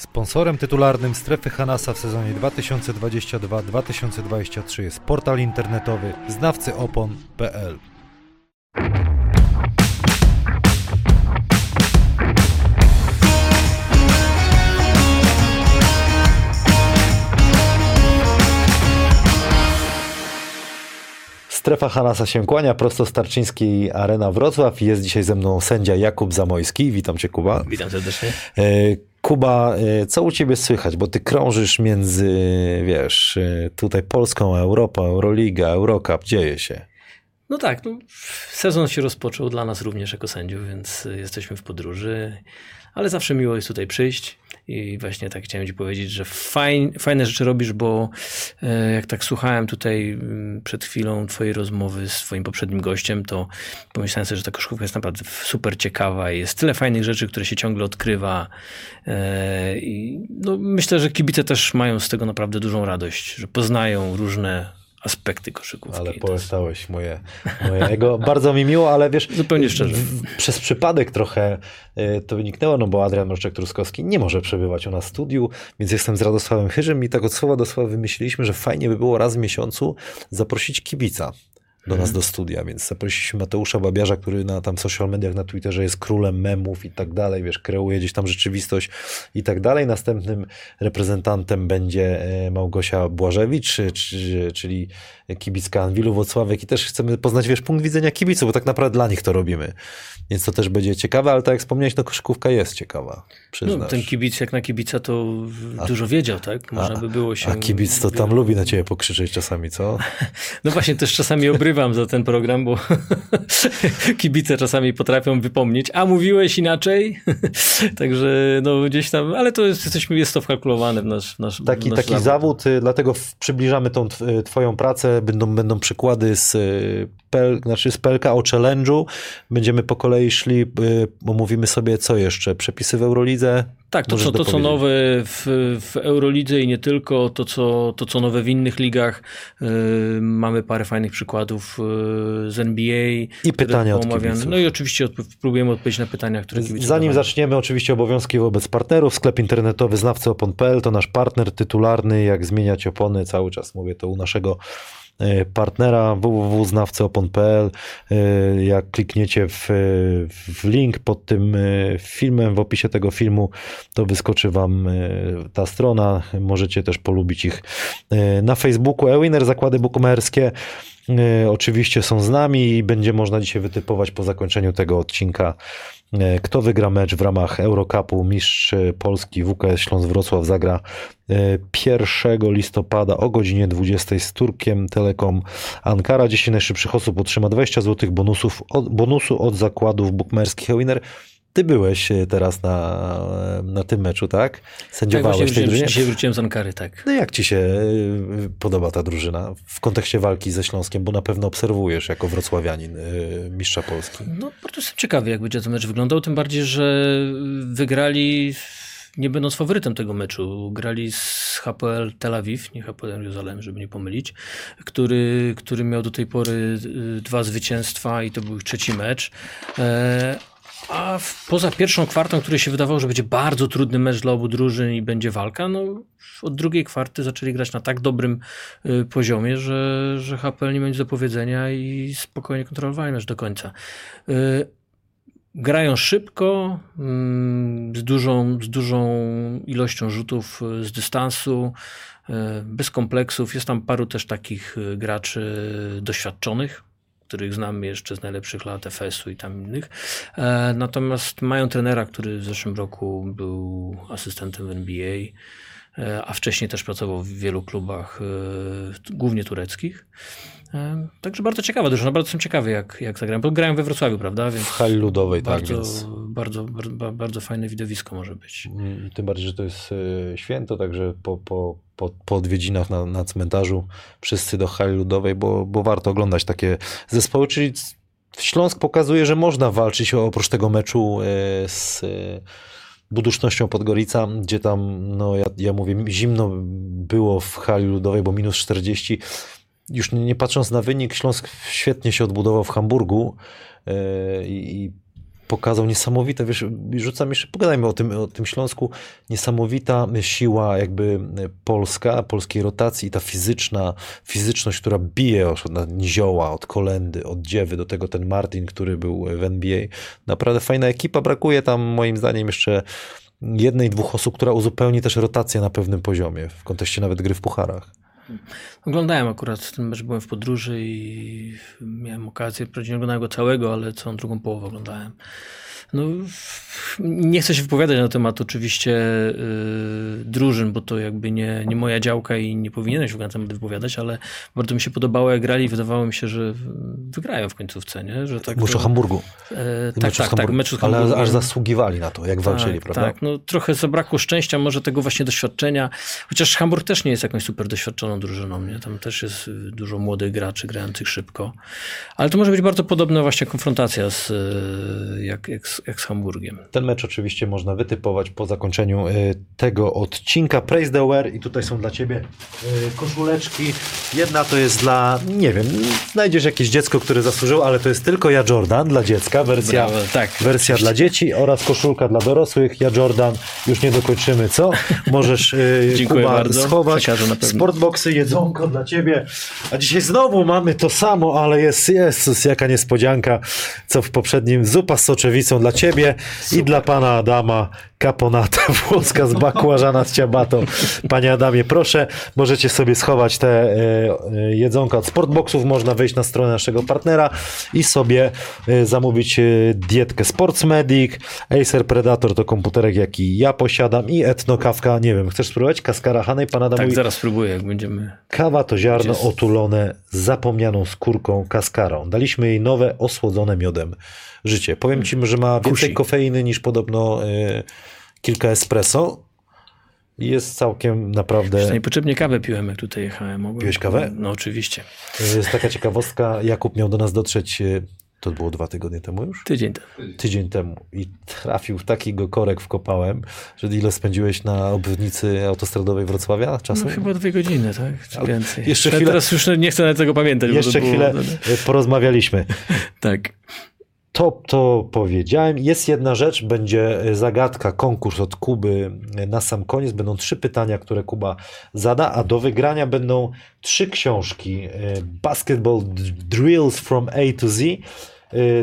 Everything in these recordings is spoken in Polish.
Sponsorem tytularnym Strefy Hanasa w sezonie 2022-2023 jest portal internetowy znawcyopon.pl. Strefa Hanasa się kłania, prosto z Tarczyńskiej Arena Wrocław. Jest dzisiaj ze mną sędzia Jakub Zamojski. Witam cię, Kuba. Witam serdecznie. E, Kuba, e, co u ciebie słychać? Bo ty krążysz między, wiesz, e, tutaj Polską, Europą, Euroliga, Eurocup. Dzieje się. No tak, no, sezon się rozpoczął dla nas również jako sędziów, więc jesteśmy w podróży, ale zawsze miło jest tutaj przyjść. I właśnie tak chciałem Ci powiedzieć, że fajn, fajne rzeczy robisz, bo e, jak tak słuchałem tutaj mm, przed chwilą Twojej rozmowy z Twoim poprzednim gościem, to pomyślałem sobie, że ta koszykówka jest naprawdę super ciekawa i jest tyle fajnych rzeczy, które się ciągle odkrywa. E, I no, myślę, że kibice też mają z tego naprawdę dużą radość, że poznają różne aspekty koszykówki. Ale połystałeś moje, moje ego. Bardzo mi miło, ale wiesz... Zupełnie szczerze. W, przez przypadek trochę y, to wyniknęło, no bo Adrian Mroczek-Truskowski nie może przebywać u nas w studiu, więc jestem z Radosławem Chyżym i tak od słowa do słowa wymyśliliśmy, że fajnie by było raz w miesiącu zaprosić kibica do nas mhm. do studia, więc zaprosiliśmy Mateusza Babiarza, który na tam social mediach, na Twitterze jest królem memów i tak dalej, wiesz, kreuje gdzieś tam rzeczywistość i tak dalej. Następnym reprezentantem będzie e, Małgosia Błażewicz, czyli kibicka Anwilu Wocławek i też chcemy poznać, wiesz, punkt widzenia kibiców, bo tak naprawdę dla nich to robimy. Więc to też będzie ciekawe, ale tak jak wspomniałeś, no koszykówka jest ciekawa, przyznasz. No, ten kibic jak na kibica to a, dużo wiedział, tak? Można a, by było się... A kibic to tam lubi na ciebie pokrzyczeć czasami, co? No właśnie, też czasami obrywam za ten program, bo kibice czasami potrafią wypomnieć, a mówiłeś inaczej? Także no gdzieś tam, ale to jest, jesteśmy, jest to wkalkulowane w nasz, w nasz Taki, nasz taki zawód. zawód, y, dlatego przybliżamy tą twoją pracę, będą, będą przykłady z, y, pel, znaczy z PLK o challenge'u, będziemy po kolei szli, y, omówimy sobie co jeszcze, przepisy w Eurolidze, tak, to, co, to co nowe w, w Eurolidze i nie tylko, to co, to co nowe w innych ligach. Yy, mamy parę fajnych przykładów yy, z NBA. I pytania od kibiców. No i oczywiście próbujemy odpowiedzieć na pytania, które kibice Zanim zaczniemy, oczywiście obowiązki wobec partnerów. Sklep internetowy znawcyopon.pl to nasz partner tytularny, jak zmieniać opony. Cały czas mówię to u naszego partnera www.znawceopon.pl. E, jak klikniecie w, w link pod tym e, filmem, w opisie tego filmu, to wyskoczy Wam ta strona. Możecie też polubić ich na Facebooku. Ewiner, zakłady bukmacherskie oczywiście są z nami i będzie można dzisiaj wytypować po zakończeniu tego odcinka E, kto wygra mecz w ramach Eurocupu? Mistrz Polski WKS Śląsk Wrocław zagra 1 e, listopada o godzinie 20 z Turkiem Telekom Ankara. 10 najszybszych osób otrzyma 20 zł bonusów, bonusu od zakładów bukmerskich Winner. Ty byłeś e, teraz na, na tym meczu, tak? Sędziowałeś tak, tej drużynie? Dzisiaj wróciłem z Ankary, tak. No jak ci się e, podoba ta drużyna w kontekście walki ze Śląskiem, bo na pewno obserwujesz jako wrocławianin e, mistrza Polski. No bardzo jestem ciekawy, jak będzie ten mecz wyglądał, tym bardziej, że wygrali nie będąc faworytem tego meczu. Grali z HPL Tel Awiw, nie HPL Jeruzalem, żeby nie pomylić, który, który miał do tej pory dwa zwycięstwa i to był ich trzeci mecz. A w, poza pierwszą kwartą, której się wydawało, że będzie bardzo trudny mecz dla obu drużyn i będzie walka, no od drugiej kwarty zaczęli grać na tak dobrym y, poziomie, że, że HPL nie będzie do powiedzenia i spokojnie kontrolowali mecz do końca. Y, grają szybko, y, z, dużą, z dużą ilością rzutów y, z dystansu, y, bez kompleksów. Jest tam paru też takich y, graczy doświadczonych, których znam jeszcze z najlepszych lat FS-u i tam innych. E, natomiast mają trenera, który w zeszłym roku był asystentem w NBA, e, a wcześniej też pracował w wielu klubach, e, głównie tureckich. Także bardzo ciekawa drużyna, bardzo jestem ciekawy jak, jak zagrają, bo grają we Wrocławiu, prawda? Więc w hali ludowej, bardzo, tak, więc... Bardzo, bardzo, bardzo fajne widowisko może być. Mm, tym bardziej, że to jest święto, także po, po po, po odwiedzinach na, na cmentarzu wszyscy do hali ludowej, bo, bo warto oglądać takie zespoły, czyli Śląsk pokazuje, że można walczyć oprócz tego meczu e, z e, Budusznością Podgorica, gdzie tam, no ja, ja mówię, zimno było w hali ludowej, bo minus 40. Już nie, patrząc na wynik, Śląsk świetnie się odbudował w Hamburgu e, i pokazał niesamowite, wiesz, rzucam jeszcze, pogadajmy o tym, o tym Śląsku, niesamowita siła jakby polska, polskiej rotacji ta fizyczna, fizyczność, która bije od Nizioła, od Kolendy, od Dziewy, do tego ten Martin, który był w NBA. Naprawdę fajna ekipa, brakuje tam moim zdaniem jeszcze jednej, dwóch osób, która uzupełni też rotację na pewnym poziomie, w kontekście nawet gry w pucharach. Oglądałem akurat ten mecz, byłem w podróży i miałem okazję, wprawdzie nie oglądałem go całego, ale całą drugą połowę oglądałem. No, nie chcę się wypowiadać na temat oczywiście yy, drużyn, bo to jakby nie, nie moja działka i nie powinienem się w ogóle na temat wypowiadać, ale bardzo mi się podobało, jak grali i wydawało mi się, że wygrają w końcówce. Nie? Że tak Muszę to, Hamburgu. E, tak, tak, tak, meczu z Hamburgiem. Ale aż zasługiwali na to, jak walczyli, tak, prawda? Tak, no trochę zabrakło szczęścia, może tego właśnie doświadczenia, chociaż Hamburg też nie jest jakąś super doświadczoną drużyną, nie? Tam też jest dużo młodych graczy grających szybko, ale to może być bardzo podobna właśnie konfrontacja z, jak, jak, jak z Hamburgiem. Ten mecz oczywiście można wytypować po zakończeniu y, tego odcinka. Praise the wear i tutaj są dla Ciebie y, koszuleczki. Jedna to jest dla, nie wiem, znajdziesz jakieś dziecko, które zasłużyło, ale to jest tylko ja Jordan dla dziecka, wersja, Brawo, tak, wersja dla dzieci oraz koszulka dla dorosłych. Ja Jordan, już nie dokończymy, co? Możesz y, Dziękuję Kuba bardzo. schować. Sportboxy, jedzonko dla Ciebie. A dzisiaj znowu mamy to samo, ale jest, Jezus, jaka niespodzianka, co w poprzednim zupa z soczewicą dla Ciebie Super. i dla Pana Adama kaponata włoska z bakłażana z ciabatą. Panie Adamie, proszę, możecie sobie schować te e, e, jedzonka od sportboxów, można wejść na stronę naszego partnera i sobie e, zamówić dietkę Sportsmedic, Acer Predator to komputerek, jaki ja posiadam i Etno Kawka, nie wiem, chcesz spróbować? Kaskara Hanej, Pan Adam Tak, mówi, zaraz spróbuję, jak będziemy... Kawa to ziarno otulone zapomnianą skórką kaskarą. Daliśmy jej nowe, osłodzone miodem życie. Powiem ci, że ma więcej Kusi. kofeiny niż podobno y, kilka espresso. Jest całkiem naprawdę. Niepotrzebnie kawę piłem, jak tutaj jechałem. Mogłem... Piłeś kawę? No, oczywiście. Jest taka ciekawostka. Jakub miał do nas dotrzeć y, to było dwa tygodnie temu już? Tydzień temu. Tydzień temu. I trafił w takiego korek wkopałem, że ile spędziłeś na obwodnicy autostradowej Wrocławia czasu? No chyba dwie godziny, tak? Czy więcej. Jeszcze chwilę, teraz już nie chcę na tego pamiętać. Jeszcze chwilę było... porozmawialiśmy. tak. To, to powiedziałem. Jest jedna rzecz, będzie zagadka, konkurs od Kuby na sam koniec. Będą trzy pytania, które Kuba zada, a do wygrania będą trzy książki. Basketball Drills from A to Z.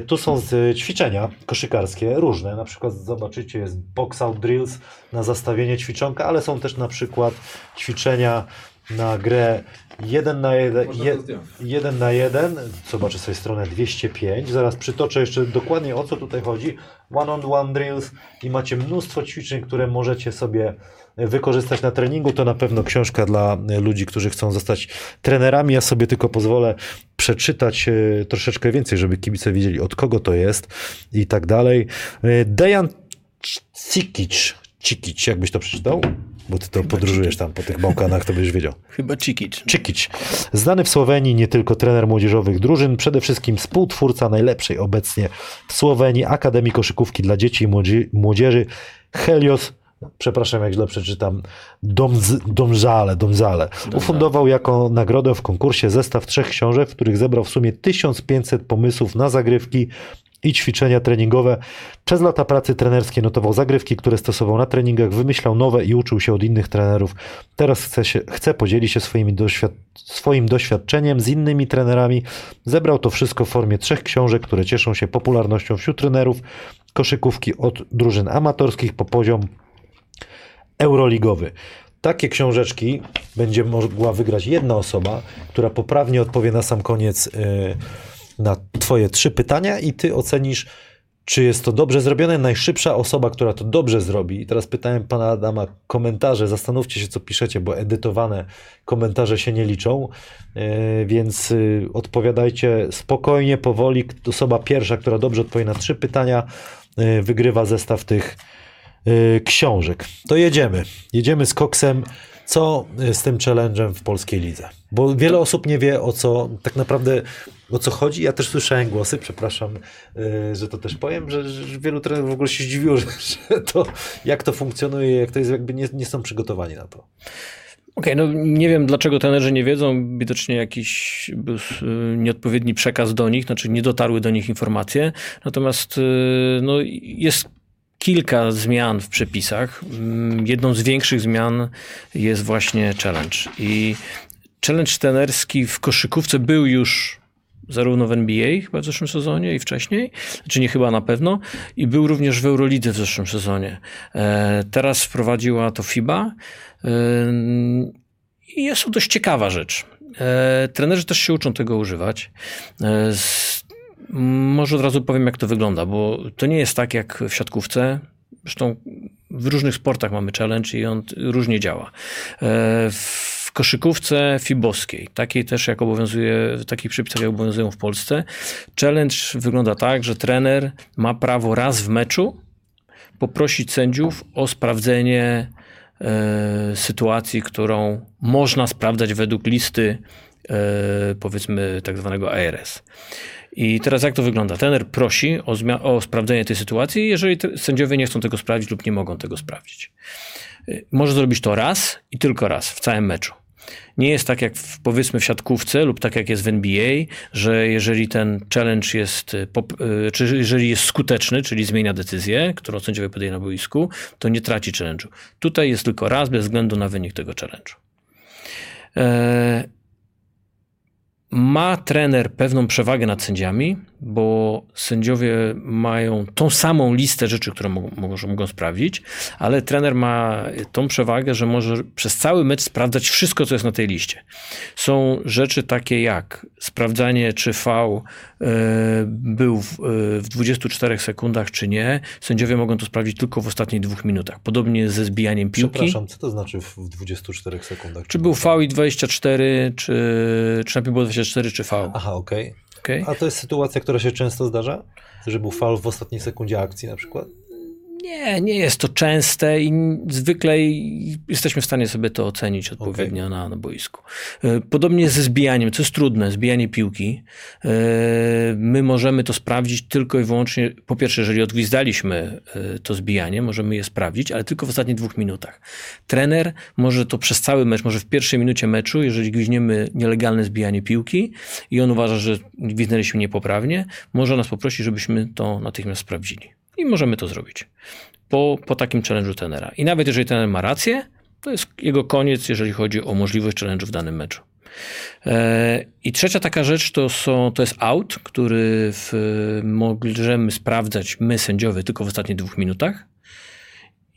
Tu są ćwiczenia koszykarskie różne. Na przykład zobaczycie, jest box out drills na zastawienie ćwiczonka, ale są też na przykład ćwiczenia na grę 1 na 1, je, 1 na 1, zobaczę sobie stronę 205, zaraz przytoczę jeszcze dokładnie o co tutaj chodzi, one on one drills i macie mnóstwo ćwiczeń, które możecie sobie wykorzystać na treningu, to na pewno książka dla ludzi, którzy chcą zostać trenerami, ja sobie tylko pozwolę przeczytać e, troszeczkę więcej, żeby kibice wiedzieli od kogo to jest i tak dalej. E, Dejan Cikic, Cikic, jakbyś to przeczytał? Bo ty to Chyba podróżujesz tam po tych Bałkanach, to byś wiedział. Chyba Cikic. Cikic. Znany w Słowenii nie tylko trener młodzieżowych drużyn, przede wszystkim współtwórca najlepszej obecnie w Słowenii Akademii Koszykówki dla Dzieci i Młodzieży Helios przepraszam jak źle przeczytam, Domz, Domżale, Domzale. Ufundował jako nagrodę w konkursie zestaw trzech książek, w których zebrał w sumie 1500 pomysłów na zagrywki i ćwiczenia treningowe. Przez lata pracy trenerskiej notował zagrywki, które stosował na treningach, wymyślał nowe i uczył się od innych trenerów. Teraz chce, się, chce podzielić się swoimi doświad swoim doświadczeniem z innymi trenerami. Zebrał to wszystko w formie trzech książek, które cieszą się popularnością wśród trenerów koszykówki od drużyn amatorskich po poziom euroligowy. Takie książeczki będzie mogła wygrać jedna osoba, która poprawnie odpowie na sam koniec. Yy, na Twoje trzy pytania i Ty ocenisz, czy jest to dobrze zrobione. Najszybsza osoba, która to dobrze zrobi. I teraz pytałem pana Adama komentarze. Zastanówcie się, co piszecie, bo edytowane komentarze się nie liczą. Yy, więc yy, odpowiadajcie spokojnie, powoli. Osoba pierwsza, która dobrze odpowie na trzy pytania, yy, wygrywa zestaw tych książek. To jedziemy. Jedziemy z koksem. Co z tym challenge'em w polskiej lidze? Bo wiele osób nie wie o co tak naprawdę o co chodzi. Ja też słyszałem głosy, przepraszam, y, że to też powiem, że, że wielu trenerów w ogóle się zdziwiło, że, że, to jak to funkcjonuje, jak to jest, jakby nie, nie są przygotowani na to. Okej, okay, no nie wiem dlaczego trenerzy nie wiedzą, widocznie jakiś y, nieodpowiedni przekaz do nich, znaczy nie dotarły do nich informacje, natomiast y, no, jest kilka zmian w przepisach. Mm, jedną z większych zmian jest właśnie challenge i challenge trenerski w koszykówce był już zarówno w NBA chyba w zeszłym sezonie i wcześniej, czy nie chyba na pewno, i był również w Eurolidze w zeszłym sezonie. E, teraz wprowadziła to FIBA e, i jest to dość ciekawa rzecz. E, trenerzy też się uczą tego używać. Może od razu powiem, jak to wygląda, bo to nie jest tak jak w siatkówce. Zresztą w różnych sportach mamy challenge i on różnie działa. W koszykówce fibowskiej, takiej też jak obowiązuje, takich przepisach jak obowiązują w Polsce, challenge wygląda tak, że trener ma prawo raz w meczu poprosić sędziów o sprawdzenie e, sytuacji, którą można sprawdzać według listy e, powiedzmy tak zwanego ARS. I teraz jak to wygląda? Trener prosi o, o sprawdzenie tej sytuacji, jeżeli sędziowie nie chcą tego sprawdzić lub nie mogą tego sprawdzić. E, może zrobić to raz i tylko raz w całym meczu. Nie jest tak jak w, powiedzmy w siatkówce lub tak jak jest w NBA, że jeżeli ten challenge jest, y, y, czy jeżeli jest skuteczny, czyli zmienia decyzję, którą sędziowie podaje na boisku, to nie traci challenge'u. Tutaj jest tylko raz bez względu na wynik tego challenge'u. Ma trener pewną przewagę nad sędziami, bo sędziowie mają tą samą listę rzeczy, które mogą, mogą sprawdzić, ale trener ma tą przewagę, że może przez cały mecz sprawdzać wszystko, co jest na tej liście. Są rzeczy takie jak sprawdzanie, czy V e, był w, e, w 24 sekundach, czy nie. Sędziowie mogą to sprawdzić tylko w ostatnich dwóch minutach. Podobnie ze zbijaniem piłki. Przepraszam, co to znaczy w 24 sekundach? Czy był V i 24, czy, czy najpierw było 24, czy V. Aha, okej. Okay. Okay. A to jest sytuacja, która się często zdarza? Że był fal w ostatniej sekundzie akcji na przykład? Nie, nie jest to częste i zwykle jesteśmy w stanie sobie to ocenić odpowiednio okay. na, na boisku. E, podobnie ze zbijaniem, co jest trudne, zbijanie piłki. E, my możemy to sprawdzić tylko i wyłącznie, po pierwsze, jeżeli odgwizdaliśmy e, to zbijanie, możemy je sprawdzić, ale tylko w ostatnich dwóch minutach. Trener może to przez cały mecz, może w pierwszej minucie meczu, jeżeli gwiźniemy nielegalne zbijanie piłki i on uważa, że gwizdnęliśmy niepoprawnie, może nas poprosić, żebyśmy to natychmiast sprawdzili. I możemy to zrobić po, po takim challenge'u tenera. I nawet jeżeli tener ma rację, to jest jego koniec, jeżeli chodzi o możliwość challenge'u w danym meczu. E, I trzecia taka rzecz to, są, to jest out, który w, możemy sprawdzać my, sędziowie, tylko w ostatnich dwóch minutach.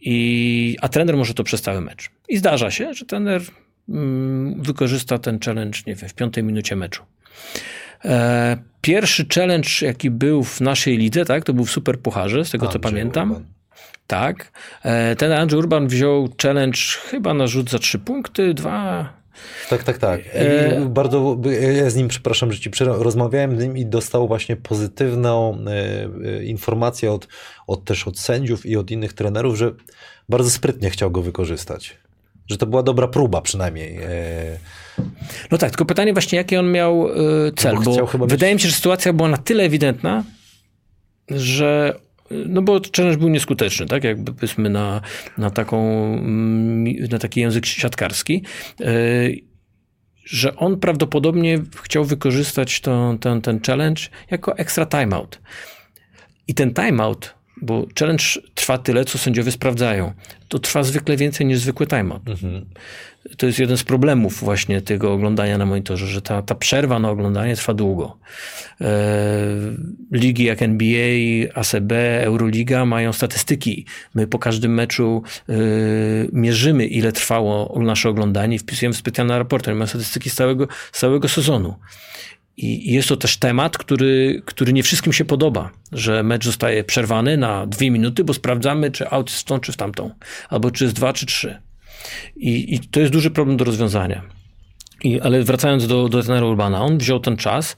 I, a trener może to przez cały mecz. I zdarza się, że trener mm, wykorzysta ten challenge, nie wiem, w piątej minucie meczu. E, pierwszy challenge, jaki był w naszej lidze, tak, to był w Super Pucharze, z tego Andrzej co pamiętam. Urban. Tak. E, ten Andrzej Urban wziął challenge chyba na rzut za trzy punkty, dwa, tak, tak, tak. E... Bardzo, ja z nim, przepraszam, że ci rozmawiałem z nim i dostał właśnie pozytywną informację od, od też od sędziów i od innych trenerów, że bardzo sprytnie chciał go wykorzystać. Że to była dobra próba przynajmniej. No tak, tylko pytanie właśnie, jaki on miał e, cel, bo, bo wydaje mi się, że sytuacja była na tyle ewidentna, że no bo challenge był nieskuteczny, tak? Jakby powiedzmy na, na taką, mm, na taki język siatkarski e, że on prawdopodobnie chciał wykorzystać to, ten, ten challenge jako extra timeout. I ten timeout, bo challenge trwa tyle, co sędziowie sprawdzają, to trwa zwykle więcej niż zwykły timeout. Mhm to jest jeden z problemów właśnie tego oglądania na monitorze, że ta, ta przerwa na oglądanie trwa długo. E, ligi jak NBA, ACB, Euroliga mają statystyki. My po każdym meczu e, mierzymy, ile trwało nasze oglądanie i wpisujemy w specjalne raporty. Mamy statystyki z całego, z całego sezonu. I jest to też temat, który, który nie wszystkim się podoba, że mecz zostaje przerwany na dwie minuty, bo sprawdzamy, czy aut jest w tą, czy w tamtą, albo czy jest dwa, czy trzy. I, I, to jest duży problem do rozwiązania. I, ale wracając do, do trenera Urbana, on wziął ten czas,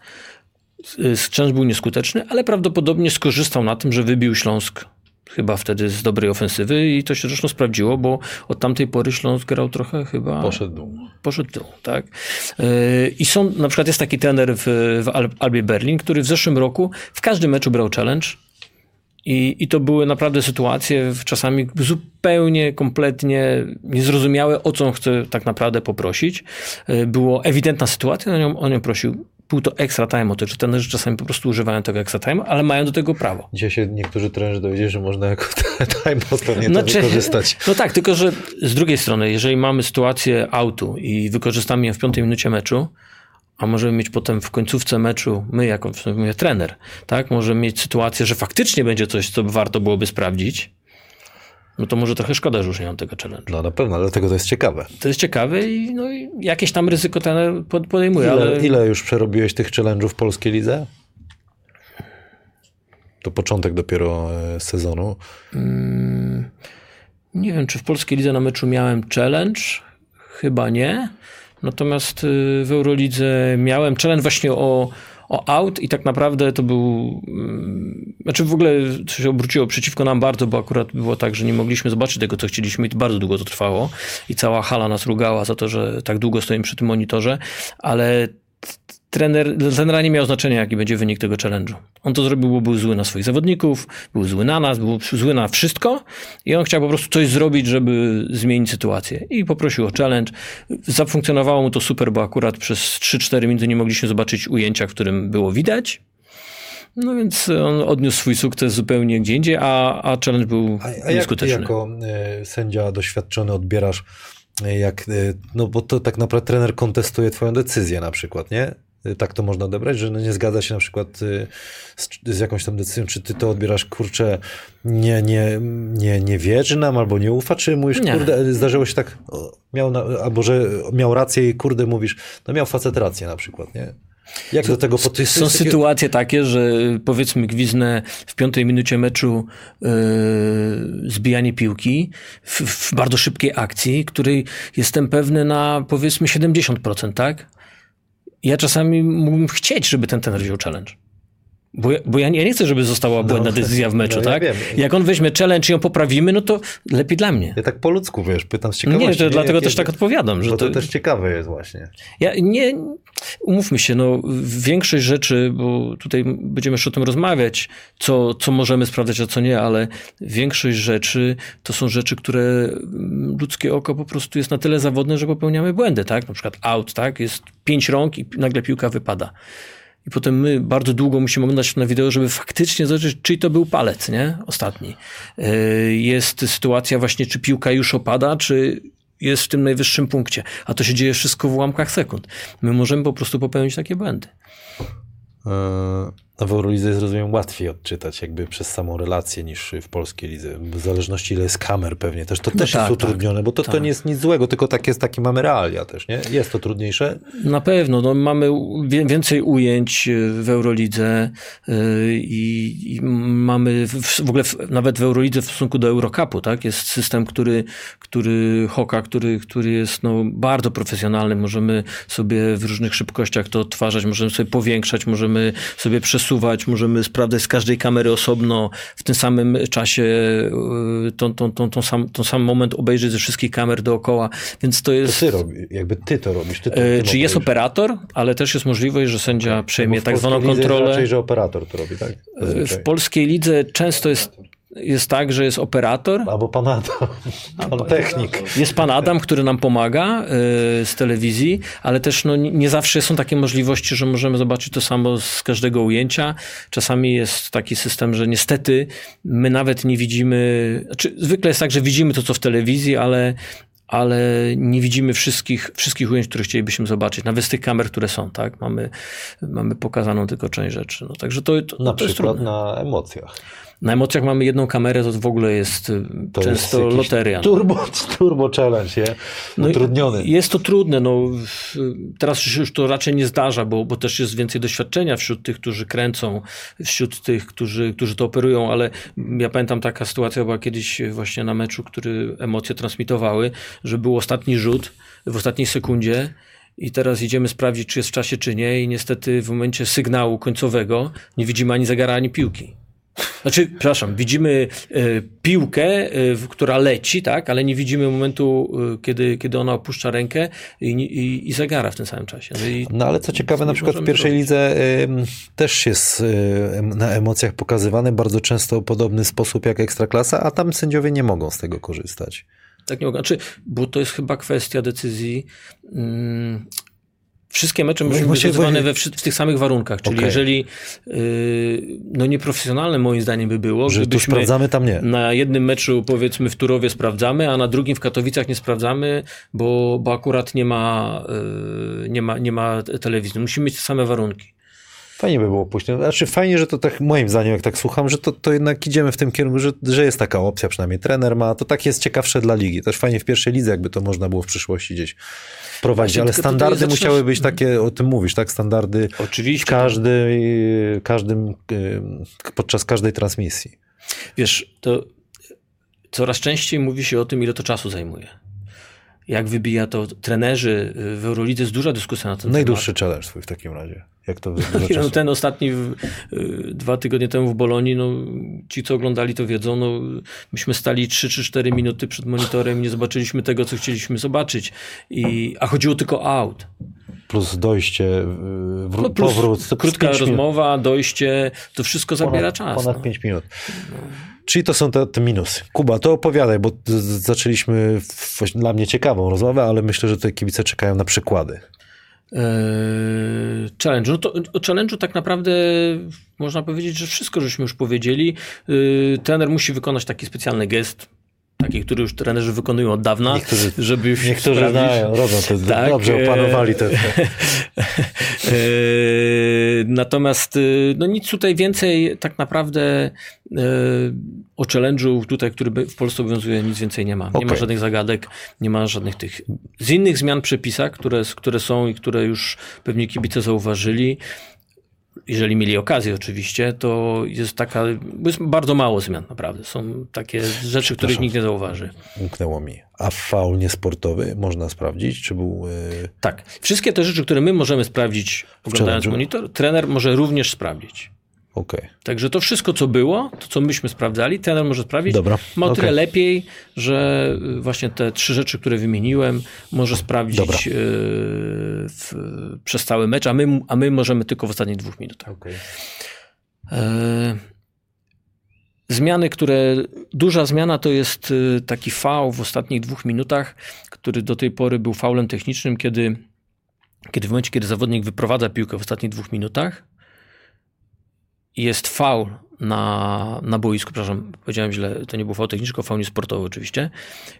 Szczęść był nieskuteczny, ale prawdopodobnie skorzystał na tym, że wybił Śląsk chyba wtedy z dobrej ofensywy i to się zresztą sprawdziło, bo od tamtej pory Śląsk grał trochę chyba... Poszedł dół. Poszedł dół, tak. Yy, I są, na przykład jest taki trener w, w Albie Berlin, który w zeszłym roku w każdym meczu brał challenge I, I to były naprawdę sytuacje czasami zupełnie, kompletnie niezrozumiałe, o co on chce tak naprawdę poprosić. Y, było ewidentna sytuacja, on ją, on ją prosił. Był to extra time, to, że trenerzy czasami po prostu używają tego extra time, ale mają do tego prawo. Dzisiaj się niektórzy trenerzy dowiedzieli, że można jako time pewnie to znaczy, wykorzystać. No tak, tylko że z drugiej strony, jeżeli mamy sytuację autu i wykorzystamy ją w piątej minucie meczu, a możemy mieć potem w końcówce meczu, my jako mówię, trener, tak, możemy mieć sytuację, że faktycznie będzie coś, co warto byłoby sprawdzić, no to może trochę szkoda, że już nie mam tego challenge. No na pewno, dlatego to jest ciekawe. To jest ciekawe i, no, i jakieś tam ryzyko ten podejmuje. Ile, ale... ile już przerobiłeś tych challenge'ów w polskiej lidze? To początek dopiero e, sezonu. Hmm, nie wiem, czy w polskiej lidze na meczu miałem challenge. Chyba nie. Natomiast y, w Eurolidze miałem challenge właśnie o, o out i tak naprawdę to był, mm, znaczy w ogóle się obróciło przeciwko nam bardzo, bo akurat było tak, że nie mogliśmy zobaczyć tego, co chcieliśmy i bardzo długo to trwało. I cała hala nas rugała za to, że tak długo stoimy przy tym monitorze, ale trener, dla trenera nie miał znaczenia, jaki będzie wynik tego challenge'u. On to zrobił, bo był zły na swoich zawodników, był zły na nas, był zły na wszystko i on chciał po prostu coś zrobić, żeby zmienić sytuację. I poprosił o challenge. Zafunkcjonowało mu to super, bo akurat przez 3-4 minuty nie mogliśmy zobaczyć ujęcia, w którym było widać. No więc on odniósł swój sukces zupełnie gdzie indziej, a, a challenge był a, a nieskuteczny. Jak jako y, sędzia doświadczony odbierasz e, jak, y, no bo to tak naprawdę trener kontestuje twoją decyzję na przykład, nie? Tak to można odebrać, że no nie zgadza się na przykład y, z, z, jakąś tam decyzją, czy ty to odbierasz, kurczę, nie, nie, nie, nie wierzy nam albo nie ufa, czy mówisz, nie. kurde, zdarzyło się tak, miał na, albo że miał rację i kurde mówisz, no miał facet rację na przykład, nie? Jak do tego podejść? Są sytuacje takie, że powiedzmy gwiznę w piątej minucie meczu yy, zbijanie piłki w, w, bardzo szybkiej akcji, której jestem pewny na powiedzmy 70%, tak? Ja czasami mógłbym chcieć, żeby ten ten wziął challenge. Bo, bo ja, nie, ja nie chcę, żeby została błędna no, decyzja w meczu, no, tak? Ja Jak on weźmie challenge i ją poprawimy, no to lepiej dla mnie. Ja tak po ludzku, wiesz, pytam z ciekawości. Nie, to nie, dlatego też tak odpowiadam. Że bo to, to też ciekawe jest właśnie. Ja nie, umówmy się, no większość rzeczy, bo tutaj będziemy jeszcze o tym rozmawiać, co, co możemy sprawdzać, a co nie, ale większość rzeczy to są rzeczy, które ludzkie oko po prostu jest na tyle zawodne, że popełniamy błędy, tak? Na przykład out, tak? Jest pięć rąk i nagle piłka wypada. I potem my bardzo długo musimy oglądać na wideo, żeby faktycznie zobaczyć, czy to był palec, nie? Ostatni. E, jest sytuacja właśnie, czy piłka już opada, czy jest w tym najwyższym punkcie. A to się dzieje wszystko w ułamkach sekund. My możemy po prostu popełnić takie błędy. E, no w Eurolidze jest, rozumiem, łatwiej odczytać jakby przez samą relację niż w polskiej lidze. W zależności ile jest kamer pewnie też. To no też tak, jest utrudnione, tak, bo to, tak. to nie jest nic złego, tylko tak jest, takie mamy realia też, nie? Jest to trudniejsze? Na pewno. No, mamy więcej ujęć w Eurolidze y, i, i mamy w, w ogóle w, nawet w Eurolidze w stosunku do Eurocupu, tak? Jest system, który, który Hoka, który, który jest no, bardzo profesjonalny. Możemy sobie w różnych szybkościach to odtwarzać, możemy sobie powiększać, możemy sobie przesuwać przesuwać, możemy sprawdzać z każdej kamery osobno, w tym samym czasie y, tą, tą, tą, tą, sam, tą sam moment obejrzeć ze wszystkich kamer dookoła, więc to jest... To ty robi, jakby ty to robisz. Ty to, ty czy jest operator, ale też jest możliwość, że sędzia okay. przejmie tak zwaną kontrolę. Raczej, że operator to robi, tak? Y, Zazwyczaj. W polskiej lidze często jest jest tak, że jest operator. Albo pan Adam, pan technik. Jest pan Adam, który nam pomaga y, z telewizji, ale też no, nie zawsze są takie możliwości, że możemy zobaczyć to samo z każdego ujęcia. Czasami jest taki system, że niestety my nawet nie widzimy, znaczy zwykle jest tak, że widzimy to, co w telewizji, ale ale nie widzimy wszystkich, wszystkich ujęć, które chcielibyśmy zobaczyć, nawet z tych kamer, które są, tak? Mamy, mamy pokazaną tylko część rzeczy. No, także to, to, na to przykład na emocjach. Na emocjach mamy jedną kamerę, to w ogóle jest y, to często jest loteria. No. Turbo, turbo challenge, nie? No Utrudniony. Jest to trudne. No, teraz już to raczej nie zdarza, bo, bo też jest więcej doświadczenia wśród tych, którzy kręcą, wśród tych, którzy, którzy to operują, ale ja pamiętam taka sytuacja była kiedyś właśnie na meczu, który emocje transmitowały, że był ostatni rzut w ostatniej sekundzie i teraz idziemy sprawdzić, czy jest w czasie, czy nie i niestety w momencie sygnału końcowego nie widzimy ani zegara, ani piłki. Znaczy, przepraszam, widzimy y, piłkę, y, która leci, tak, ale nie widzimy momentu, y, kiedy, kiedy ona opuszcza rękę i, i, i zagara w tym samym czasie. No, i no ale co ciekawe, na przykład w pierwszej lidze też jest na emocjach pokazywany bardzo często podobny sposób jak Ekstraklasa, a tam sędziowie nie mogą z tego korzystać. Tak nie mogą. Znaczy, bo to jest chyba kwestia decyzji. Mm, Wszystkie mecze muszą być rozgrywane we, w tych samych warunkach, czyli okay. jeżeli yy, no nieprofesjonalne moim zdaniem by było, że tu sprawdzamy, tam nie. Na jednym meczu powiedzmy w Turowie sprawdzamy, a na drugim w Katowicach nie sprawdzamy, bo, bo akurat nie ma, yy, nie, ma, nie ma telewizji. Musimy mieć te same warunki. Fajnie by było pójść. Znaczy fajnie, że to tak moim zdaniem, jak tak słucham, że to, to jednak idziemy w tym kierunku, że, że jest taka opcja, przynajmniej trener ma, to tak jest ciekawsze dla ligi. Też fajnie w pierwszej lidze, jakby to można było w przyszłości gdzieś prowadzić, ale standardy musiały być takie, o tym mówisz, tak? Standardy Oczywiście. W każdej, każdym, podczas każdej transmisji. Wiesz, to coraz częściej mówi się o tym, ile to czasu zajmuje jak wybija to trenerzy w Eurolidze, jest duża dyskusja na ten temat. Najdłuższy challenge swój w takim razie. Jak to no, ten ostatni y, dwa tygodnie temu w Bolonii, no, ci co oglądali to wiedzą, no, myśmy stali 3 czy 4 minuty przed monitorem i nie zobaczyliśmy tego, co chcieliśmy zobaczyć. I, a chodziło tylko o out. Plus dojście, wró- no plus powrót. Krótka rozmowa, dojście, to wszystko zabiera ponad, czas. Ponad no. 5 minut. Czyli to są te, te, minusy. Kuba, to opowiadaj, bo zaczęliśmy dla mnie ciekawą rozmowę, ale myślę, że te kibice czekają na przykłady. Eee, challenge. No to, o challenge'u tak naprawdę można powiedzieć, że wszystko żeśmy już powiedzieli. Eee, trener musi wykonać taki specjalny gest, taki, który już trenerzy wykonują od dawna, niektórzy, żeby już Niektórzy sprawić. znają, robią to, tak, dobrze opanowali to. Natomiast no nic tutaj więcej tak naprawdę o challenge'u tutaj, który w Polsce obowiązuje, nic więcej nie ma. Nie okay. ma żadnych zagadek, nie ma żadnych tych... Z innych zmian przepisach, które, które są i które już pewnie kibice zauważyli, jeżeli mieli okazję oczywiście, to jest taka, jest bardzo mało zmian naprawdę. Są takie rzeczy, których nikt nie zauważy. Umknęło mi. A faul niesportowy można sprawdzić, czy był... Yy... Tak. Wszystkie te rzeczy, które my możemy sprawdzić oglądając monitor, trener może również sprawdzić. Okay. Także to wszystko, co było, to co myśmy sprawdzali, trener może sprawdzić. Dobra. Ma o okay. tyle lepiej, że y, właśnie te trzy rzeczy, które wymieniłem, może sprawdzić y, w, przez cały mecz, a my, a my możemy tylko w ostatnich dwóch minutach. Okay. Zmiany, które. Duża zmiana to jest y, taki faul w ostatnich dwóch minutach, który do tej pory był faulem technicznym, kiedy, kiedy w momencie, kiedy zawodnik wyprowadza piłkę w ostatnich dwóch minutach, jest faul na, na boisku, przepraszam, powiedziałem źle, to nie był faul techniczny, tylko faul niesportowy oczywiście.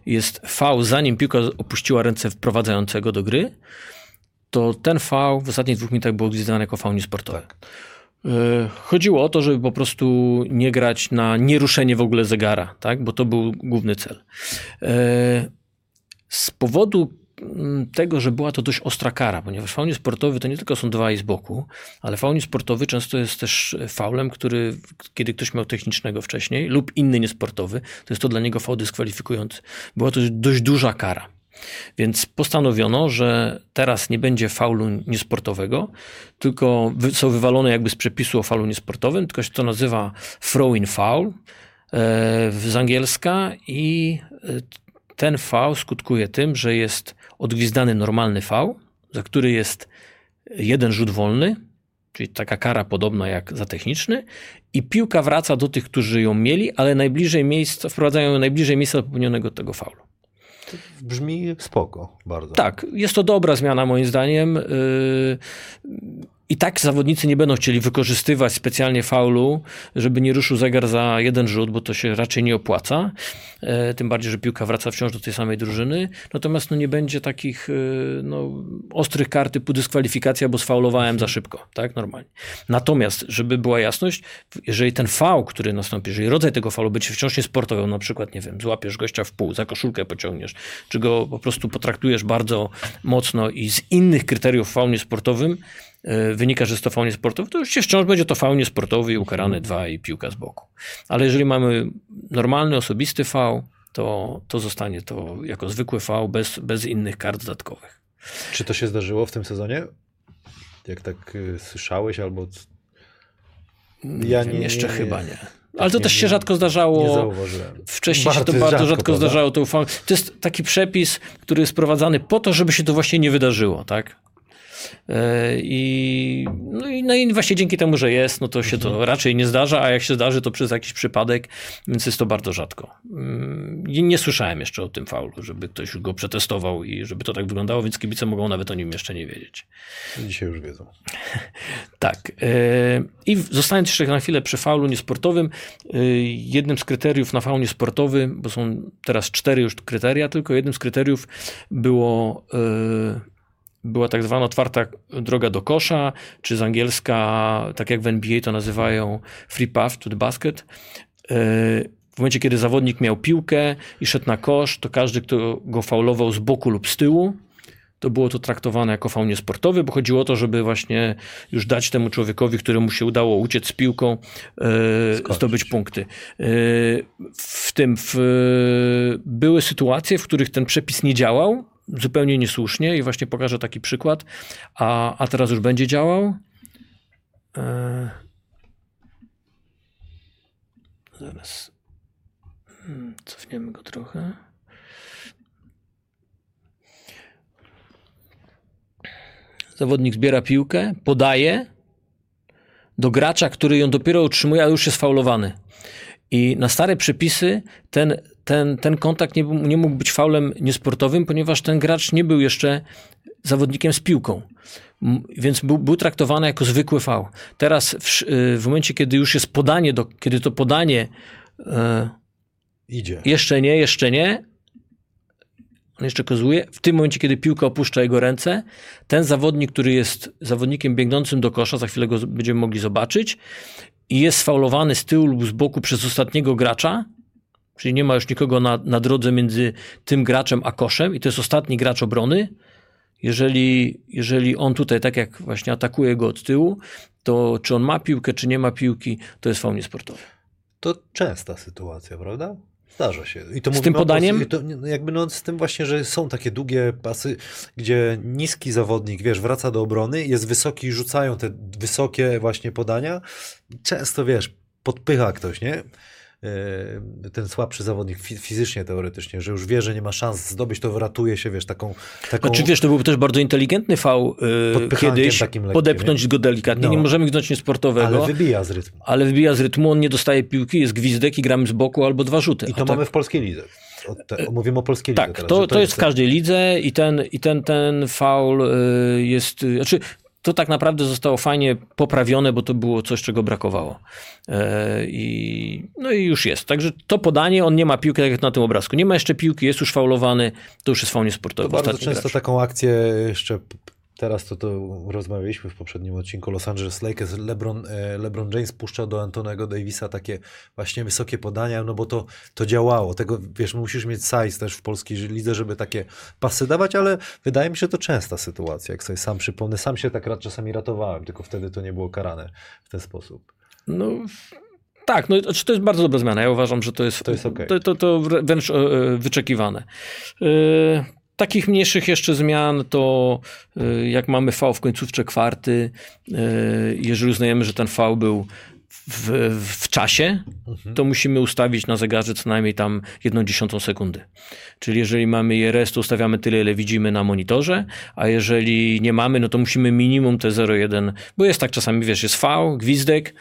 Jest faul, zanim piłka opuściła ręce wprowadzającego do gry, to ten faul w ostatnich dwóch minutach był gwizdany jako faul niesportowy. Tak. Chodziło o to, żeby po prostu nie grać na nieruszenie w ogóle zegara, tak? bo to był główny cel. E, z powodu tego, że była to dość ostra kara, ponieważ faul sportowy to nie tylko są dwa i z boku, ale faul sportowy często jest też faulem, który, kiedy ktoś miał technicznego wcześniej lub inny niesportowy, to jest to dla niego faul dyskwalifikujący. Była to dość duża kara. Więc postanowiono, że teraz nie będzie faulu niesportowego, tylko są wywalone jakby z przepisu o faulu niesportowym, tylko się to nazywa throw-in foul e, z angielska i e, ten V skutkuje tym, że jest odgwizdany normalny V, za który jest jeden rzut wolny, czyli taka kara podobna jak za techniczny, i piłka wraca do tych, którzy ją mieli, ale najbliżej miejsca, wprowadzają ją najbliżej miejsca popełnionego tego faulu. Brzmi spoko, bardzo. Tak, jest to dobra zmiana moim zdaniem. I tak zawodnicy nie będą chcieli wykorzystywać specjalnie faulu, żeby nie ruszył zegar za jeden rzut, bo to się raczej nie opłaca. E, tym bardziej, że piłka wraca wciąż do tej samej drużyny. Natomiast no, nie będzie takich e, no, ostrych kart typu dyskwalifikacja, bo sfaulowałem za szybko. Tak, normalnie. Natomiast, żeby była jasność, jeżeli ten faul, który nastąpi, jeżeli rodzaj tego faulu będzie wciąż niesportowy, na przykład, nie wiem, złapiesz gościa w pół, za koszulkę pociągniesz, czy go po prostu potraktujesz bardzo mocno i z innych kryteriów faul niesportowym, wynika, że jest to faunie sportowy, to oczywiście wciąż będzie to faunie sportowy i ukarany dwa i piłka z boku. Ale jeżeli mamy normalny, osobisty fał, to, to zostanie to jako zwykły fał bez, bez innych kart dodatkowych. Czy to się zdarzyło w tym sezonie? Jak tak y, słyszałeś albo... Ja nie, nie, jeszcze nie, chyba nie. Ale to nie, też się rzadko Nie zdarzało. zauważyłem. Wcześniej się to bardzo rzadko prawda? zdarzało. To, to jest taki przepis, który jest wprowadzany po to, żeby się to właśnie nie wydarzyło, tak? E, I, no, i, no i właśnie dzięki temu, że jest, no to się Mhm. to raczej nie zdarza, a jak się zdarzy, to przez jakiś przypadek, więc jest to bardzo rzadko. Mm, Nie, słyszałem jeszcze o tym faulu, żeby ktoś go przetestował i żeby to tak wyglądało, więc kibice mogą nawet o nim jeszcze nie wiedzieć. Dzisiaj już wiedzą. Tak. e, I zostając jeszcze na chwilę przy faulu niesportowym, e, jednym z kryteriów na faul niesportowy, bo są teraz cztery już kryteria, tylko jednym z kryteriów było, była tak zwana otwarta droga do kosza, czy z angielska, tak jak w NBA to nazywają, free path to the basket. E, W momencie, kiedy zawodnik miał piłkę i szedł na kosz, to każdy, kto go faulował z boku lub z tyłu, to było to traktowane jako faul niesportowy, bo chodziło o to, żeby właśnie już dać temu człowiekowi, któremu się udało uciec z piłką, e, zdobyć punkty. E, w tym w, były sytuacje, w których ten przepis nie działał, zupełnie niesłusznie i właśnie pokażę taki przykład, a, a teraz już będzie działał. E, zaraz Hmm, cofniemy go trochę. Zawodnik zbiera piłkę, podaje do gracza, który ją dopiero otrzymuje, a już jest faulowany. I na stare przepisy ten, ten, ten kontakt nie, nie mógł być faulem niesportowym, ponieważ ten gracz nie był jeszcze zawodnikiem z piłką. Więc był, był traktowany jako zwykły faul. Teraz w, y, w momencie, kiedy już jest podanie, do, kiedy to podanie e, Idzie. jeszcze nie, jeszcze nie. On jeszcze kozuje. W tym momencie, kiedy piłka opuszcza jego ręce, ten zawodnik, który jest zawodnikiem biegnącym do kosza, za chwilę go będziemy mogli zobaczyć, i jest sfaulowany z tyłu lub z boku przez ostatniego gracza, czyli nie ma już nikogo na, na drodze między tym graczem a koszem, i to jest ostatni gracz obrony. Jeżeli, jeżeli on tutaj, tak jak właśnie atakuje go od tyłu, to czy on ma piłkę, czy nie ma piłki, to jest faul niesportowy. To częsta sytuacja, prawda? Zdarza się. I to Z tym o podaniem? i To, no, jakby no, z tym właśnie, że są takie długie pasy, gdzie niski zawodnik, wiesz, wraca do obrony, jest wysoki i rzucają te wysokie właśnie podania. Często, wiesz, podpycha ktoś, nie? Yy, Ten słabszy zawodnik fi- fizycznie, teoretycznie, że już wie, że nie ma szans zdobyć, to wyratuje się, wiesz, taką... taką Znaczy wiesz, to był też bardzo inteligentny fał y, Podpychankiem kiedyś, lekkim, podepchnąć go delikatnie, No. nie możemy gnąć niesportowego, ale wybija z rytmu. ale wybija z rytmu, on nie dostaje piłki, jest gwizdek i gramy z boku albo dwa rzuty. I to tak, mamy w polskiej lidze. Te, mówimy o polskiej lidze tak, to, że to jest w każdej lidze i ten, i ten, ten faul y, jest, y, znaczy to tak naprawdę zostało fajnie poprawione, bo to było coś, czego brakowało. E, I, no i już jest. Także to podanie, on nie ma piłki, tak jak na tym obrazku. Nie ma jeszcze piłki, jest już faulowany, to już jest faul niesportowy. To bardzo często gracz. taką akcję jeszcze teraz to, to rozmawialiśmy w poprzednim odcinku Los Angeles Lakers, LeBron, e, LeBron James puszcza do Antonego Davisa takie właśnie wysokie podania, no bo to, to działało. Tego, wiesz, musisz mieć size też w polskiej lidze, żeby takie pasy dawać, ale wydaje mi się to częsta sytuacja, jak sobie sam przypomnę. Sam się tak czasami ratowałem, tylko wtedy to nie było karane w ten sposób. No, tak, no to jest bardzo dobra zmiana. Ja uważam, że to jest, To jest okej. to, to, to wręcz e, e, wyczekiwane. Takich mniejszych jeszcze zmian to e, jak mamy V w końcówce kwarty, e, jeżeli uznajemy, że ten V był w, w czasie, to musimy ustawić na zegarze co najmniej tam jedną dziesiątą sekundy. Czyli jeżeli mamy IRS, to ustawiamy tyle, ile widzimy na monitorze, a jeżeli nie mamy, no to musimy minimum te 0,1, bo jest tak czasami, wiesz, jest V, gwizdek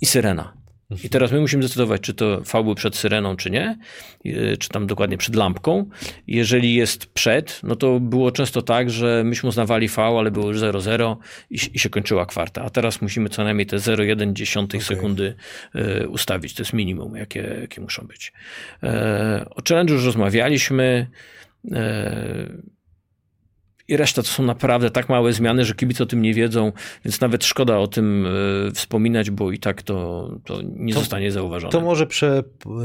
i syrena. I teraz my musimy zdecydować, czy to V był przed syreną, czy nie, yy, czy tam dokładnie przed lampką. Jeżeli jest przed, no to było często tak, że myśmy uznawali V, ale było już 0,0 i, i się kończyła kwarta. A teraz musimy co najmniej te 0,1 sekundy yy, ustawić. To jest minimum, jakie, jakie muszą być. Yy, o challenge już rozmawialiśmy. I reszta to są naprawdę tak małe zmiany, że kibice o tym nie wiedzą, więc nawet szkoda o tym e, wspominać, bo i tak to, to nie To- zostanie zauważone. To może prze,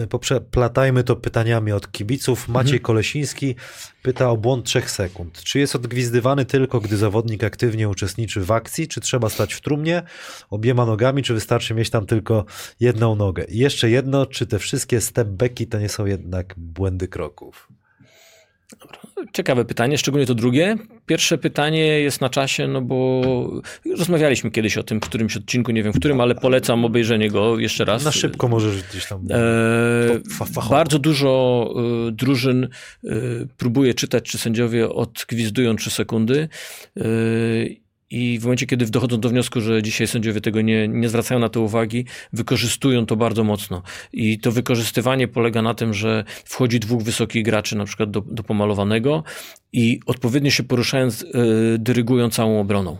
poprzeplatajmy to pytaniami od kibiców. Maciej Mhm. Kolesiński pyta o błąd 3 sekund. Czy jest odgwizdywany tylko, gdy zawodnik aktywnie uczestniczy w akcji, czy trzeba stać w trumnie obiema nogami, czy wystarczy mieć tam tylko jedną nogę? I jeszcze jedno, czy te wszystkie step backi to nie są jednak błędy kroków? Ciekawe pytanie, szczególnie to drugie. Pierwsze pytanie jest na czasie, no bo rozmawialiśmy kiedyś o tym w którymś odcinku, nie wiem w którym, ale polecam obejrzenie go jeszcze raz. Na szybko możesz gdzieś tam. E, bardzo dużo e, drużyn e, próbuje czytać, czy sędziowie odgwizdują 3 sekundy. E, i w momencie, kiedy dochodzą do wniosku, że dzisiaj sędziowie tego nie, nie zwracają na to uwagi, wykorzystują to bardzo mocno. I to wykorzystywanie polega na tym, że wchodzi dwóch wysokich graczy, na przykład do, do pomalowanego, i odpowiednio się poruszając, yy, dyrygują całą obroną.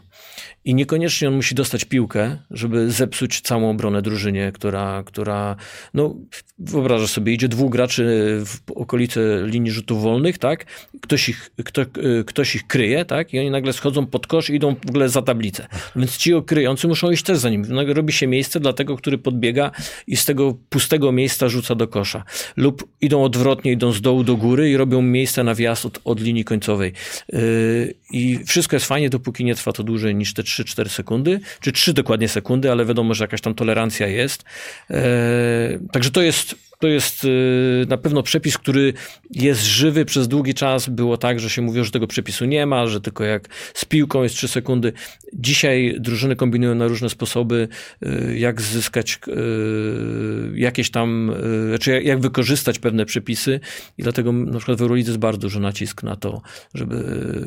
I niekoniecznie on musi dostać piłkę, żeby zepsuć całą obronę drużynie, która, która no wyobrażasz sobie, idzie dwóch graczy w okolice linii rzutów wolnych, tak? Ktoś ich, kto, ktoś ich kryje, tak? I oni nagle schodzą pod kosz i idą w ogóle za tablicę. Więc ci okryjący muszą iść też za nim. Nagle robi się miejsce dla tego, który podbiega i z tego pustego miejsca rzuca do kosza. Lub idą odwrotnie, idą z dołu do góry i robią miejsce na wjazd od, od linii końcowej. Yy, I wszystko jest fajnie, dopóki nie trwa to dłużej niż te 3-4 sekundy, czy 3 dokładnie sekundy, ale wiadomo, że jakaś tam tolerancja jest. E, także to jest to jest y, na pewno przepis, który jest żywy przez długi czas. Było tak, że się mówiło, że tego przepisu nie ma, że tylko jak z piłką jest 3 sekundy. Dzisiaj drużyny kombinują na różne sposoby, y, jak zyskać y, jakieś tam, czy znaczy jak wykorzystać pewne przepisy i dlatego na przykład w Eurolidze jest bardzo duży nacisk na to, żeby,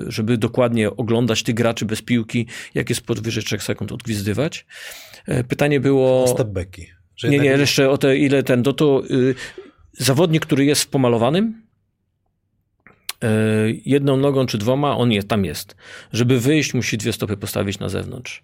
żeby dokładnie oglądać tych graczy bez piłki, jak jest powyżej 3 sekund odgwizdywać. E, pytanie było... Step backi. Nie, nie, jeszcze o te, ile ten, do to y, zawodnik, który jest w pomalowanym, jedną nogą czy dwoma, on jest, tam jest. Żeby wyjść, musi dwie stopy postawić na zewnątrz.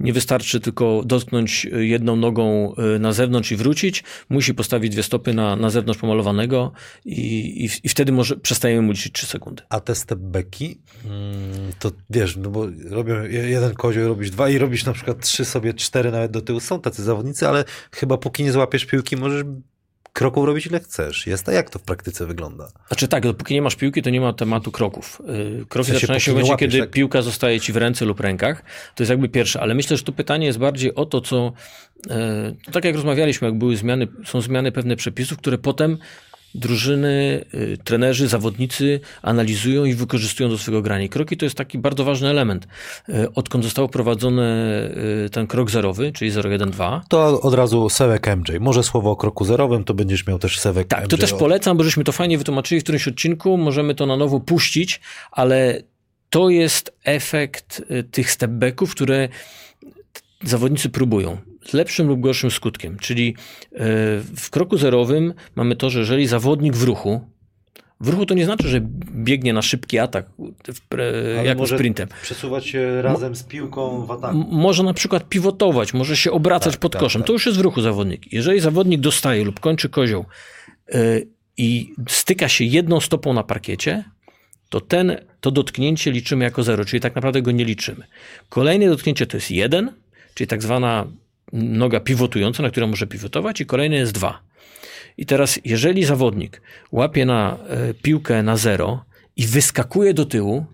Nie wystarczy tylko dotknąć jedną nogą y, na zewnątrz i wrócić. Musi postawić dwie stopy na, na zewnątrz pomalowanego i, i, i wtedy może przestajemy mu liczyć 3 sekundy. A te stepbacki, mm, to wiesz, no bo robią jeden kozioł, robisz dwa i robisz na przykład trzy sobie, cztery nawet do tyłu. Są tacy zawodnicy, ale chyba póki nie złapiesz piłki, możesz kroków robić ile chcesz. Jest, a jak to w praktyce wygląda? Znaczy tak, dopóki nie masz piłki, to nie ma tematu kroków. Y, kroki w sensie, zaczynają się w momencie, kiedy tak? piłka zostaje ci w ręce lub rękach. To jest jakby pierwsze, ale myślę, że to pytanie jest bardziej o to, co e, tak jak rozmawialiśmy, jak były zmiany, są zmiany pewne przepisów, które potem drużyny, y, trenerzy, zawodnicy analizują i wykorzystują do swojego grania. I kroki to jest taki bardzo ważny element. Y, odkąd został wprowadzony y, ten krok zerowy, czyli 012. To od razu Sewek MJ. Może słowo o kroku zerowym, to będziesz miał też Sewek Tak, to też polecam, bo żeśmy to fajnie wytłumaczyli w którymś odcinku. Możemy to na nowo puścić, ale to jest efekt tych stepbacków, które zawodnicy próbują z lepszym lub gorszym skutkiem. Czyli e, w kroku zerowym mamy to, że jeżeli zawodnik w ruchu, w ruchu to nie znaczy, że biegnie na szybki atak, jak może sprintem. Przesuwać się razem z piłką w ataku. Może na przykład pivotować, może się obracać tak, pod tak, koszem. Tak. To już jest w ruchu zawodnik. Jeżeli zawodnik dostaje lub kończy kozioł yy, i styka się jedną stopą na parkiecie, to ten, to dotknięcie liczymy jako zero, czyli tak naprawdę go nie liczymy. Kolejne dotknięcie to jest jeden, czyli tak zwana noga pivotująca, na którą może pivotować i kolejny jest dwa. I teraz, jeżeli zawodnik łapie na e, piłkę na zero i wyskakuje do tyłu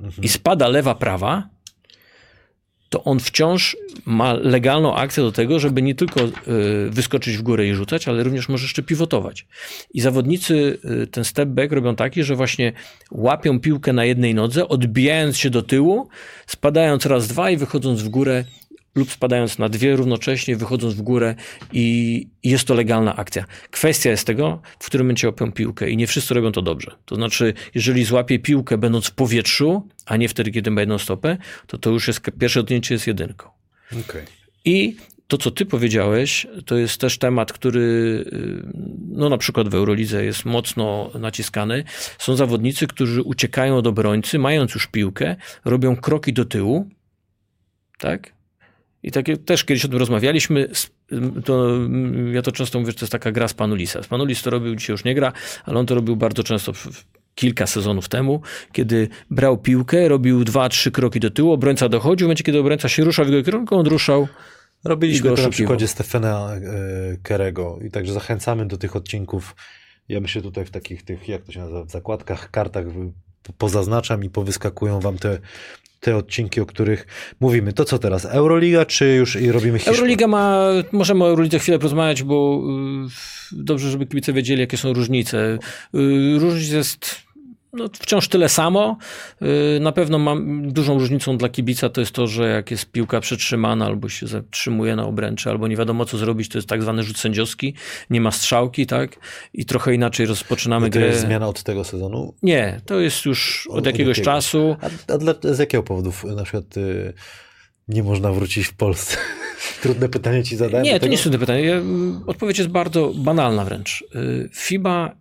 mhm. i spada lewa, prawa, to on wciąż ma legalną akcję do tego, żeby nie tylko e, wyskoczyć w górę i rzucać, ale również może jeszcze pivotować. I zawodnicy e, ten step back robią taki, że właśnie łapią piłkę na jednej nodze, odbijając się do tyłu, spadając raz, dwa i wychodząc w górę lub spadając na dwie równocześnie, wychodząc w górę i jest to legalna akcja. Kwestia jest tego, w którym momencie łapią piłkę i nie wszyscy robią to dobrze. To znaczy, jeżeli złapie piłkę będąc w powietrzu, a nie wtedy, kiedy ma jedną stopę, to to już jest, pierwsze odnięcie jest jedynką. Okay. I to, co ty powiedziałeś, to jest też temat, który y, no na przykład w Eurolidze jest mocno naciskany. Są zawodnicy, którzy uciekają do obrońcy, mając już piłkę, robią kroki do tyłu, tak? I tak też kiedyś o tym rozmawialiśmy. To, ja to często mówię, że to jest taka gra z Panulisa. Panulis to robił, dzisiaj już nie gra, ale on to robił bardzo często kilka sezonów temu, kiedy brał piłkę, robił dwa, trzy kroki do tyłu, obrońca dochodził, w momencie, kiedy obrońca się ruszał w jego kierunku, on ruszał. Robiliśmy to na przykładzie Stefana e, Kerego i także zachęcamy do tych odcinków. Ja myślę tutaj w takich tych, jak to się nazywa, w zakładkach, kartach pozaznaczam i powyskakują wam te te odcinki, o których mówimy. To co teraz? Euroliga, czy już i robimy Hiszpanię? Euroliga ma, możemy o Eurolidze chwilę porozmawiać, bo y, dobrze, żeby kibice wiedzieli, jakie są różnice. Y, różnic jest no, wciąż tyle samo. Y, na pewno mam dużą różnicą dla kibica to jest to, że jak jest piłka przetrzymana albo się zatrzymuje na obręczy, albo nie wiadomo co zrobić, to jest tak zwany rzut sędziowski, nie ma strzałki, tak? I trochę inaczej rozpoczynamy I to grę. jest zmiana od tego sezonu? Nie, to jest już od, Od jakiegoś jakiego? czasu. A, a dla, z jakiego powodu na przykład y, nie można wrócić w Polsce? Trudne pytanie ci zadałem. Nie, to nie jest trudne pytanie. Mm, Odpowiedź jest bardzo banalna wręcz. Y, FIBA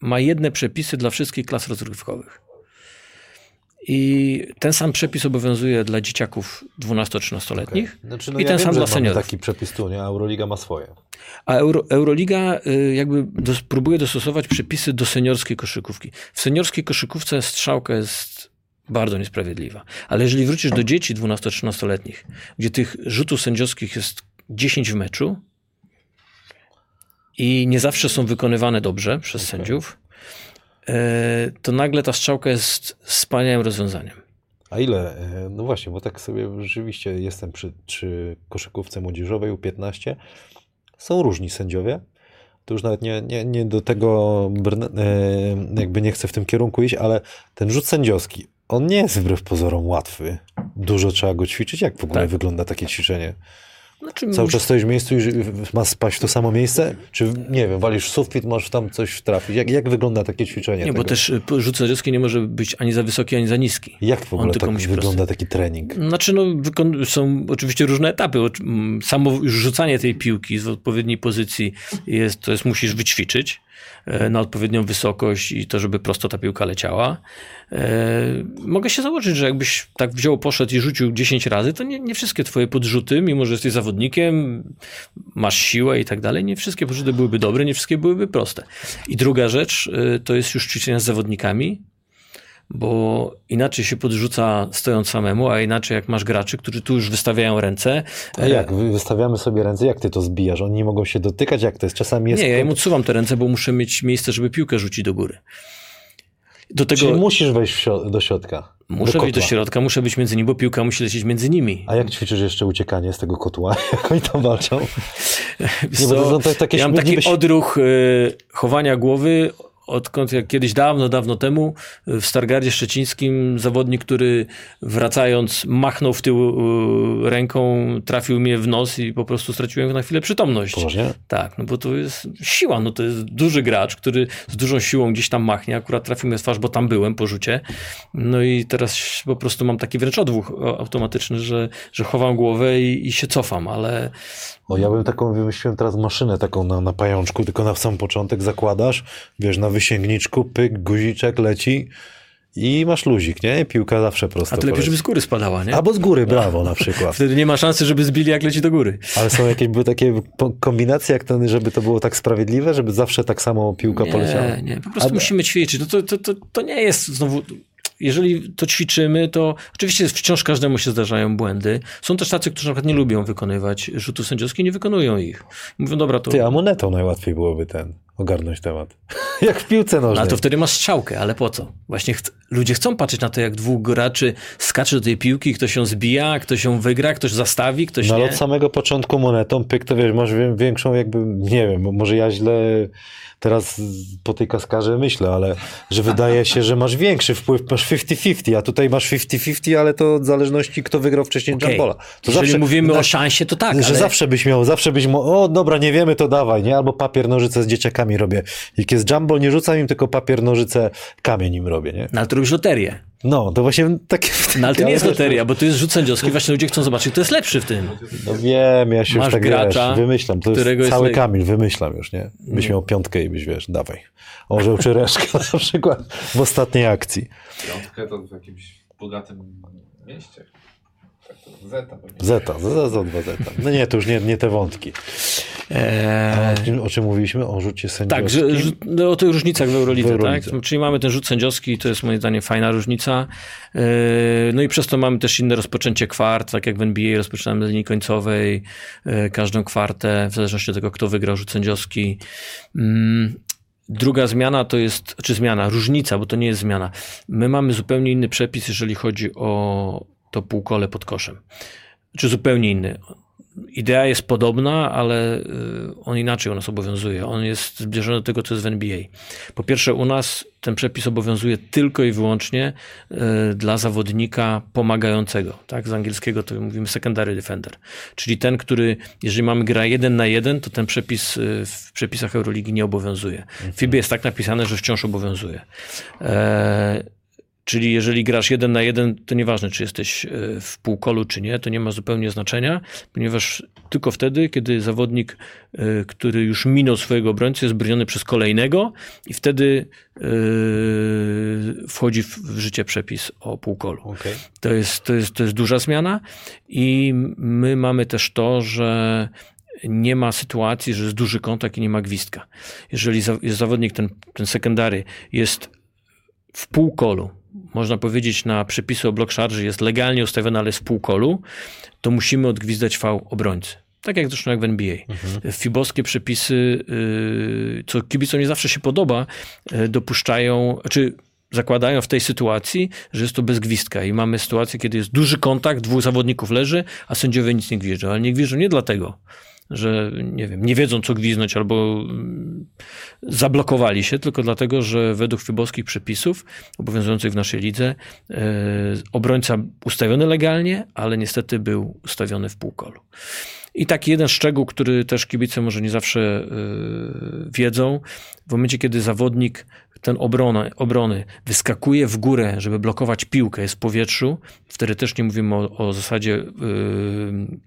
ma jedne przepisy dla wszystkich klas rozrywkowych. I ten sam przepis obowiązuje dla dzieciaków 12-13-letnich Znaczy, no i ja ten wiem, sam dla seniorów. taki przepis tu, nie? A Euroliga ma swoje. A Euro, Euroliga y, jakby dos, próbuje dostosować przepisy do seniorskiej koszykówki. W seniorskiej koszykówce strzałka jest bardzo niesprawiedliwa. Ale jeżeli wrócisz do dzieci 12-13-letnich, gdzie tych rzutów sędziowskich jest 10 w meczu i nie zawsze są wykonywane dobrze przez Okej. sędziów, e, to nagle ta strzałka jest wspaniałym rozwiązaniem. A ile? e, No właśnie, bo tak sobie rzeczywiście jestem przy, przy koszykówce młodzieżowej U15. Są różni sędziowie. To już nawet nie, nie, nie do tego e, jakby nie chcę w tym kierunku iść, ale ten rzut sędziowski, on nie jest wbrew pozorom łatwy. Dużo trzeba go ćwiczyć. Jak w ogóle Tak. wygląda takie ćwiczenie? Znaczy, Cały czas stoisz w miejscu i masz spaść w to samo miejsce? Czy, nie wiem, walisz w sufit, możesz tam coś trafić? Jak, jak wygląda takie ćwiczenie? nie, bo tego? też y, rzut sędziowski nie może być ani za wysoki, ani za niski. Jak w ogóle tak wygląda taki trening? Znaczy, no, są oczywiście różne etapy. Samo rzucanie tej piłki z odpowiedniej pozycji jest, to jest musisz wyćwiczyć na odpowiednią wysokość i to, żeby prosto ta piłka leciała. E, mogę się założyć, że jakbyś tak wziął, poszedł i rzucił 10 razy, to nie, nie wszystkie twoje podrzuty, mimo że jesteś zawodnikiem, masz siłę i tak dalej, nie wszystkie podrzuty byłyby dobre, nie wszystkie byłyby proste. I druga rzecz, e, to jest już ćwiczenia z zawodnikami, bo inaczej się podrzuca stojąc samemu, a inaczej jak masz graczy, którzy tu już wystawiają ręce. A jak? Wy- Wystawiamy sobie ręce, jak ty to zbijasz? Oni nie mogą się dotykać, jak to jest? Czasami jest... Nie, ja im odsuwam te ręce, bo muszę mieć miejsce, żeby piłkę rzucić do góry. Do tego Czyli musisz wejść do środka. muszę do wejść do środka, muszę być między nimi, bo piłka musi lecieć między nimi. A jak ćwiczysz jeszcze uciekanie z tego kotła? Jak oni tam walczą? Nie, bo to są te- takie ja mam taki śmierdliwe- odruch y, chowania głowy, odkąd jak kiedyś dawno, dawno temu w Stargardzie Szczecińskim zawodnik, który wracając machnął w tył y, ręką, trafił mnie w nos i po prostu straciłem na chwilę przytomność. Poważnie? Tak, no bo to jest siła, no to jest duży gracz, który z dużą siłą gdzieś tam machnie, akurat trafił mnie w twarz, bo tam byłem po rzucie. No i teraz po prostu mam taki wręcz odwóch o, automatyczny, że, że chowam głowę i, i się cofam, ale O, ja bym taką wymyśliłem teraz maszynę taką na, na pajączku, tylko na sam początek zakładasz, wiesz, na wysięgniczku, pyk, guziczek leci i masz luzik, nie? I piłka zawsze prosto a to lepiej, poleci. żeby z góry spadała, nie? Albo z góry, brawo na przykład. Wtedy nie ma szansy, żeby zbili jak leci do góry. Ale są jakieś były takie kombinacje, jak ten, żeby to było tak sprawiedliwe, żeby zawsze tak samo piłka poleciała? Nie, nie, po prostu A- musimy ćwiczyć. No to, to, to, to nie jest znowu... Jeżeli to ćwiczymy, to oczywiście wciąż każdemu się zdarzają błędy. Są też tacy, którzy na przykład nie lubią wykonywać rzutów sędziowskich, nie wykonują ich. Mówią, dobra, to... Ty, a monetą najłatwiej byłoby ten, ogarnąć temat. jak w piłce No, nożnej. ale to wtedy masz strzałkę, ale po co? Właśnie ch- ludzie chcą patrzeć na to, jak dwóch graczy skacze do tej piłki, ktoś ją zbija, ktoś ją wygra, ktoś zastawi, ktoś No ale nie. od samego początku monetą, pyk, to wiesz, masz większą jakby, nie wiem, może ja źle teraz po tej kaskarze myślę, ale że wydaje się, że masz większy wpływ, masz 50-50, a tutaj masz 50-50, ale to od zależności kto wygrał wcześniej Okej. Jambola. To Jeżeli mówimy no, o szansie, to tak, że ale... zawsze byś miał, zawsze byś mo- o dobra, nie wiemy, to dawaj, nie? Albo papier, nożyce z dzieciakami robię. Jak jest jumbo, nie rzucam im, tylko papier, nożyce, kamień im robię, nie? No, ale to robisz loterię. No, to właśnie takie... No ale to nie jest ale- loteria, bo to jest rzut sędziowski, właśnie ludzie chcą zobaczyć, kto jest lepszy w tym. No wiem, ja się Masz już tak gracza, wiesz, wymyślam. To jest jest cały lej- Kamil, wymyślam już, nie? Byś miał piątkę i byś, wiesz, dawaj. Orzeł czy reszka na przykład w ostatniej akcji. Piątkę to w jakimś bogatym mieście. Zeta. Zeta, zeta, zeta, dwa zeta. No nie, to już nie, nie te wątki. Eee, o, czym, o czym mówiliśmy? O rzucie sędziowskim? tak, że, że, no, o tych różnicach w Eurolidze, W Eurolidze. tak? Czyli mamy ten rzut sędziowski, to jest moim zdaniem fajna różnica. Eee, no i przez to mamy też inne rozpoczęcie kwart, tak jak w NBA rozpoczynamy z linii końcowej, e, każdą kwartę, w zależności od tego, kto wygrał rzut sędziowski. Mm, Druga zmiana to jest, czy zmiana, różnica, bo to nie jest zmiana. My mamy zupełnie inny przepis, jeżeli chodzi o to półkole pod koszem. Czy zupełnie inny. idea jest podobna, ale y, on inaczej u nas obowiązuje. On jest zbliżony do tego, co jest w NBA. Po pierwsze, u nas ten przepis obowiązuje tylko i wyłącznie y, dla zawodnika pomagającego. Tak? Z angielskiego to mówimy secondary defender. Czyli ten, który, jeżeli mamy gra jeden na jeden, to ten przepis y, w przepisach Euroligi nie obowiązuje. W FIBie jest tak napisane, że wciąż obowiązuje. Czyli jeżeli grasz jeden na jeden, to nieważne, czy jesteś e, w półkolu, czy nie, to nie ma zupełnie znaczenia, ponieważ tylko wtedy, kiedy zawodnik, e, który już minął swojego obrońcę, jest broniony przez kolejnego i wtedy e, wchodzi w życie przepis o półkolu. Okay. To, jest, to, jest, to jest duża zmiana i my mamy też to, że nie ma sytuacji, że jest duży kontakt i nie ma gwizdka. Jeżeli jest zawodnik, ten, ten sekundary jest w półkolu, można powiedzieć, na przepisy o blok charge jest legalnie ustawiony, ale w półkolu, to musimy odgwizdać V obrońcy. Tak jak zresztą jak w NBA. Mhm. Fibowskie przepisy, y, co kibicom nie zawsze się podoba, y, dopuszczają, czy zakładają w tej sytuacji, że jest to bez gwizdka i mamy sytuację, kiedy jest duży kontakt, dwóch zawodników leży, a sędziowie nic nie gwiżdżą. Ale nie gwiżdżą nie dlatego, że nie wiem, nie wiedzą co gwiznąć albo mm, zablokowali się, tylko dlatego, że według fibowskich przepisów obowiązujących w naszej lidze e, obrońca ustawiony legalnie, ale niestety był ustawiony w półkolu. I taki jeden szczegół, który też kibice może nie zawsze e, wiedzą, w momencie, kiedy zawodnik ten obrona, obrony wyskakuje w górę, żeby blokować piłkę, jest w powietrzu, wtedy też nie mówimy o, o zasadzie yy,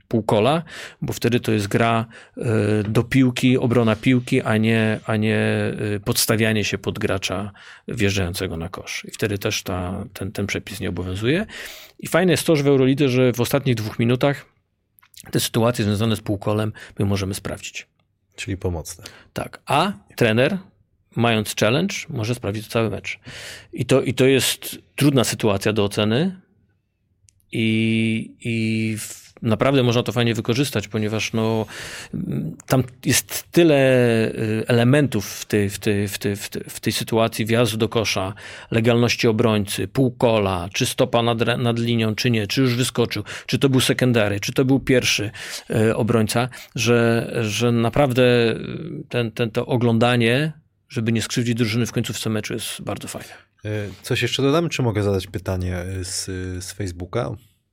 półkola, bo wtedy to jest gra yy, do piłki, obrona piłki, a nie, a nie yy, podstawianie się pod gracza wjeżdżającego na kosz. I wtedy też ta, ten, ten przepis nie obowiązuje. I fajne jest to, że w Eurolidze, że w ostatnich dwóch minutach te sytuacje związane z półkolem my możemy sprawdzić. Czyli pomocne. Tak. A trener mając challenge, może sprawdzić cały mecz. I to, i to jest trudna sytuacja do oceny i, i naprawdę można to fajnie wykorzystać, ponieważ no, tam jest tyle y, elementów w tej, w, tej, w, tej, w, tej, w tej sytuacji wjazdu do kosza, legalności obrońcy, półkola, czy stopa nad, nad linią, czy nie, czy już wyskoczył, czy to był sekundary, czy to był pierwszy y, obrońca, że, że naprawdę ten, ten, to oglądanie żeby nie skrzywdzić drużyny w końcówce meczu jest bardzo fajne. E, coś jeszcze dodamy, czy mogę zadać pytanie z, z Facebooka?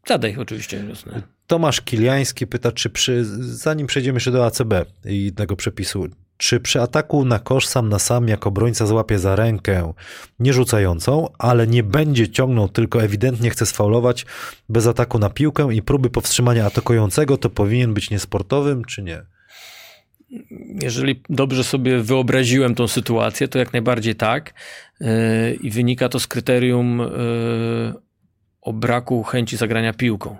Zadaj, oczywiście. Jasne. Tomasz Kiliański pyta, czy przy, zanim przejdziemy jeszcze do ACB i tego przepisu, czy przy ataku na kosz sam na sam jako obrońca złapie za rękę nie rzucającą, ale nie będzie ciągnął, tylko ewidentnie chce sfaulować bez ataku na piłkę i próby powstrzymania atakującego, to powinien być niesportowym, czy nie? Jeżeli dobrze sobie wyobraziłem tą sytuację, to jak najbardziej tak. E, I wynika to z kryterium e, o braku chęci zagrania piłką.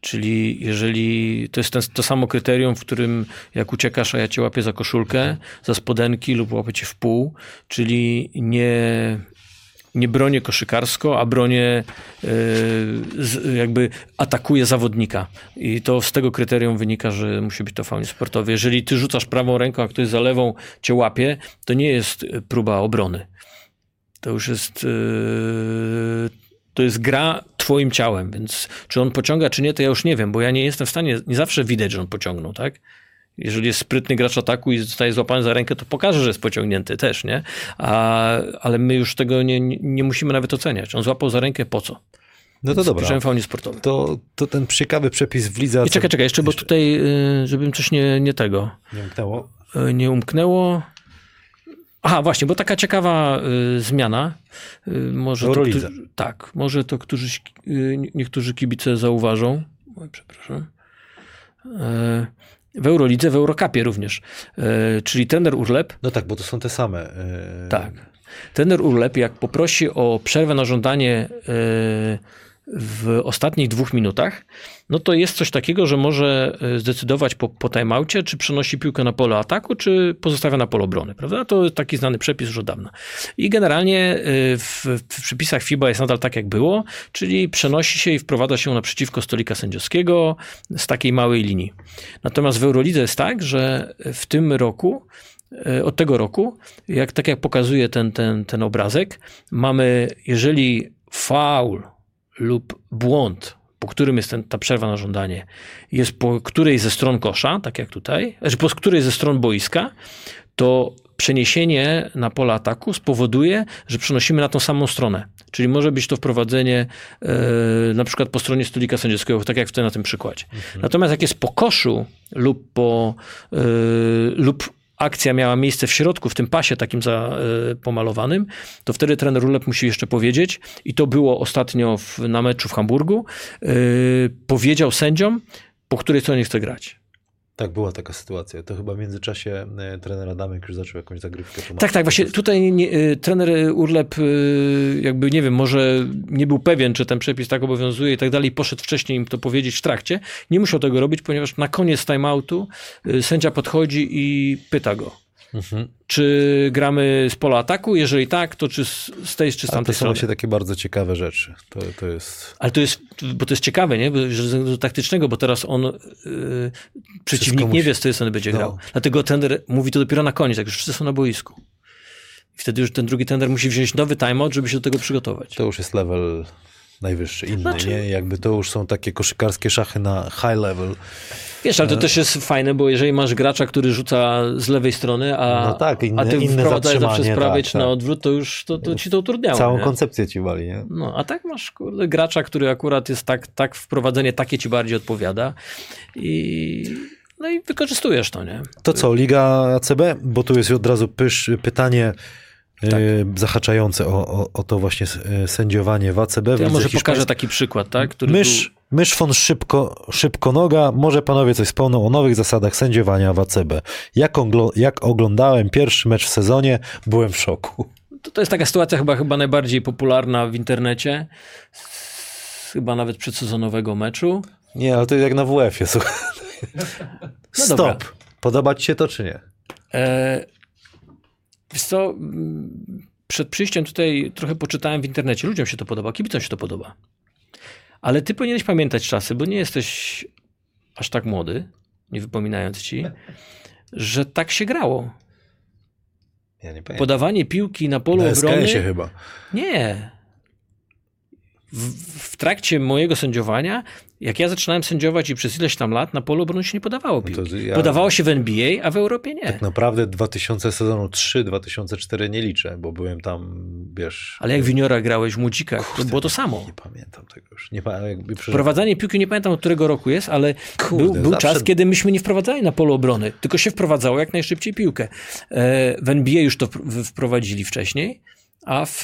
Czyli jeżeli to jest ten, to samo kryterium, w którym jak uciekasz, a ja cię łapię za koszulkę, za spodenki lub łapię cię w pół, czyli nie nie bronię koszykarsko, a bronię yy, jakby atakuje zawodnika. I to z tego kryterium wynika, że musi być to faul sportowy. Jeżeli ty rzucasz prawą ręką, a ktoś za lewą cię łapie, to nie jest próba obrony. To już jest yy, to jest gra twoim ciałem, więc czy on pociąga, czy nie, to ja już nie wiem, bo ja nie jestem w stanie, nie zawsze widać, że on pociągnął, tak? Jeżeli jest sprytny gracz ataku i zostaje złapany za rękę, to pokaże, że jest pociągnięty też, nie? A, ale my już tego nie, nie musimy nawet oceniać. On złapał za rękę po co? No to dobra. faunie sportowej. To, to ten ciekawy przepis w lidze... I czekaj, czekaj, jeszcze, bo tutaj, y, żebym coś nie, nie tego... Nie umknęło? Y, nie umknęło... Aha, właśnie, bo taka ciekawa y, zmiana. Y, może to, którzy, tak, może to którzy, y, niektórzy kibice zauważą. Oj, przepraszam. Y, w Eurolidze, w Eurocupie również. E, czyli trener Urlep. No tak, bo to są te same. E, tak. Trener Urlep, jak poprosi o przerwę na żądanie e, w ostatnich dwóch minutach, no to jest coś takiego, że może e, zdecydować po, po timeoutie, czy przenosi piłkę na pole ataku, czy pozostawia na pole obrony, prawda? To taki znany przepis już od dawna. I generalnie e, w, w przepisach FIBA jest nadal tak, jak było, czyli przenosi się i wprowadza się naprzeciwko stolika sędziowskiego z takiej małej linii. Natomiast w Eurolidze jest tak, że w tym roku e, od tego roku, jak, tak jak pokazuje ten, ten, ten obrazek, mamy, jeżeli faul lub błąd po którym jest ten, ta przerwa na żądanie, jest po której ze stron kosza, tak jak tutaj, znaczy po której ze stron boiska, to przeniesienie na pole ataku spowoduje, że przenosimy na tą samą stronę. Czyli może być to wprowadzenie e, na przykład po stronie stolika sędziowskiego, tak jak tutaj na tym przykładzie. Natomiast jak jest po koszu lub po e, lub akcja miała miejsce w środku, w tym pasie takim za, e, pomalowanym, to wtedy trener Rulep musi jeszcze powiedzieć, i to było ostatnio w, na meczu w Hamburgu, e, powiedział sędziom, po której stronie chce grać. Tak, była taka sytuacja. To chyba w międzyczasie e, trener Adamek już zaczął jakąś zagrywkę. Tak, tak, właśnie tutaj nie, y, trener Urlep y, jakby, nie wiem, może nie był pewien, czy ten przepis tak obowiązuje i tak dalej, poszedł wcześniej im to powiedzieć w trakcie. Nie musiał tego robić, ponieważ na koniec timeoutu sędzia podchodzi i pyta go, Mhm. czy gramy z pola ataku, jeżeli tak, to czy z z tej, czy z Ale to tamtej są strony. właśnie takie bardzo ciekawe rzeczy. To, to jest... Ale to jest, bo to jest ciekawe, nie? Bo, że względu taktycznego, bo teraz on, yy, przeciwnik nie musi- wie, z której strony będzie No. grał. Dlatego trener mówi to dopiero na koniec, jak już wszyscy są na boisku. I wtedy już ten drugi trener musi wziąć nowy timeout, żeby się do tego przygotować. To już jest level najwyższy, inny, Znaczy- nie? Jakby to już są takie koszykarskie szachy na high level. Wiesz, ale to też jest fajne, bo jeżeli masz gracza, który rzuca z lewej strony, a, No tak, inne- a ty inne wprowadzałeś zawsze z zatrzymanie, prawej tak, czy na tak. odwrót, to już to, to ci to utrudniało. Całą nie? koncepcję ci wali, nie? No, a tak masz kurde, gracza, który akurat jest tak, tak wprowadzenie takie ci bardziej odpowiada i no i wykorzystujesz to, nie? To co, Liga ACB? Bo tu jest od razu pysz, pytanie Tak. e, zahaczające o, o, o to właśnie e, sędziowanie w ACB. Ja może pokażę taki przykład, tak? Który Mysz, mysz von szybko, szybko noga. Może panowie coś wspomną o nowych zasadach sędziowania w ACB. Jak, oglo- jak oglądałem pierwszy mecz w sezonie, byłem w szoku. to, to jest taka sytuacja chyba, chyba najbardziej popularna w internecie. Chyba nawet przedsezonowego meczu. Nie, ale to jak na WF-ie, słuchaj. No dobra. Stop. Podoba ci się to, czy nie? E, wiesz co, przed przyjściem tutaj trochę poczytałem w internecie. Ludziom się to podoba, kibicom się to podoba. Ale ty powinieneś pamiętać czasy, bo nie jesteś aż tak młody, nie wypominając ci, że tak się grało. Ja. Podawanie piłki na polu Na obrony. Chyba. Nie. W, w trakcie mojego sędziowania, jak ja zaczynałem sędziować i przez ileś tam lat, na polu obrony się nie podawało No to piłki. ja- Podawało się w NBA, a w Europie nie. Tak naprawdę 2000 sezonu 3, 2004 nie liczę, bo byłem tam, wiesz... Ale jak w juniora grałeś w młodzikach, to Kurde, było to samo. Nie pamiętam tego już. Nie, przeżyłem- piłki, nie pamiętam od którego roku jest, ale Kurde, był, był zawsze- czas, kiedy myśmy nie wprowadzali na polu obrony, tylko się wprowadzało jak najszybciej piłkę. E, W NBA już to wpr- wprowadzili wcześniej, a w,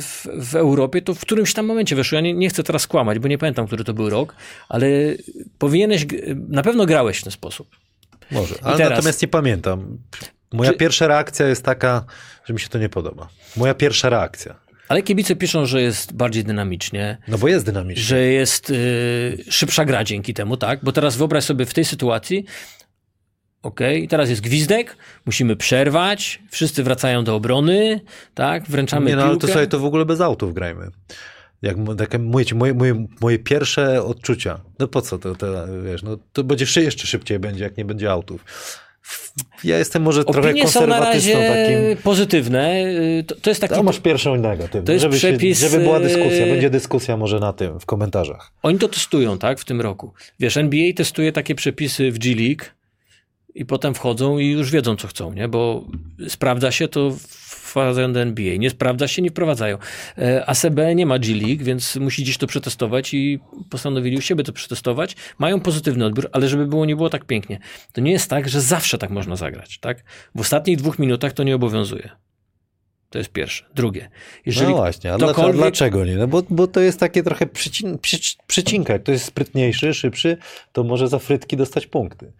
w, w Europie to w którymś tam momencie weszło. Ja nie, nie chcę teraz kłamać, bo nie pamiętam, który to był rok, ale powinieneś, na pewno grałeś w ten sposób. Może, ale teraz- natomiast nie pamiętam. Moja Czy- pierwsza reakcja jest taka, że mi się to nie podoba. Moja pierwsza reakcja. Ale kibice piszą, że jest bardziej dynamicznie, No bo jest dynamiczny. że jest y, szybsza gra dzięki temu, tak? Bo teraz wyobraź sobie w tej sytuacji, okej, teraz jest gwizdek, musimy przerwać, wszyscy wracają do obrony, tak? Wręczamy Nie, no ale piłkę. to sobie to w ogóle bez autów grajmy. Jak, jak mówię ci, moje, moje, moje pierwsze odczucia. No po co to, to wiesz, no to będzie jeszcze, szybciej będzie, jak nie będzie autów. Ja jestem może trochę Opinie są na konserwatystą razie takim. pozytywne. Y, To, to jest taki... A masz pierwszą negatywną. to jest żeby, przepis, się, żeby była dyskusja. yy, Będzie dyskusja może na tym, w komentarzach. Oni to testują, tak, w tym roku. Wiesz, NBA testuje takie przepisy w G League i potem wchodzą i już wiedzą, co chcą, nie? Bo sprawdza się, to wprowadzają do NBA. Nie sprawdza się, nie wprowadzają. E, ACB nie ma G League, więc musi gdzieś to przetestować i postanowili u siebie to przetestować. Mają pozytywny odbiór, ale żeby było, nie było tak pięknie. To nie jest tak, że zawsze tak można zagrać, tak? W ostatnich dwóch minutach to nie obowiązuje. To jest pierwsze. Drugie. Jeżeli no właśnie, a dlaczego, ktokolwiek- dlaczego nie? No bo, bo to jest takie trochę przycin, przy, przycinka. Jak ktoś jest sprytniejszy, szybszy, to może za frytki dostać punkty.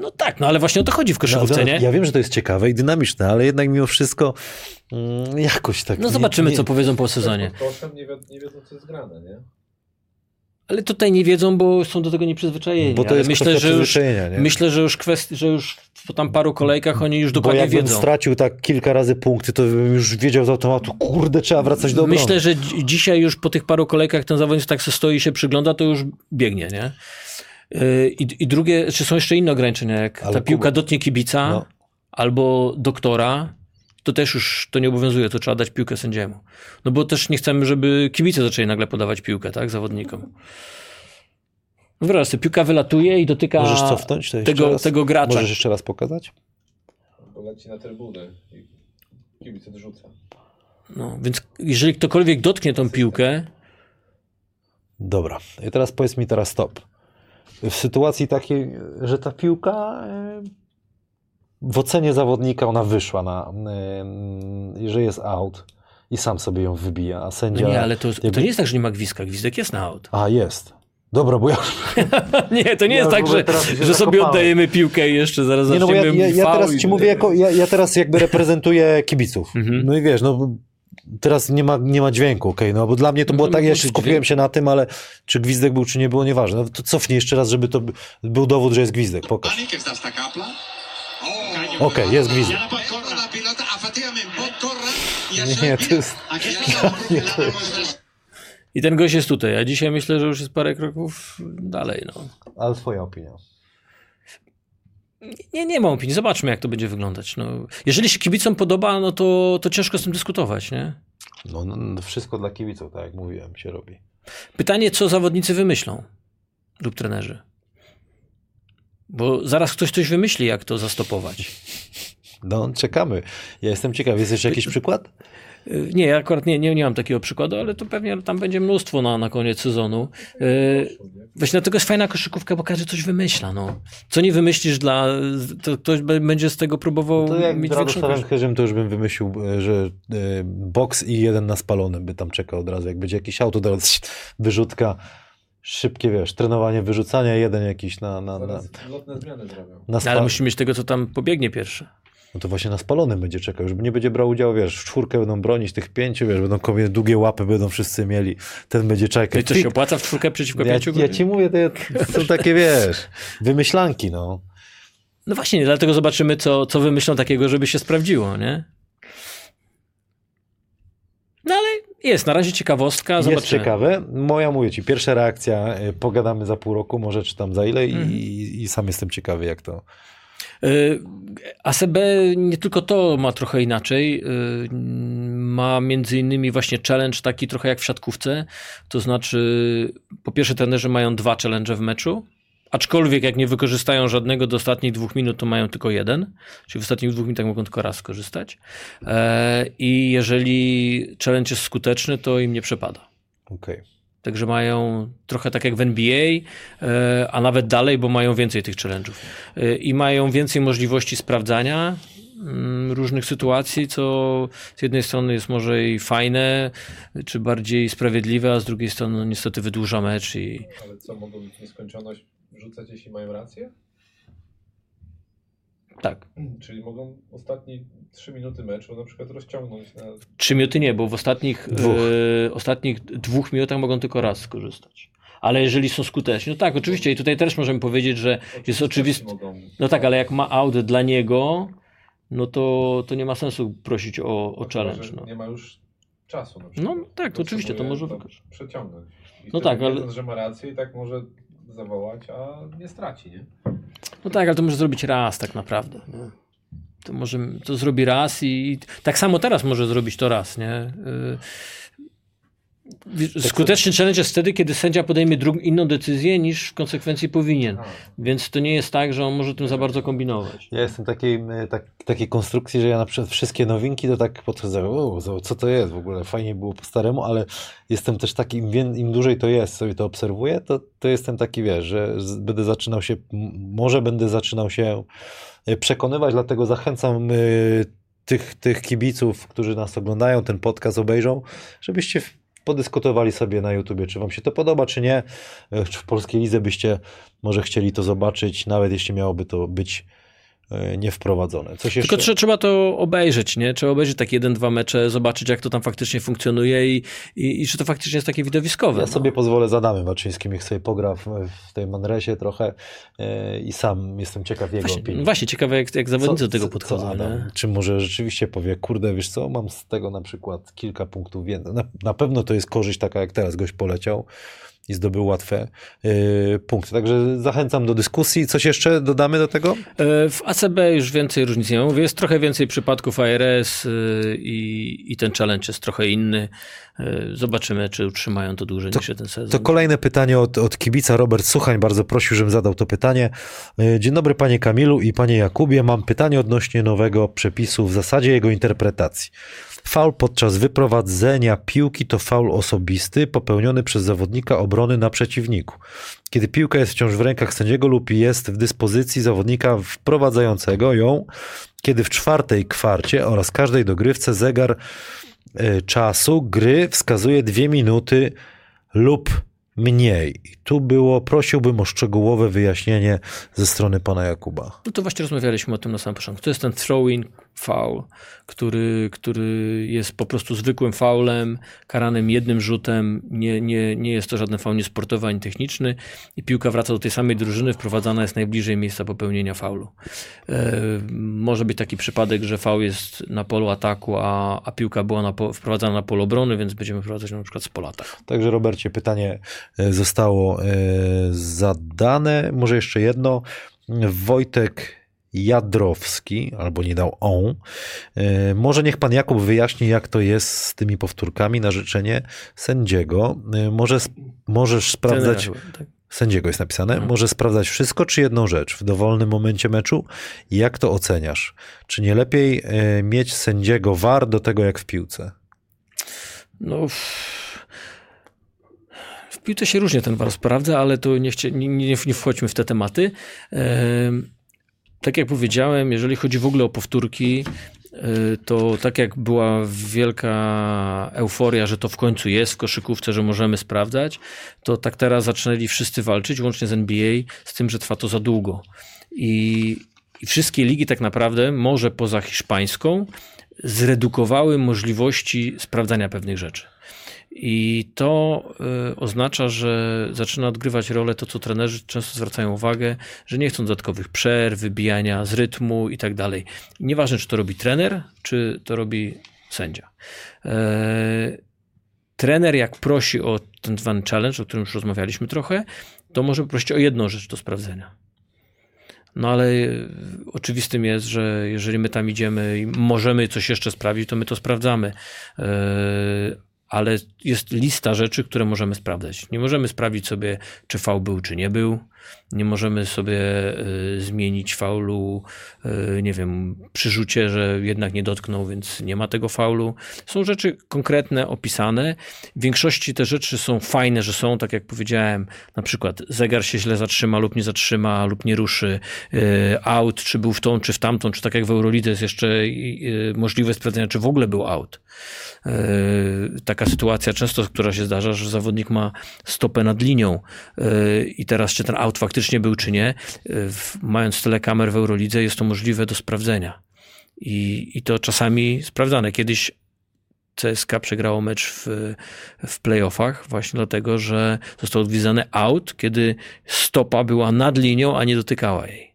No tak, no ale właśnie o to chodzi w koszykówce, No, nie? ja wiem, że to jest ciekawe i dynamiczne, ale jednak mimo wszystko mm, jakoś tak... No nie- zobaczymy, nie, co powiedzą po sezonie. Pod koszem nie, nie wiedzą, co jest grane, nie? Ale tutaj nie wiedzą, bo są do tego nieprzyzwyczajeni. Bo to Ale jest myślę, że już, nie? myślę, że już kwestii, że już po tam paru kolejkach oni już Bo dokładnie jakbym wiedzą. stracił tak kilka razy punkty, to bym już wiedział z automatu, kurde, trzeba wracać do obrony. Myślę, że dzi- dzisiaj już po tych paru kolejkach ten zawodnik tak se stoi i się przygląda, to już biegnie, nie? Yy, I, I drugie, czy są jeszcze inne ograniczenia, jak Ale ta piłka Kuba- dotknie kibica No. albo doktora, to też już to nie obowiązuje, to trzeba dać piłkę sędziemu. No bo też nie chcemy, żeby kibice zaczęli nagle podawać piłkę, tak, zawodnikom. No wyobraź sobie, piłka wylatuje i dotyka Możesz cofnąć to tego, raz? tego gracza. Możesz jeszcze raz pokazać? Leci na trybunę i kibic odrzuca. No, więc jeżeli ktokolwiek dotknie tą piłkę, Dobra. I teraz powiedz mi teraz stop. W sytuacji takiej, że ta piłka e, w ocenie zawodnika ona wyszła na, e, że jest out i sam sobie ją wybija, a sędzia... no nie, ale to, to jakby- nie jest tak, że nie ma gwizdka. Gwizdek jest na aut. A, jest. Dobra, bo ja... Nie, to nie Ja jest tak, że, że sobie oddajemy piłkę i jeszcze zaraz Nie, no bo ja, ja, ja teraz i- ci mówię, jako, ja, ja teraz jakby reprezentuję kibiców. Mhm. No i wiesz, no teraz nie ma, nie ma dźwięku, okej, no bo dla mnie to No było to tak, ja musi się skupiłem dźwięk. się na tym, ale czy gwizdek był, czy nie było, nieważne. No to cofnij jeszcze raz, żeby to by- był dowód, że jest gwizdek, pokaż. Dani, que está hasta Capla. Ok, jest gwizdek. No Nie, to jest... Nie, to jest- I ten gość jest tutaj, a dzisiaj myślę, że już jest parę kroków dalej. No. Ale twoja opinia. Nie, nie mam opinii. Zobaczmy, jak to będzie wyglądać. No. Jeżeli się kibicom podoba, no to, to ciężko z tym dyskutować. Nie? No, no, wszystko dla kibiców, tak jak mówiłem, się robi. Pytanie, co zawodnicy wymyślą lub trenerzy. Bo zaraz ktoś coś wymyśli, jak to zastopować. No, czekamy. Ja jestem ciekaw, jest jeszcze jakiś przykład? Y, Nie, ja akurat nie, nie, nie mam takiego przykładu, ale to pewnie tam będzie mnóstwo na, na koniec sezonu. Y, Właśnie dlatego jest fajna koszykówka, bo każdy coś wymyśla. No. Co nie wymyślisz dla... To ktoś będzie z tego próbował To jak mieć większą. Chyrzym, to już bym wymyślił, e, że e, boks i jeden na spalonym by tam czekał od razu. Jak będzie jakiś auto, to wyrzutka, szybkie, wiesz, trenowanie wyrzucania, jeden jakiś na... na, na, Zaraz lotne zmiany zrobią. na No, spa... ale musi mieć tego, co tam pobiegnie pierwszy. No to właśnie na spalonym będzie czekał, już nie będzie brał udziału, wiesz, w czwórkę będą bronić tych pięciu, wiesz, będą kobiety, długie łapy będą wszyscy mieli, ten będzie czekał. i co się opłaca w czwórkę przeciwko ja, pięciu? ja ci mówię, to są takie, wiesz, wymyślanki, no. No właśnie, dlatego zobaczymy, co, co wymyślą takiego, żeby się sprawdziło, nie? No ale jest, na razie ciekawostka, Jest zobaczymy. ciekawe. Moja, mówię ci, pierwsza reakcja, y, pogadamy za pół roku, może czy tam za ile i, Mhm. i sam jestem ciekawy, jak to... Y, ACB nie tylko to ma trochę inaczej. y, Ma między innymi właśnie challenge taki trochę jak w siatkówce. To znaczy, po pierwsze, trenerzy mają dwa challenge w meczu. Aczkolwiek jak nie wykorzystają żadnego do ostatnich dwóch minut, to mają tylko jeden. Czyli w ostatnich dwóch minutach mogą tylko raz skorzystać. E, I jeżeli challenge jest skuteczny, to im nie przepada. Okej. Także mają trochę tak jak w NBA, e, a nawet dalej, bo mają więcej tych challenge'ów. E, I mają więcej możliwości sprawdzania mm, różnych sytuacji, co z jednej strony jest może i fajne, czy bardziej sprawiedliwe, a z drugiej strony no, niestety wydłuża mecz i Ale co, mogą w nieskończoność rzucać, jeśli mają rację? Tak. Czyli mogą ostatnie 3 minuty meczu na przykład rozciągnąć na... Trzy minuty nie, bo w ostatnich Dwóch. e, ostatnich dwóch minutach mogą tylko raz skorzystać. Ale jeżeli są skuteczni, no tak, oczywiście i tutaj też możemy powiedzieć, że jest oczywiste, Mogą... No tak, ale jak ma aut dla niego, no to, to nie ma sensu prosić o, o challenge. No. Nie ma już czasu na przykład. No tak, to oczywiście, to może wykorzystać. przeciągnąć. I No tak, ale- wiedząc, że ma rację i tak może zawołać, a nie straci, nie? No tak, ale to może zrobić raz tak naprawdę. Nie? To może to zrobi raz i tak samo teraz może zrobić to raz, nie? Skuteczny challenge jest wtedy, kiedy sędzia podejmie drugą, inną decyzję niż w konsekwencji powinien. A, Więc to nie jest tak, że on może tym za bardzo kombinować. Ja jestem takiej, tak, takiej konstrukcji, że ja na przykład wszystkie nowinki to tak podchodzę, o, co- to jest w ogóle, fajnie było po staremu, ale jestem też taki, im, im dłużej to jest, sobie to obserwuję, to, to jestem taki, wiesz, że będę zaczynał się, może będę zaczynał się e, przekonywać, dlatego zachęcam e, tych, tych kibiców, którzy nas oglądają, ten podcast obejrzą, żebyście podyskutowali sobie na YouTubie, czy wam się to podoba, czy nie, E, czy w Polskiej Lidze byście może chcieli to zobaczyć, nawet jeśli miałoby to być e, niewprowadzone. Coś jeszcze? Tylko trze- trzeba to obejrzeć, nie? Trzeba obejrzeć takie jeden, dwa mecze, zobaczyć jak to tam faktycznie funkcjonuje i, i, i czy to faktycznie jest takie widowiskowe. Ja no. sobie pozwolę z Adamem Waczyńskim, niech sobie pogra w, w tej Manresie trochę e, i sam jestem ciekaw jego Właśnie, opinii. właśnie, ciekawe jak, jak zawodnicy do tego co podchodzą. Adam? nie? Czy może rzeczywiście powie, kurde, wiesz co, mam z tego na przykład kilka punktów więcej. Na, na pewno to jest korzyść taka, jak teraz gość poleciał, i zdobył łatwe y, punkty. Także zachęcam do dyskusji. Coś jeszcze dodamy do tego? E, W ACB już więcej różnic nie. Mówię, Jest trochę więcej przypadków ARS y, i, i ten challenge jest trochę inny. E, Zobaczymy, czy utrzymają to dłużej niż jeden sezon. To kolejne pytanie od, od kibica. Robert Suchań bardzo prosił, żebym zadał to pytanie. Y, Dzień dobry panie Kamilu i panie Jakubie. Mam pytanie odnośnie nowego przepisu w zasadzie jego interpretacji. Faul podczas wyprowadzenia piłki to faul osobisty popełniony przez zawodnika obrony na przeciwniku. Kiedy piłka jest wciąż w rękach sędziego lub jest w dyspozycji zawodnika wprowadzającego ją, kiedy w czwartej kwarcie oraz każdej dogrywce zegar y, czasu gry wskazuje dwie minuty lub mniej. Tu było, prosiłbym o szczegółowe wyjaśnienie ze strony pana Jakuba. No to właśnie rozmawialiśmy o tym na samym początku. To jest ten throw-in foul, który, który jest po prostu zwykłym faulem, karanym jednym rzutem. Nie, nie, nie jest to żaden faul niesportowy ani techniczny i piłka wraca do tej samej drużyny, wprowadzana jest najbliżej miejsca popełnienia faulu. E, może być taki przypadek, że faul jest na polu ataku, a, a piłka była na po, wprowadzana na polu obrony, więc będziemy wprowadzać na przykład z pola ataku. Także Robercie, pytanie e, zostało e, zadane. Może jeszcze jedno. Wojtek Jadrowski, albo nie dał on. E, Może niech pan Jakub wyjaśni, jak to jest z tymi powtórkami na życzenie sędziego. E, Może, możesz sprawdzać... Tak? Sędziego jest napisane. Mhm. Może sprawdzać wszystko, czy jedną rzecz w dowolnym momencie meczu? Jak to oceniasz? Czy nie lepiej e, mieć sędziego war do tego, jak w piłce? No, w, piłce się różnie ten VAR sprawdza, ale to nie, nie, nie, wchodźmy w te tematy. Em, tak jak powiedziałem, jeżeli chodzi w ogóle o powtórki, y, to tak jak była wielka euforia, że to w końcu jest w koszykówce, że możemy sprawdzać, to tak teraz zaczęli wszyscy walczyć, łącznie z NBA, z tym, że trwa to za długo. I, i wszystkie ligi tak naprawdę, może poza hiszpańską, zredukowały możliwości sprawdzania pewnych rzeczy. I to y, oznacza, że zaczyna odgrywać rolę to, co trenerzy często zwracają uwagę, że nie chcą dodatkowych przerw, wybijania z rytmu i tak dalej. Nieważne, czy to robi trener, czy to robi sędzia. E, trener, jak prosi o ten zwany challenge, o którym już rozmawialiśmy trochę, to może prosić o jedną rzecz do sprawdzenia. No ale e, oczywistym jest, że jeżeli my tam idziemy i możemy coś jeszcze sprawdzić, to my to sprawdzamy. Ale jest lista rzeczy, które możemy sprawdzać. Nie możemy sprawdzić sobie, czy faul był, czy nie był. Nie możemy sobie y, zmienić faulu, y, nie wiem, przy rzucie, że jednak nie dotknął, więc nie ma tego faulu. Są rzeczy konkretne, opisane. W większości te rzeczy są fajne, że są, tak jak powiedziałem, na przykład zegar się źle zatrzyma lub nie zatrzyma, lub nie ruszy. Y, out, czy był w tą, czy w tamtą, czy tak jak w Eurolidze jest jeszcze możliwe sprawdzenie, czy w ogóle był out. Taka sytuacja często, która się zdarza, że zawodnik ma stopę nad linią i teraz czy ten out faktycznie był, czy nie, mając tyle kamer w Eurolidze jest to możliwe do sprawdzenia. I, i to czasami sprawdzane. Kiedyś CSK przegrało mecz w, w playoffach właśnie dlatego, że został odwiedzany out, kiedy stopa była nad linią, a nie dotykała jej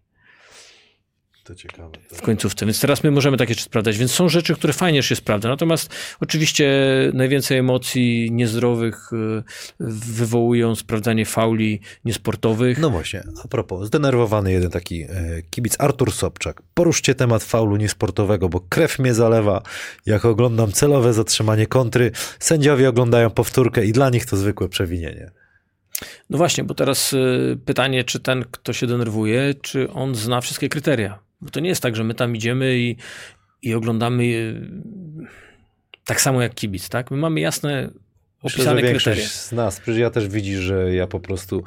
To ciekawe. w końcówce. Więc teraz my możemy takie rzeczy sprawdzać. Więc są rzeczy, które fajnie się sprawdza. Natomiast oczywiście najwięcej emocji niezdrowych y, wywołują sprawdzanie fauli niesportowych. No właśnie, a propos, zdenerwowany jeden taki e, kibic, Artur Sobczak. Poruszcie temat faulu niesportowego, bo krew mnie zalewa, jak oglądam celowe zatrzymanie kontry. Sędziowie oglądają powtórkę i dla nich to zwykłe przewinienie. No właśnie, bo teraz y, pytanie, czy ten, kto się denerwuje, czy on zna wszystkie kryteria. Bo to nie jest tak, że my tam idziemy i, i oglądamy y, tak samo jak kibic, tak? My mamy jasne Myślę, opisane większość kryteria. z nas, przecież ja też widzi, że ja po prostu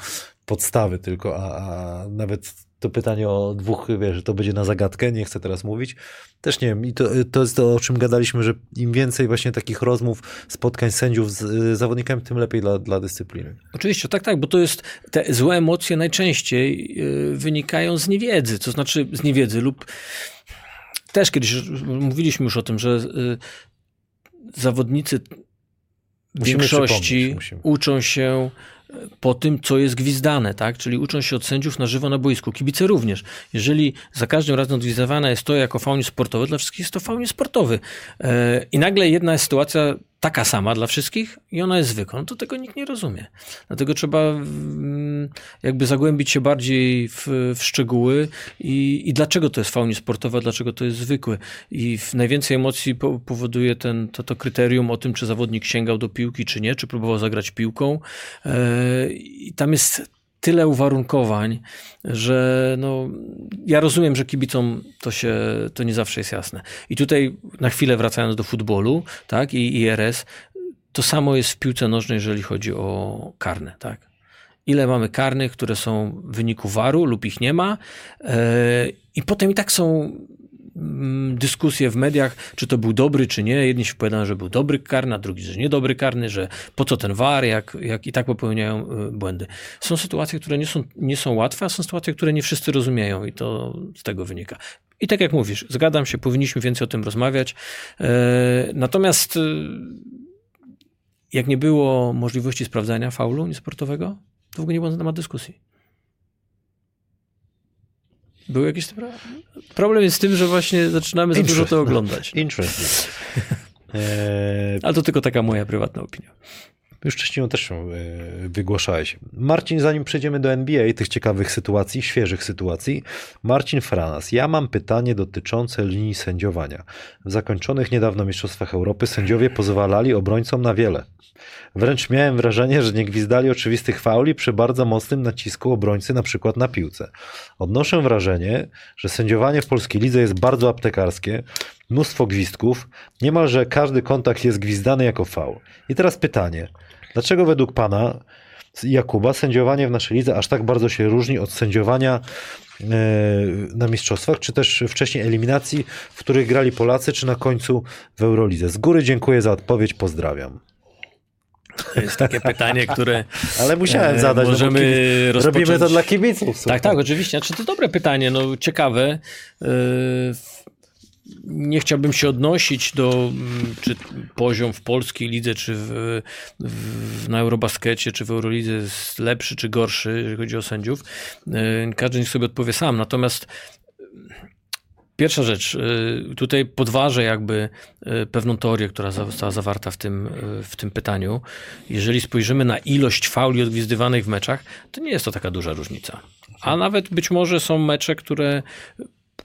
podstawy tylko, a, a nawet to pytanie o dwóch, wiesz, że to będzie na zagadkę, nie chcę teraz mówić. Też nie wiem, i to, to jest to, o czym gadaliśmy, że im więcej właśnie takich rozmów, spotkań sędziów z y, zawodnikami, tym lepiej dla, dla dyscypliny. Oczywiście, tak, tak, bo to jest, te złe emocje najczęściej y, wynikają z niewiedzy, to znaczy z niewiedzy lub też kiedyś mówiliśmy już o tym, że y, zawodnicy w Musimy większości musimy. uczą się po tym, co jest gwizdane, tak? Czyli uczą się od sędziów na żywo na boisku. Kibice również. Jeżeli za każdym razem odgwizdowane jest to jako faul sportowy, dla wszystkich jest to faul sportowy. E, I nagle jedna sytuacja taka sama dla wszystkich i ona jest zwykła. No to tego nikt nie rozumie. Dlatego trzeba mm, jakby zagłębić się bardziej w, w szczegóły i, i dlaczego to jest faul sportowa, dlaczego to jest zwykły. I najwięcej emocji po, powoduje ten, to, to kryterium o tym, czy zawodnik sięgał do piłki, czy nie, czy próbował zagrać piłką. E, I tam jest tyle uwarunkowań, że no, ja rozumiem, że kibicom to się, to nie zawsze jest jasne. I tutaj na chwilę wracając do futbolu, tak, i IRS, to samo jest w piłce nożnej, jeżeli chodzi o karne, tak. Ile mamy karnych, które są w wyniku waru lub ich nie ma, yy, i potem i tak są dyskusje w mediach, czy to był dobry, czy nie. Jedni się powiadają, że był dobry karny, a drugi, że niedobry karny, że po co ten war, jak, jak i tak popełniają y, błędy. Są sytuacje, które nie są, nie są łatwe, a są sytuacje, które nie wszyscy rozumieją i to z tego wynika. I tak jak mówisz, zgadzam się, powinniśmy więcej o tym rozmawiać. E, natomiast y, jak nie było możliwości sprawdzania faulu niesportowego, to w ogóle nie było na temat dyskusji. Był jakiś problem jest z tym, że właśnie zaczynamy za dużo to oglądać. Interesting. Eee, Ale to tylko taka moja prywatna opinia. Już wcześniej też e, wygłaszałeś. Marcin, zanim przejdziemy do NBA, tych ciekawych sytuacji, świeżych sytuacji, Marcin Franas. Ja mam pytanie dotyczące linii sędziowania. W zakończonych niedawno Mistrzostwach Europy sędziowie pozwalali obrońcom na wiele. Wręcz miałem wrażenie, że nie gwizdali oczywistych fauli przy bardzo mocnym nacisku obrońcy, na przykład na piłce. Odnoszę wrażenie, że sędziowanie w polskiej lidze jest bardzo aptekarskie, mnóstwo gwizdków, niemalże każdy kontakt jest gwizdany jako faul. I teraz pytanie, dlaczego według pana Jakuba sędziowanie w naszej lidze aż tak bardzo się różni od sędziowania e, na mistrzostwach, czy też wcześniej eliminacji, w których grali Polacy, czy na końcu w Eurolidze. Z góry dziękuję za odpowiedź, pozdrawiam. To jest takie pytanie, które. Ale musiałem e, zadać. Możemy no rozpocząć... Robimy to dla kibiców. Tak, słuchaj. tak, oczywiście. Znaczy, to dobre pytanie, no ciekawe. Yy, Nie chciałbym się odnosić do mm, czy poziom w polskiej lidze, czy w, w, na Eurobaskecie, czy w Eurolidze jest lepszy, czy gorszy, jeżeli chodzi o sędziów. Yy, Każdy niech sobie odpowie sam. Natomiast Pierwsza rzecz, y, tutaj podważę jakby y, pewną teorię, która została zawarta w tym, y, w tym pytaniu. Jeżeli spojrzymy na ilość fauli odgwizdywanych w meczach, to nie jest to taka duża różnica. A nawet być może są mecze, które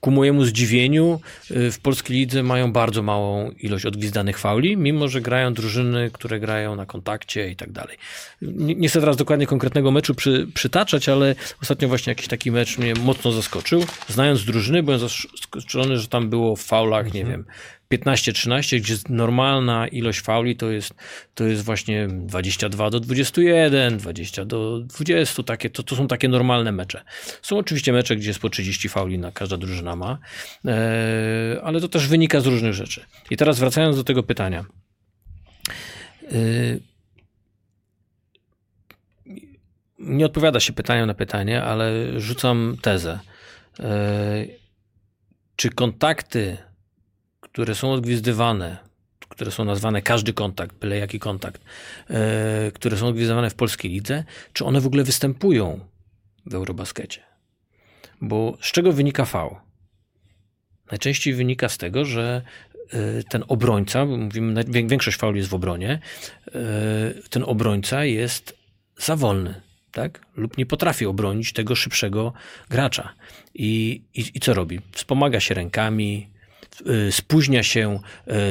ku mojemu zdziwieniu w polskiej lidze mają bardzo małą ilość odgwizdanych fauli, mimo że grają drużyny, które grają na kontakcie i tak dalej. Nie chcę teraz dokładnie konkretnego meczu przy, przytaczać, ale ostatnio właśnie jakiś taki mecz mnie mocno zaskoczył. Znając drużyny, byłem zaskoczony, że tam było w faulach, nie wiem, 15-13, gdzie normalna ilość fauli to jest, to jest właśnie 22 do 21, 20 do 20, takie, to, to są takie normalne mecze. Są oczywiście mecze, gdzie jest po 30 fauli na każda drużyna ma, e, ale to też wynika z różnych rzeczy. I teraz wracając do tego pytania. E, nie odpowiada się pytaniem na pytanie, ale rzucam tezę. E, czy kontakty które są odgwizdywane, które są nazwane każdy kontakt, byle jaki kontakt, e, które są odgwizdywane w polskiej lidze, czy one w ogóle występują w Eurobaskecie? Bo z czego wynika V? Najczęściej wynika z tego, że e, ten obrońca, mówimy, większość fauli jest w obronie, e, ten obrońca jest za wolny, tak? lub nie potrafi obronić tego szybszego gracza. I, i, I co robi? Wspomaga się rękami, spóźnia się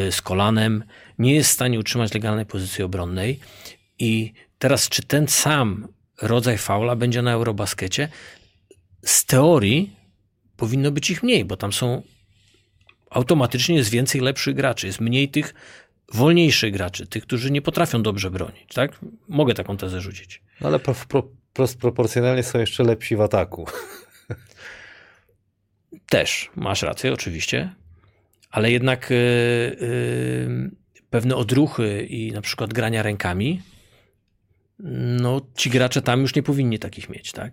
y, z kolanem, nie jest w stanie utrzymać legalnej pozycji obronnej. I teraz, czy ten sam rodzaj faula będzie na Eurobaskecie? Z teorii powinno być ich mniej, bo tam są automatycznie jest więcej lepszych graczy, jest mniej tych wolniejszych graczy, tych, którzy nie potrafią dobrze bronić. Tak? Mogę taką tezę rzucić. No ale pro, pro, pro, proporcjonalnie są jeszcze lepsi w ataku. Też, masz rację, oczywiście ale jednak y, y, pewne odruchy i na przykład grania rękami, no ci gracze tam już nie powinni takich mieć, tak?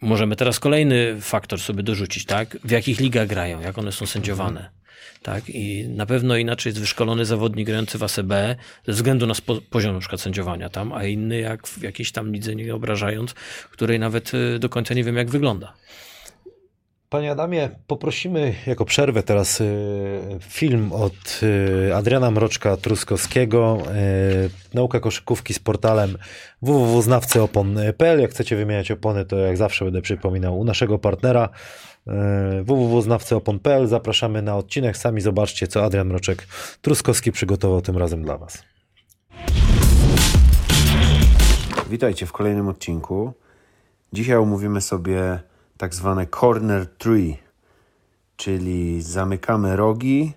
Możemy teraz kolejny faktor sobie dorzucić, tak? W jakich ligach grają, jak one są sędziowane. Tak? I na pewno inaczej jest wyszkolony zawodnik grający w ACB ze względu na poziom na przykład sędziowania tam, a inny jak w jakiejś tam lidze, nie obrażając, której nawet y, do końca nie wiem jak wygląda. Panie Adamie, poprosimy jako przerwę teraz y, film od y, Adriana Mroczka-Truskowskiego. y, Nauka koszykówki z portalem www.znawcyopon.pl. Jak chcecie wymieniać opony, to jak zawsze będę przypominał u naszego partnera www.znawcyopon.pl. Zapraszamy na odcinek. Sami zobaczcie, co Adrian Mroczek-Truskowski przygotował tym razem dla Was. Witajcie w kolejnym odcinku. Dzisiaj omówimy sobie tak zwane corner tree, czyli zamykamy rogi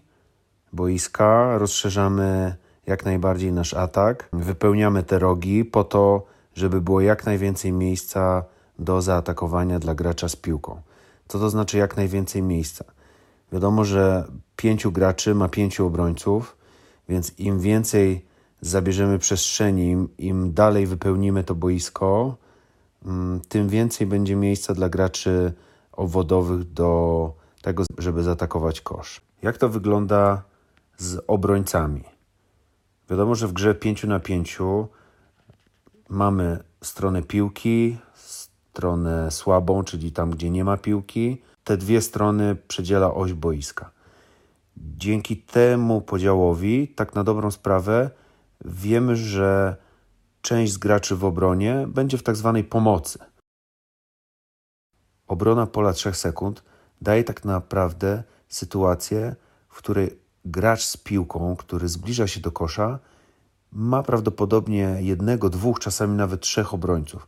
boiska, rozszerzamy jak najbardziej nasz atak, wypełniamy te rogi po to, żeby było jak najwięcej miejsca do zaatakowania dla gracza z piłką. Co to znaczy jak najwięcej miejsca? Wiadomo, że pięciu graczy ma pięciu obrońców, więc im więcej zabierzemy przestrzeni, im, im dalej wypełnimy to boisko, tym więcej będzie miejsca dla graczy obwodowych do tego, żeby zaatakować kosz. Jak to wygląda z obrońcami? Wiadomo, że w grze 5 na 5 mamy stronę piłki, stronę słabą, czyli tam, gdzie nie ma piłki. Te dwie strony przedziela oś boiska. Dzięki temu podziałowi, tak na dobrą sprawę, wiemy, że część z graczy w obronie będzie w tak zwanej pomocy. Obrona pola 3 sekund daje tak naprawdę sytuację, w której gracz z piłką, który zbliża się do kosza, ma prawdopodobnie jednego, dwóch, czasami nawet trzech obrońców.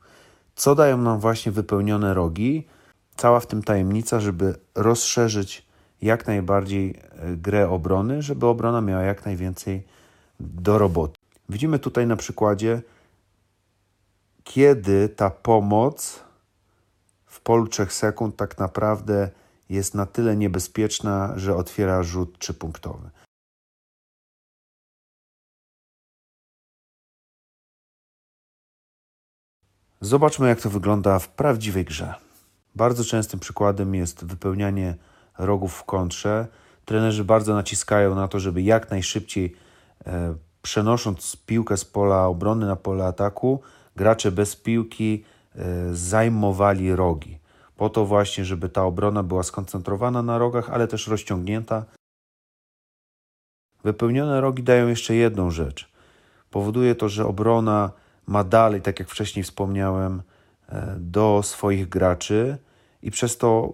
Co dają nam właśnie wypełnione rogi? Cała w tym tajemnica, żeby rozszerzyć jak najbardziej e, grę obrony, żeby obrona miała jak najwięcej do roboty. Widzimy tutaj na przykładzie, kiedy ta pomoc w polu 3 sekund tak naprawdę jest na tyle niebezpieczna, że otwiera rzut trzypunktowy. Zobaczmy, jak to wygląda w prawdziwej grze. Bardzo częstym przykładem jest wypełnianie rogów w kontrze. Trenerzy bardzo naciskają na to, żeby jak najszybciej, e, przenosząc piłkę z pola obrony na pole ataku, gracze bez piłki e, zajmowali rogi. Po to właśnie, żeby ta obrona była skoncentrowana na rogach, ale też rozciągnięta. Wypełnione rogi dają jeszcze jedną rzecz. Powoduje to, że obrona ma dalej, tak jak wcześniej wspomniałem, e, do swoich graczy i przez to,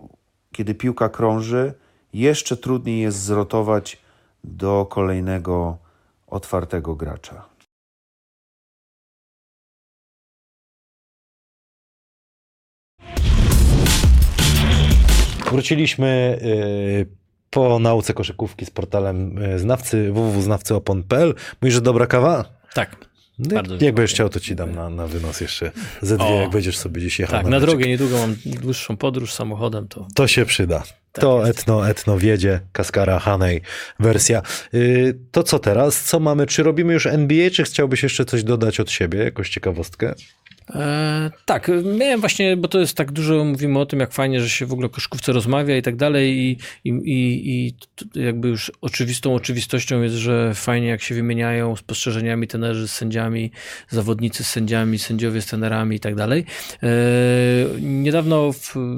kiedy piłka krąży, jeszcze trudniej jest zrotować do kolejnego otwartego gracza. Wróciliśmy y, po nauce koszykówki z portalem y, znawcy www.znawcyopon.pl. Mówisz, że dobra kawa? Tak. No, jak będziesz dziękuję. chciał, to ci dam na, na wynos jeszcze ze dwie, O. jak będziesz sobie gdzieś jechał. Tak, na meczek. drogę niedługo mam dłuższą podróż samochodem, to To się przyda. Tak to jest. etno, etno wiedzie, Kaskara, Hanej wersja. Y, to co teraz? Co mamy? Czy robimy już NBA, czy chciałbyś jeszcze coś dodać od siebie, jakąś ciekawostkę? E, tak, miałem właśnie, bo to jest tak dużo, mówimy o tym, jak fajnie, że się w ogóle o koszykówce rozmawia i tak dalej i, i, i, i jakby już oczywistą oczywistością jest, że fajnie jak się wymieniają spostrzeżeniami trenerzy z sędziami, zawodnicy z sędziami, sędziowie z trenerami i tak dalej. E, niedawno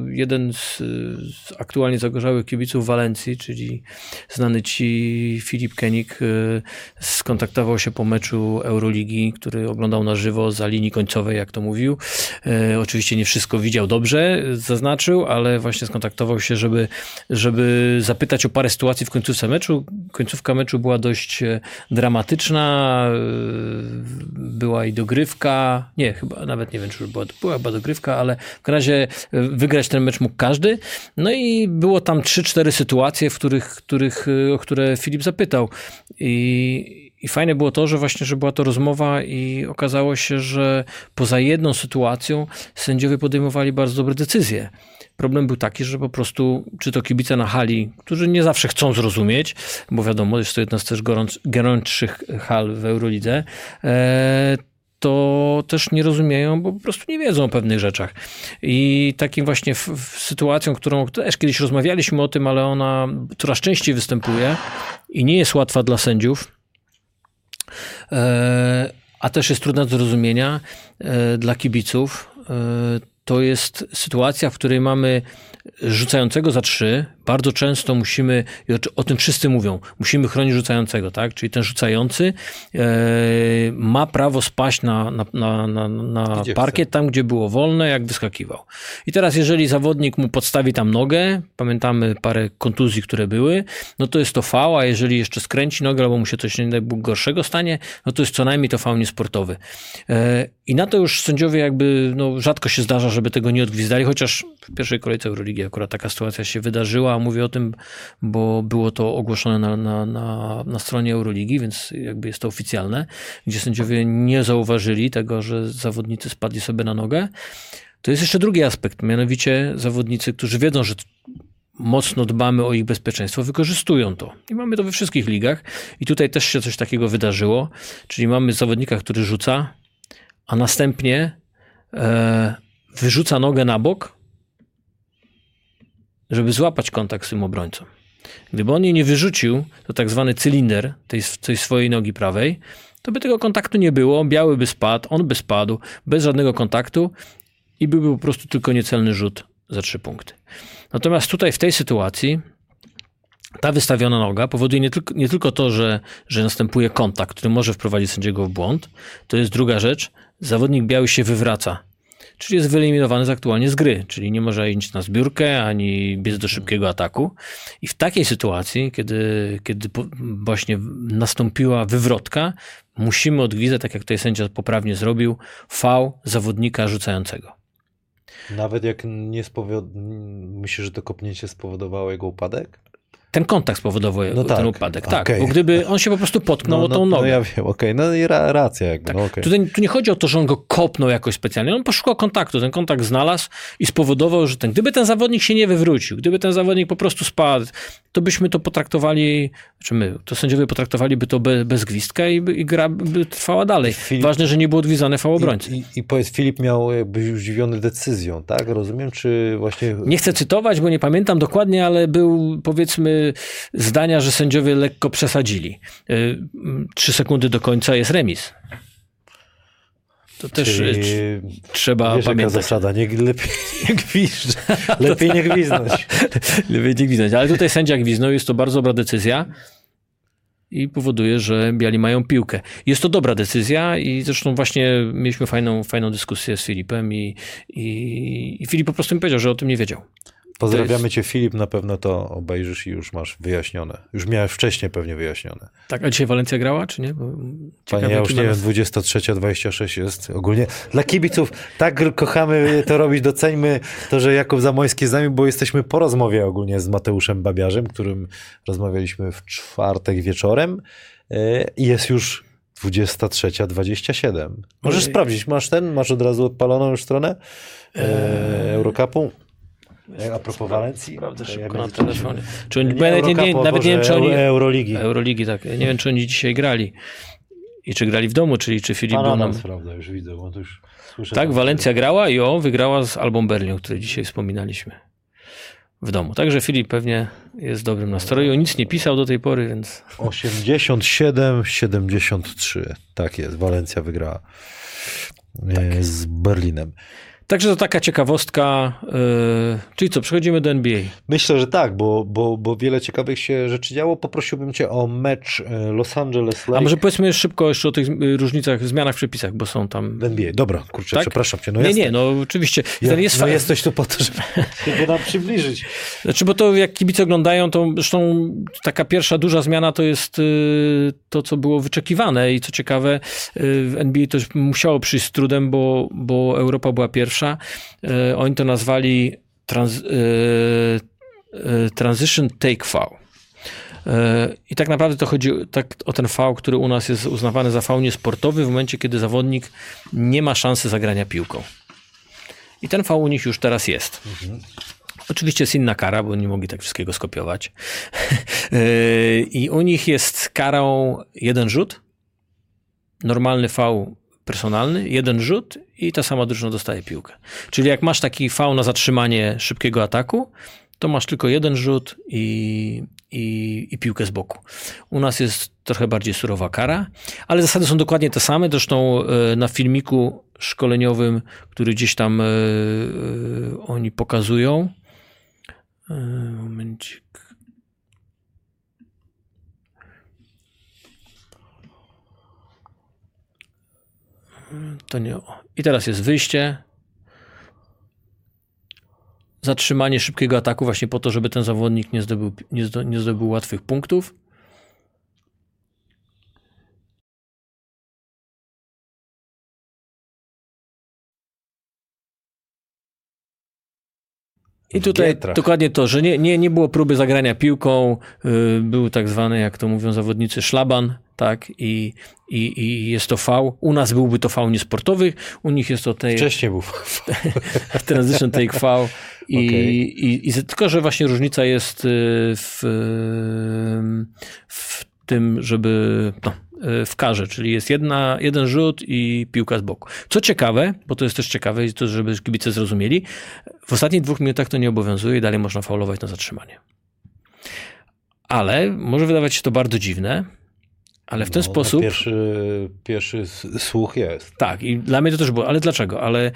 jeden z, z aktualnie zagorzałych kibiców Walencji, czyli znany ci Filip Kenik, e, skontaktował się po meczu Euroligi, który oglądał na żywo za linii końcowej, jak to mówił. E, oczywiście nie wszystko widział dobrze, zaznaczył, ale właśnie skontaktował się, żeby, żeby zapytać o parę sytuacji w końcówce meczu. Końcówka meczu była dość e, dramatyczna, e, była i dogrywka, nie, chyba nawet nie wiem, czy była, była chyba dogrywka, ale w razie wygrać ten mecz mógł każdy. No i było tam 3-4 sytuacje, w których, których, o które Filip zapytał. I, i fajne było to, że właśnie, że była to rozmowa i okazało się, że poza jedną sytuacją sędziowie podejmowali bardzo dobre decyzje. Problem był taki, że po prostu, czy to kibice na hali, którzy nie zawsze chcą zrozumieć, bo wiadomo, jest to jedna z też gorąc, hal w Eurolidze, e, to też nie rozumieją, bo po prostu nie wiedzą o pewnych rzeczach. I takim właśnie sytuacją, którą też kiedyś rozmawialiśmy o tym, ale ona coraz częściej występuje i nie jest łatwa dla sędziów, a też jest trudna do zrozumienia e, dla kibiców. E, to jest sytuacja, w której mamy rzucającego za trzy. Bardzo często musimy, i o, tym wszyscy mówią, musimy chronić rzucającego, tak? Czyli ten rzucający e, ma prawo spaść na, na, na, na, na parkiet, tam gdzie było wolne, jak wyskakiwał. I teraz, jeżeli zawodnik mu podstawi tam nogę, pamiętamy parę kontuzji, które były, no to jest to fał, a jeżeli jeszcze skręci nogę, albo mu się coś nie daj Bóg gorszego stanie, no to jest co najmniej to fał niesportowy. E, I na to już sędziowie jakby, no rzadko się zdarza, żeby tego nie odgwizdali, chociaż w pierwszej kolejce Euroligi akurat taka sytuacja się wydarzyła, mówię o tym, bo było to ogłoszone na, na, na, na stronie Euroligi, więc jakby jest to oficjalne, gdzie sędziowie nie zauważyli tego, że zawodnicy spadli sobie na nogę. To jest jeszcze drugi aspekt, mianowicie zawodnicy, którzy wiedzą, że mocno dbamy o ich bezpieczeństwo, wykorzystują to. I mamy to we wszystkich ligach. I tutaj też się coś takiego wydarzyło, czyli mamy zawodnika, który rzuca, a następnie e, wyrzuca nogę na bok, żeby złapać kontakt z tym obrońcą. Gdyby on jej nie wyrzucił, to tak zwany cylinder tej, tej swojej nogi prawej, to by tego kontaktu nie było, biały by spadł, on by spadł, bez żadnego kontaktu i byłby po prostu tylko niecelny rzut za trzy punkty. Natomiast tutaj w tej sytuacji ta wystawiona noga powoduje nie tylko, nie tylko to, że, że następuje kontakt, który może wprowadzić sędziego w błąd, to jest druga rzecz, zawodnik biały się wywraca, czyli jest wyeliminowany z aktualnie z gry, czyli nie może iść na zbiórkę, ani biec do szybkiego ataku. I w takiej sytuacji, kiedy, kiedy właśnie nastąpiła wywrotka, musimy odgwizdać, tak jak tutaj sędzia poprawnie zrobił, fał zawodnika rzucającego. Nawet jak nie spowod... Myślisz, że to kopnięcie spowodowało jego upadek? Ten kontakt spowodował No ten tak, upadek. Tak, okej. bo gdyby on się po prostu potknął o no, tą no, nogę. no ja wiem, okej, no i ra, racja jakby, Tak. no okej. Tutaj tu nie chodzi o to, że on go kopnął jakoś specjalnie. On poszukał kontaktu. Ten kontakt znalazł i spowodował, że ten, gdyby ten zawodnik się nie wywrócił, gdyby ten zawodnik po prostu spadł, to byśmy to potraktowali, czy my, to sędziowie potraktowaliby to be, bez gwizdka i, i gra by trwała dalej. Filip- Ważne, że nie było odwizane fał obrońcy. I, i, I powiedz, Filip miał jakby już zdziwiony decyzją, tak? Rozumiem, czy właśnie... Nie chcę cytować, bo nie pamiętam dokładnie, ale był powiedzmy zdania, że sędziowie lekko przesadzili. Y, Trzy sekundy do końca jest remis. To też Czyli, y, trzeba wiesz, pamiętać. zasada, nie, lepiej nie gwizdź, lepiej nie gwizdnąć. Lepiej nie gwizdać. Ale tutaj sędzia gwizdnął, jest to bardzo dobra decyzja i powoduje, że biali mają piłkę. Jest to dobra decyzja i zresztą właśnie mieliśmy fajną, fajną dyskusję z Filipem i, i, i Filip po prostu mi powiedział, że o tym nie wiedział. Pozdrawiamy cię Filip, na pewno to obejrzysz i już masz wyjaśnione. Już miałeś wcześniej pewnie wyjaśnione. Tak, a dzisiaj Walencja grała, czy nie? Ciekawe, Panie, ja już nie wiem, nas- 23.26 jest ogólnie. Dla kibiców tak kochamy to robić, doceńmy to, że Jakub Zamojski z nami, bo jesteśmy po rozmowie ogólnie z Mateuszem Babiarzem, którym rozmawialiśmy w czwartek wieczorem e, i jest już 23.27. Możesz Ojej. sprawdzić, masz ten, masz od razu odpaloną już stronę e, Eurocupu? A propos Walencji? Prawda, To szybko na telefonie. Czy oni, Nie bo ja nawet, nie, nawet wiem, czy oni... Euro- Euroligi. Euroligi, tak. Nie wiem, czy oni dzisiaj grali. I czy grali w domu, czyli czy Filip był nam... sprawdza, już widzę, bo to już słyszę. Tak, Walencja grała i o, wygrała z Albą Berlin, o której dzisiaj wspominaliśmy w domu. Także Filip pewnie jest w dobrym nastroju. Nic nie pisał do tej pory, więc 87-73. Tak jest, Walencja wygrała e, z Berlinem. Także to taka ciekawostka. Yy, czyli co, przechodzimy do NBA. Myślę, że tak, bo, bo, bo wiele ciekawych się rzeczy działo. Poprosiłbym cię o mecz e, Los Angeles A Lakers może powiedzmy szybko jeszcze o tych y, różnicach, zmianach w przepisach, bo są tam. w NBA. Dobra, kurczę, Tak? przepraszam cię. No nie, nie, no oczywiście. Ja, Ten jest no fa- jesteś tu po to, żeby, nam przybliżyć. Znaczy, bo to jak kibice oglądają, to zresztą taka pierwsza duża zmiana to jest to, co było wyczekiwane i co ciekawe, w NBA to musiało przyjść z trudem, bo, bo Europa była pierwsza. Y, Oni to nazwali trans, y, y, Transition Take. Y, I tak naprawdę to chodzi tak o ten fał, który u nas jest uznawany za faul niesportowy w momencie, kiedy zawodnik nie ma szansy zagrania piłką. I ten fał u nich już teraz jest. Oczywiście jest inna kara, bo nie mogli tak wszystkiego skopiować. I u nich jest karą jeden rzut, normalny fał personalny, jeden rzut i ta sama drużyna dostaje piłkę. Czyli jak masz taki fał na zatrzymanie szybkiego ataku, to masz tylko jeden rzut i, i, i piłkę z boku. U nas jest trochę bardziej surowa kara, ale zasady są dokładnie te same. Zresztą e, na filmiku szkoleniowym, który gdzieś tam e, e, oni pokazują. Momencik. To nie. I teraz jest wyjście. Zatrzymanie szybkiego ataku, właśnie po to, żeby ten zawodnik nie zdobył, nie zdo, nie zdobył łatwych punktów. I tutaj Gietrach. dokładnie to, że nie, nie, nie było próby zagrania piłką, yy, był tak zwany, jak to mówią zawodnicy, szlaban, tak, i, i, i jest to fał. U nas byłby to fał niesportowy, u nich jest to tej, Wcześniej był. transition take fał. I, Okej. i, i tylko, że właśnie różnica jest y, w, y, w tym, żeby no, w karze, czyli jest jedna, jeden rzut i piłka z boku. Co ciekawe, bo to jest też ciekawe i to, żeby kibice zrozumieli, w ostatnich dwóch minutach to nie obowiązuje i dalej można faulować na zatrzymanie. Ale może wydawać się to bardzo dziwne, ale w ten No, sposób... Pierwszy, pierwszy słuch jest. Tak, i dla mnie to też było. Ale dlaczego? Ale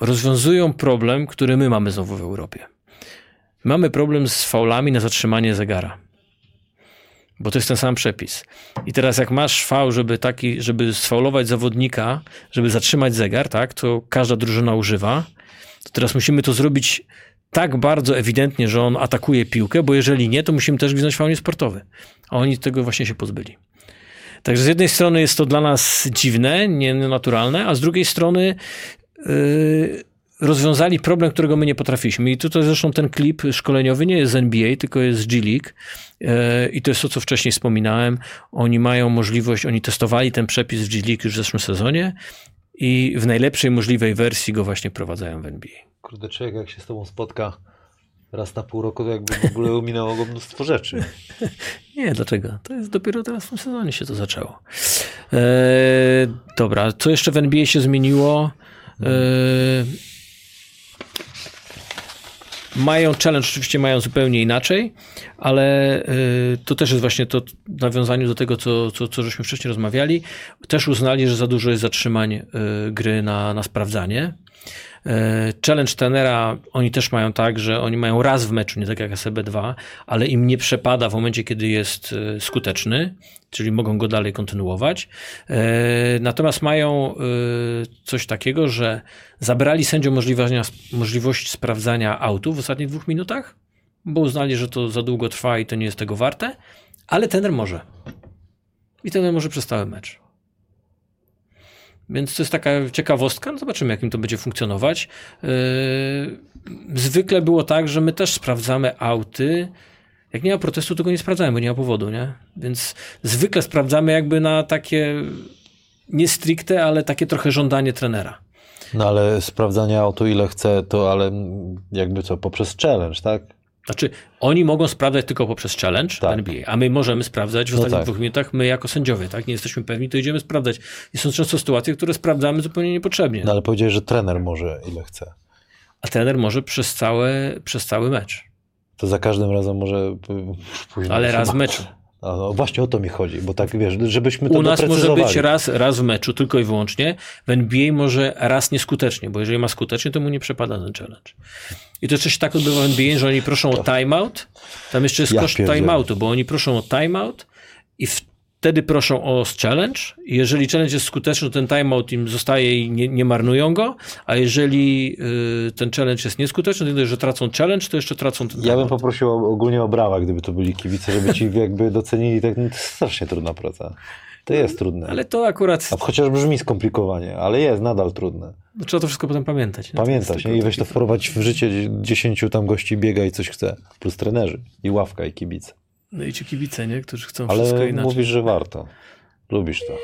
rozwiązują problem, który my mamy znowu w Europie. Mamy problem z faulami na zatrzymanie zegara. Bo to jest ten sam przepis. I teraz jak masz faul, żeby taki, żeby sfaulować zawodnika, żeby zatrzymać zegar, tak, to każda drużyna używa. To teraz musimy to zrobić tak bardzo ewidentnie, że on atakuje piłkę, bo jeżeli nie, to musimy też gwizdać faul niesportowy. A oni tego właśnie się pozbyli. Także z jednej strony jest to dla nas dziwne, nienaturalne, a z drugiej strony yy, rozwiązali problem, którego my nie potrafiliśmy. I tutaj zresztą ten klip szkoleniowy nie jest z NBA, tylko jest z G League. Yy, I to jest to, co wcześniej wspominałem. Oni mają możliwość, oni testowali ten przepis w G League już w zeszłym sezonie i w najlepszej możliwej wersji go właśnie wprowadzają w NBA. Kurde, człowiek jak się z tobą spotka raz na pół roku, to jakby w ogóle minęło go mnóstwo rzeczy. Nie, dlaczego? To jest dopiero teraz w tym sezonie się to zaczęło. E, dobra, co jeszcze w NBA się zmieniło? E, mają challenge, oczywiście mają zupełnie inaczej, ale e, to też jest właśnie to w nawiązaniu do tego, co, co, co żeśmy wcześniej rozmawiali. Też uznali, że za dużo jest zatrzymań e, gry na, na sprawdzanie. E, Challenge tenera oni też mają tak, że oni mają raz w meczu, nie tak jak SB2, ale im nie przepada w momencie, kiedy jest e, skuteczny, czyli mogą go dalej kontynuować. E, Natomiast mają coś takiego, że zabrali sędziom możliwość, sprawdzania autów w ostatnich dwóch minutach, bo uznali, że to za długo trwa i to nie jest tego warte, ale tener może. I tener może przez cały mecz. Więc to jest taka ciekawostka. No zobaczymy, jak im to będzie funkcjonować. Yy, zwykle było tak, że my też sprawdzamy auty. Jak nie ma protestu, to go nie sprawdzamy, bo nie ma powodu, nie? Więc zwykle sprawdzamy jakby na takie nie stricte, ale takie trochę żądanie trenera. No ale sprawdzanie auto ile chce, to ale jakby co, poprzez challenge, tak? Znaczy, oni mogą sprawdzać tylko poprzez challenge Tak. NBA, a my możemy sprawdzać w No ostatnich tak. dwóch minutach, my jako sędziowie, tak? Nie jesteśmy pewni, to idziemy sprawdzać. I są często sytuacje, które sprawdzamy zupełnie niepotrzebnie. No ale powiedziałeś, że trener może ile chce. A trener może przez, całe, przez cały mecz. To za każdym razem może później. Ale raz w meczu. A, no właśnie o to mi chodzi, bo tak wiesz, żebyśmy to U nas może być raz, raz w meczu, tylko i wyłącznie. W NBA może raz nieskutecznie, bo jeżeli ma skutecznie, to mu nie przepada ten challenge. I to coś tak odbywa w NBA, że oni proszą o timeout. Tam jeszcze jest Ja koszt timeoutu, bo oni proszą o timeout i wtedy proszą o challenge. Jeżeli challenge jest skuteczny, to ten timeout im zostaje i nie, nie marnują go. A jeżeli y, ten challenge jest nieskuteczny, to że tracą challenge, to jeszcze tracą ten Ja bym poprosił o- ogólnie o brawa, gdyby to byli kibice, żeby ci jakby docenili. Tak, no to jest strasznie trudna praca. To jest trudne. Ale to akurat A chociaż brzmi skomplikowanie, ale jest nadal trudne. No, trzeba to wszystko potem pamiętać. nie? Pamiętać nie? i weź to wprowadź w życie. Dziesięciu tam gości biega i coś chce. Plus trenerzy i ławka i kibice. No i ci kibice, nie? którzy chcą wszystko Ale inaczej. mówisz, że warto. Lubisz to.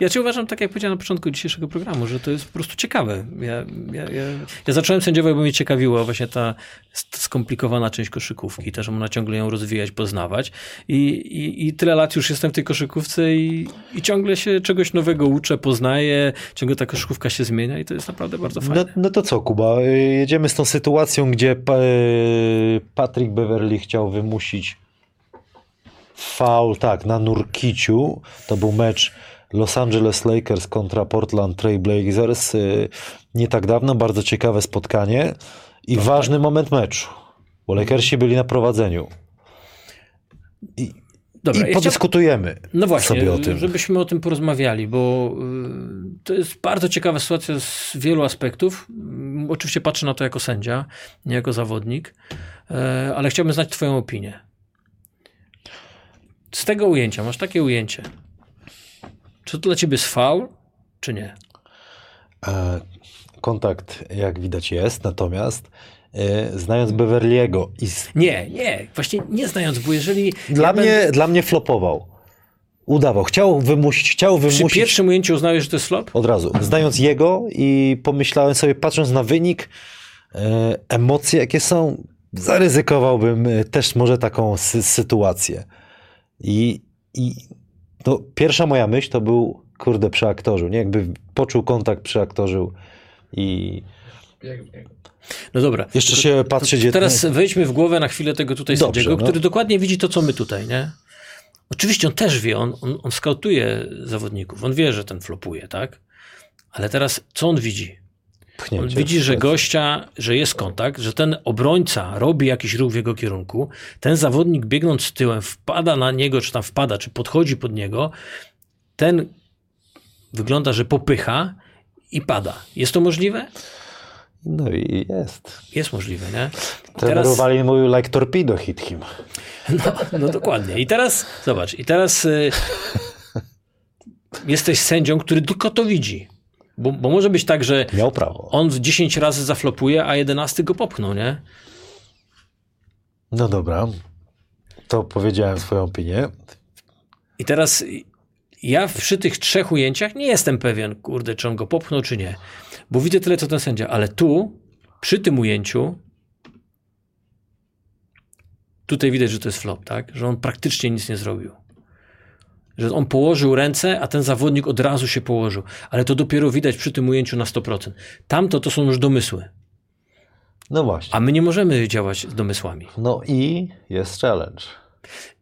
Ja ci uważam, tak jak powiedziałem na początku dzisiejszego programu, że to jest po prostu ciekawe. Ja, ja, ja, ja zacząłem sędziować, bo mnie ciekawiło właśnie ta, skomplikowana część koszykówki, też ona ciągle ją rozwijać, poznawać. I, i, I tyle lat już jestem w tej koszykówce i, i ciągle się czegoś nowego uczę, poznaję, ciągle ta koszykówka się zmienia i to jest naprawdę bardzo fajne. No, no to co, Kuba? Y, Jedziemy z tą sytuacją, gdzie y, Patrick Beverly chciał wymusić Faul, tak, na Nurkiciu. To był mecz Los Angeles Lakers kontra Portland Trail Blazers. y, Nie tak dawno, bardzo ciekawe spotkanie i ważny moment meczu, bo Lakersi byli na prowadzeniu. I, Dobra, i ja podyskutujemy No właśnie, sobie o tym. żebyśmy o tym porozmawiali, bo y, to jest bardzo ciekawa sytuacja z wielu aspektów. Mm, Oczywiście patrzę na to jako sędzia, nie jako zawodnik, e, ale chciałbym znać Twoją opinię. Z tego ujęcia, masz takie ujęcie. Czy to dla Ciebie jest faul, czy nie? E, Kontakt, jak widać, jest, natomiast e, znając Beverly'ego i z, Nie, nie, właśnie nie znając, bo jeżeli. dla, ja mnie, będę- dla mnie flopował. Udawał, chciał wymusić, chciał Przy wymusić pierwszym ujęciu uznałeś, że to jest flop? od razu. Znając jego i pomyślałem sobie, patrząc na wynik, e, emocje jakie są, zaryzykowałbym też może taką sy- sytuację. I, i no, pierwsza moja myśl to był, kurde, przeaktorzył, nie? Jakby poczuł kontakt, i Bieg w niego. No dobra. jeszcze To- się patrzy, gdzie... Teraz wejdźmy w głowę na chwilę tego tutaj Dobrze, sędziego, no. który dokładnie widzi to, co my tutaj, nie? Oczywiście on też wie, on, on, on skautuje zawodników, on wie, że ten flopuje, tak? Ale teraz co on widzi? Pchnięcie widzi, że gościa, że jest kontakt, że ten obrońca robi jakiś ruch w jego kierunku, ten zawodnik biegnąc tyłem wpada na niego, czy tam wpada, czy podchodzi pod niego, ten wygląda, że popycha i pada. Jest to możliwe? No i jest. Jest możliwe, nie? I Trener Uwalin mówił like torpedo hit him. No, no dokładnie. I teraz, zobacz, i teraz y, jesteś sędzią, który tylko to widzi. Bo, bo może być tak, że Miał prawo. on 10 razy zaflopuje, a 11 go popchnął, nie? No dobra. To powiedziałem swoją opinię. I teraz ja przy tych trzech ujęciach nie jestem pewien, kurde, czy on go popchnął, czy nie. Bo widzę tyle, co ten sędzia. Ale tu, przy tym ujęciu, tutaj widać, że to jest flop, tak? Że on praktycznie nic nie zrobił. Że on położył ręce, a ten zawodnik od razu się położył. Ale to dopiero widać przy tym ujęciu na 100%. Tamto to są już domysły. No właśnie. A my nie możemy działać z domysłami. No i jest challenge.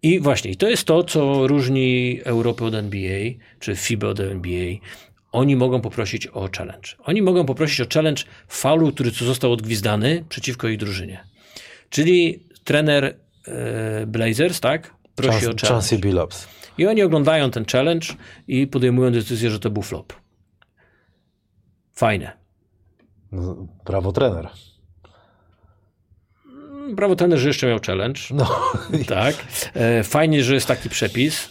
I właśnie, i to jest to, co różni Europę od NBA, czy FIBA od NBA. Oni mogą poprosić o challenge. Oni mogą poprosić o challenge faulu, który został odgwizdany przeciwko ich drużynie. Czyli trener e, Blazers, tak? Prosi Chance, o challenge. Chancey Billups. I oni oglądają ten challenge i podejmują decyzję, że to był flop. Fajne. No, Brawo trener. Brawo trener, że jeszcze miał challenge. No, Tak. E, Fajnie, że jest taki przepis.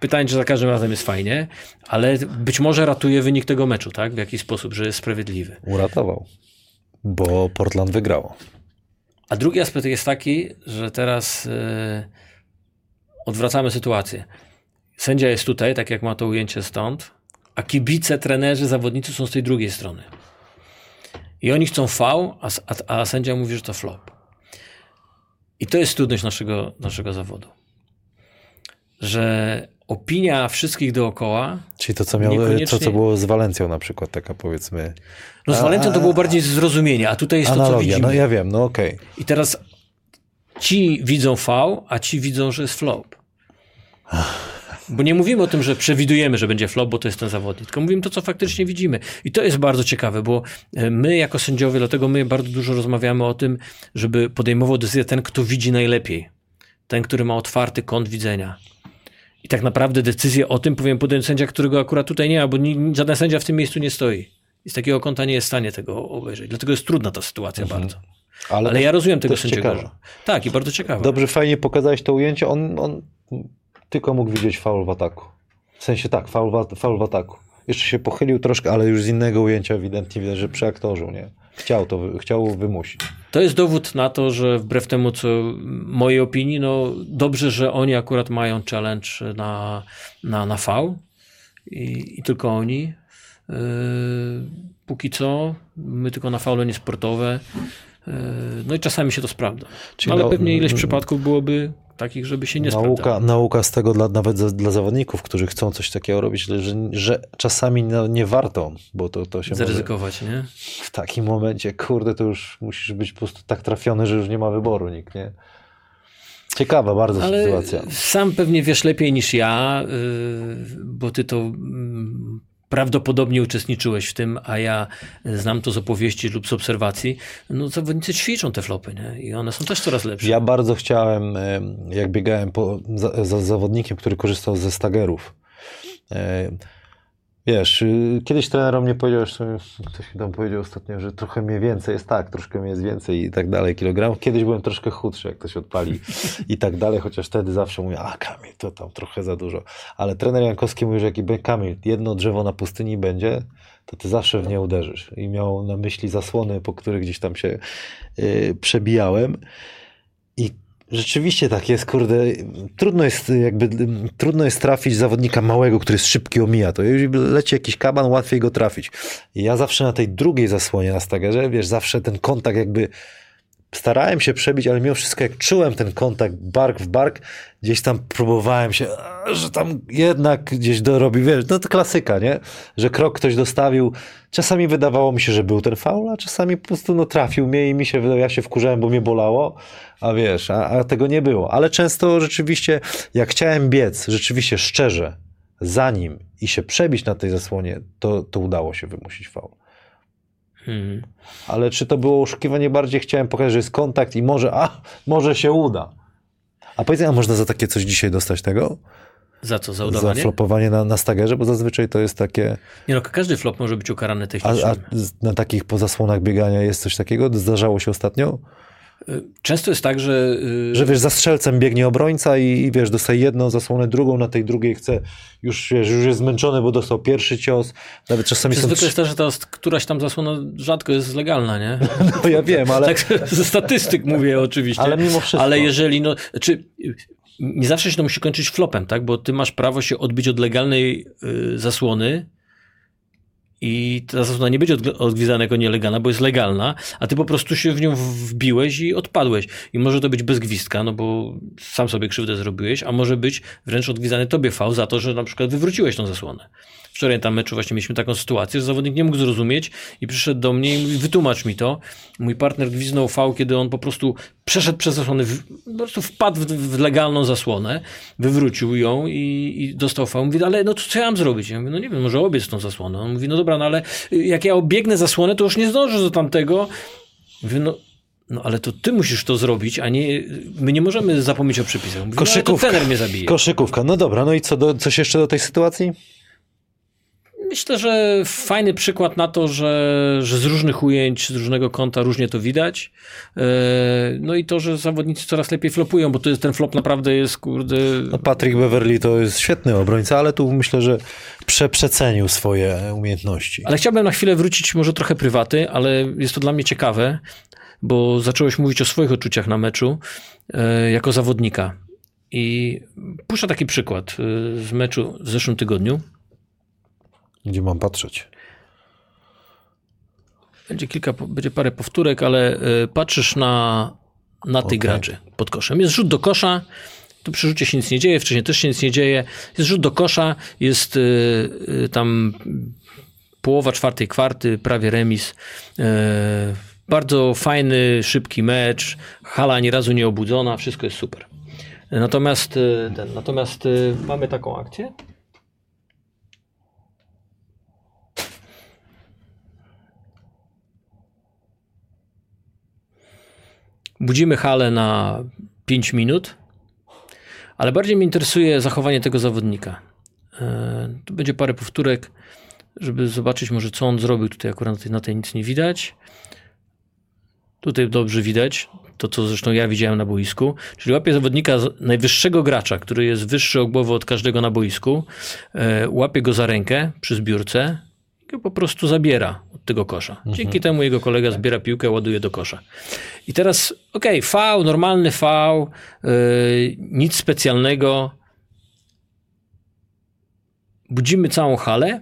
Pytanie, czy za każdym razem jest fajnie, ale być może ratuje wynik tego meczu, tak? W jakiś sposób, że jest sprawiedliwy. uratował. Bo Portland wygrało. A drugi aspekt jest taki, że teraz e, odwracamy sytuację. Sędzia jest tutaj, tak jak ma to ujęcie stąd, a kibice, trenerzy, zawodnicy są z tej drugiej strony. I oni chcą V, a, a, a sędzia mówi, że to flop. I to jest trudność naszego, naszego zawodu. Że opinia wszystkich dookoła, Czyli to, co, miał, Niekoniecznie- to, co było z Walencją na przykład, taka powiedzmy no z Walencją to było bardziej zrozumienie, a tutaj jest to, co analogia. widzimy. No ja wiem, no okej. I teraz ci widzą V, a ci widzą, że jest flop. Bo nie mówimy o tym, że przewidujemy, że będzie flop, bo to jest ten zawodnik, tylko mówimy to, co faktycznie widzimy. I to jest bardzo ciekawe, bo e, my jako sędziowie, dlatego my bardzo dużo rozmawiamy o tym, żeby podejmował decyzję ten, kto widzi najlepiej. Ten, który ma otwarty kąt widzenia. I tak naprawdę decyzję o tym powinien podjąć sędzia, którego akurat tutaj nie ma, bo ni, żaden sędzia w tym miejscu nie stoi. I z takiego kąta nie jest w stanie tego obejrzeć. Dlatego jest trudna ta sytuacja bardzo. Ale, Ale ja rozumiem tego sędziego. ciekawe. Tak, i bardzo ciekawe. Dobrze, fajnie pokazałeś to ujęcie. On, on tylko mógł widzieć faul w ataku. W sensie tak, faul w, faul w ataku. Jeszcze się pochylił troszkę, ale już z innego ujęcia ewidentnie widać, że przeaktorzył, nie? Chciał to, chciał wymusić. To jest dowód na to, że wbrew temu, co mojej opinii, no dobrze, że oni akurat mają challenge na, na, na V i, i tylko oni. Yy, póki co, my tylko na faule niesportowe. Yy, no i czasami się to sprawdza. Czyli ale no- pewnie ileś przypadków byłoby takich, żeby się nie Nauka, sprawdzało. nauka z tego dla, nawet za, dla zawodników, którzy chcą coś takiego robić, że, że czasami no, nie warto, bo to, to się może Zaryzykować, nie? w takim momencie, kurde, to już musisz być po prostu tak trafiony, że już nie ma wyboru nikt, nie? Ciekawa bardzo Ale sytuacja. sam pewnie wiesz lepiej niż ja, yy, bo ty to mm, prawdopodobnie uczestniczyłeś w tym, a ja znam to z opowieści lub z obserwacji. No zawodnicy ćwiczą te flopy, nie? I one są też coraz lepsze. Ja bardzo chciałem, e, jak biegałem po, za, za zawodnikiem, który korzystał ze stagerów. Wiesz, y, kiedyś trener o mnie powiedział, że ktoś mi tam powiedział ostatnio, że trochę mnie więcej jest tak, troszkę mnie jest więcej i tak dalej kilogramów. Kiedyś byłem troszkę chudszy, jak ktoś odpali i tak dalej, chociaż wtedy zawsze mówię, a Kamil, to tam trochę za dużo. Ale trener Jankowski mówił, że jaki by Kamil, jedno drzewo na pustyni będzie, to ty zawsze w nie uderzysz. I miał na myśli zasłony, po których gdzieś tam się yy, przebijałem. I Rzeczywiście tak jest, kurde. Trudno jest jakby, trudno jest trafić zawodnika małego, który jest szybki, omija to. Jeżeli leci jakiś kaban, łatwiej go trafić. I ja zawsze na tej drugiej zasłonie na stagerze, wiesz, zawsze ten kontakt jakby starałem się przebić, ale mimo wszystko jak czułem ten kontakt bark w bark, gdzieś tam próbowałem się, że tam jednak gdzieś dorobi, wiesz, no to klasyka, nie? Że krok ktoś dostawił. Czasami wydawało mi się, że był ten faul, a czasami po prostu no, trafił mnie i mi się, ja się wkurzałem, bo mnie bolało, a wiesz, a, a tego nie było. Ale często rzeczywiście, jak chciałem biec, rzeczywiście szczerze, za nim i się przebić na tej zasłonie, to, to udało się wymusić faul. Hmm. Ale czy to było oszukiwanie bardziej? Chciałem pokazać, że jest kontakt i może, a, może się uda. A powiedz, a można za takie coś dzisiaj dostać tego? Za co? Za Za udawanie? flopowanie na, na stagerze? Bo zazwyczaj to jest takie... Nie no, każdy flop może być ukarany A, technicznie. a z- na takich pozasłonach biegania jest coś takiego? Zdarzało się ostatnio? Często jest tak, że... yy, Że wiesz, za strzelcem biegnie obrońca i, i wiesz, dostaje jedną zasłonę, drugą, na tej drugiej chce, już, wiesz, już jest zmęczony, bo dostał pierwszy cios. Nawet czasami Czy są... zwykle jest tak, że ta któraś tam zasłona rzadko jest legalna, nie? No ja wiem, ale... Tak ze statystyk mówię oczywiście. Ale mimo wszystko. Ale jeżeli, no, czy nie zawsze się to musi kończyć flopem, tak? Bo ty masz prawo się odbić od legalnej y, zasłony i ta zasłona nie będzie odg- odgwizdana jako nielegalna, bo jest legalna, a ty po prostu się w nią wbiłeś i odpadłeś. I może to być bez gwizdka, no bo sam sobie krzywdę zrobiłeś, a może być wręcz odgwizdany tobie fał za to, że na przykład wywróciłeś tą zasłonę. Wczoraj na meczu właśnie mieliśmy taką sytuację, że zawodnik nie mógł zrozumieć i przyszedł do mnie i mówi, wytłumacz mi to. Mój partner gwizdnął fał, kiedy on po prostu przeszedł przez zasłonę, w, po prostu wpadł w, w legalną zasłonę, wywrócił ją i, i dostał fał. Mówi, ale no to co ja mam zrobić? Ja mówię, no nie wiem, może obiec tą zasłonę. On mówi, no dobra, no ale jak ja obiegnę zasłonę, to już nie zdążę do tamtego. Mówię, no, no ale to ty musisz to zrobić, a nie, my nie możemy zapomnieć o przepisach. Mówi, no, ale to Koszykówka. trener mnie zabije. Koszykówka. No dobra, no i co, do, coś jeszcze do tej sytuacji? Myślę, że fajny przykład na to, że, że z różnych ujęć, z różnego kąta różnie to widać. E, No i to, że zawodnicy coraz lepiej flopują, bo to jest, ten flop naprawdę jest, kurde... No Patrick Beverly to jest świetny obrońca, ale tu myślę, że prze, przecenił swoje umiejętności. Ale chciałbym na chwilę wrócić może trochę prywaty, ale jest to dla mnie ciekawe, bo zacząłeś mówić o swoich odczuciach na meczu e, jako zawodnika. I puszczę taki przykład e, z meczu w zeszłym tygodniu. Gdzie mam patrzeć? Będzie kilka, będzie parę powtórek, ale y, patrzysz na, na tych Okej. graczy pod koszem. Jest rzut do kosza, tu przy rzucie się nic nie dzieje, wcześniej też się nic nie dzieje. Jest rzut do kosza, jest y, y, tam połowa czwartej kwarty, prawie remis. Bardzo fajny, szybki mecz, hala ani razu nie obudzona, wszystko jest super. Natomiast, ten, natomiast mamy taką akcję. Budzimy halę na 5 minut, ale bardziej mnie interesuje zachowanie tego zawodnika. E, Tu będzie parę powtórek, żeby zobaczyć może co on zrobił. Tutaj akurat na tej, nic nie widać. Tutaj dobrze widać, to co zresztą ja widziałem na boisku. Czyli łapie zawodnika, najwyższego gracza, który jest wyższy o głowę od każdego na boisku. E, Łapie go za rękę przy zbiórce po prostu zabiera od tego kosza. Dzięki temu jego kolega zbiera piłkę, ładuje do kosza. I teraz, okej, V, normalny V, yy, nic specjalnego. Budzimy całą halę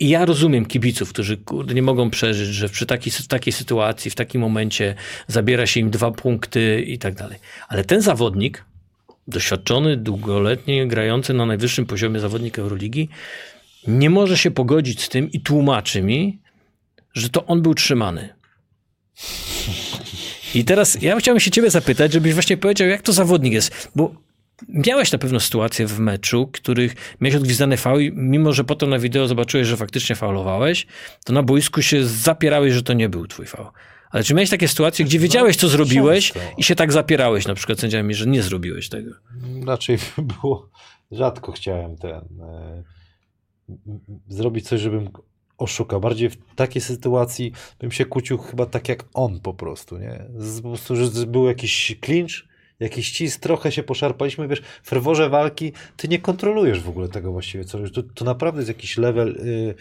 i ja rozumiem kibiców, którzy kurde, nie mogą przeżyć, że przy takiej, w takiej sytuacji, w takim momencie zabiera się im dwa punkty i tak dalej. Ale ten zawodnik, doświadczony, długoletnie grający na najwyższym poziomie zawodnik Euroligi, nie może się pogodzić z tym i tłumaczy mi, że to on był trzymany. I teraz ja chciałbym się ciebie zapytać, żebyś właśnie powiedział, jak to zawodnik jest, bo miałeś na pewno sytuacje w meczu, których miałeś odgwizdane faul, i mimo że potem na wideo zobaczyłeś, że faktycznie faulowałeś, to na boisku się zapierałeś, że to nie był twój faul. Ale czy miałeś takie sytuacje, gdzie wiedziałeś, co zrobiłeś i się tak zapierałeś na przykład sędziami, że nie zrobiłeś tego? Raczej było, rzadko chciałem ten, e, zrobić coś, żebym oszukał. Bardziej w takiej sytuacji bym się kłócił chyba tak jak on po prostu, nie? Z, po prostu, że był jakiś clinch, jakiś cis, trochę się poszarpaliśmy, wiesz, w ferworze walki ty nie kontrolujesz w ogóle tego właściwie, co to, to naprawdę jest jakiś level y,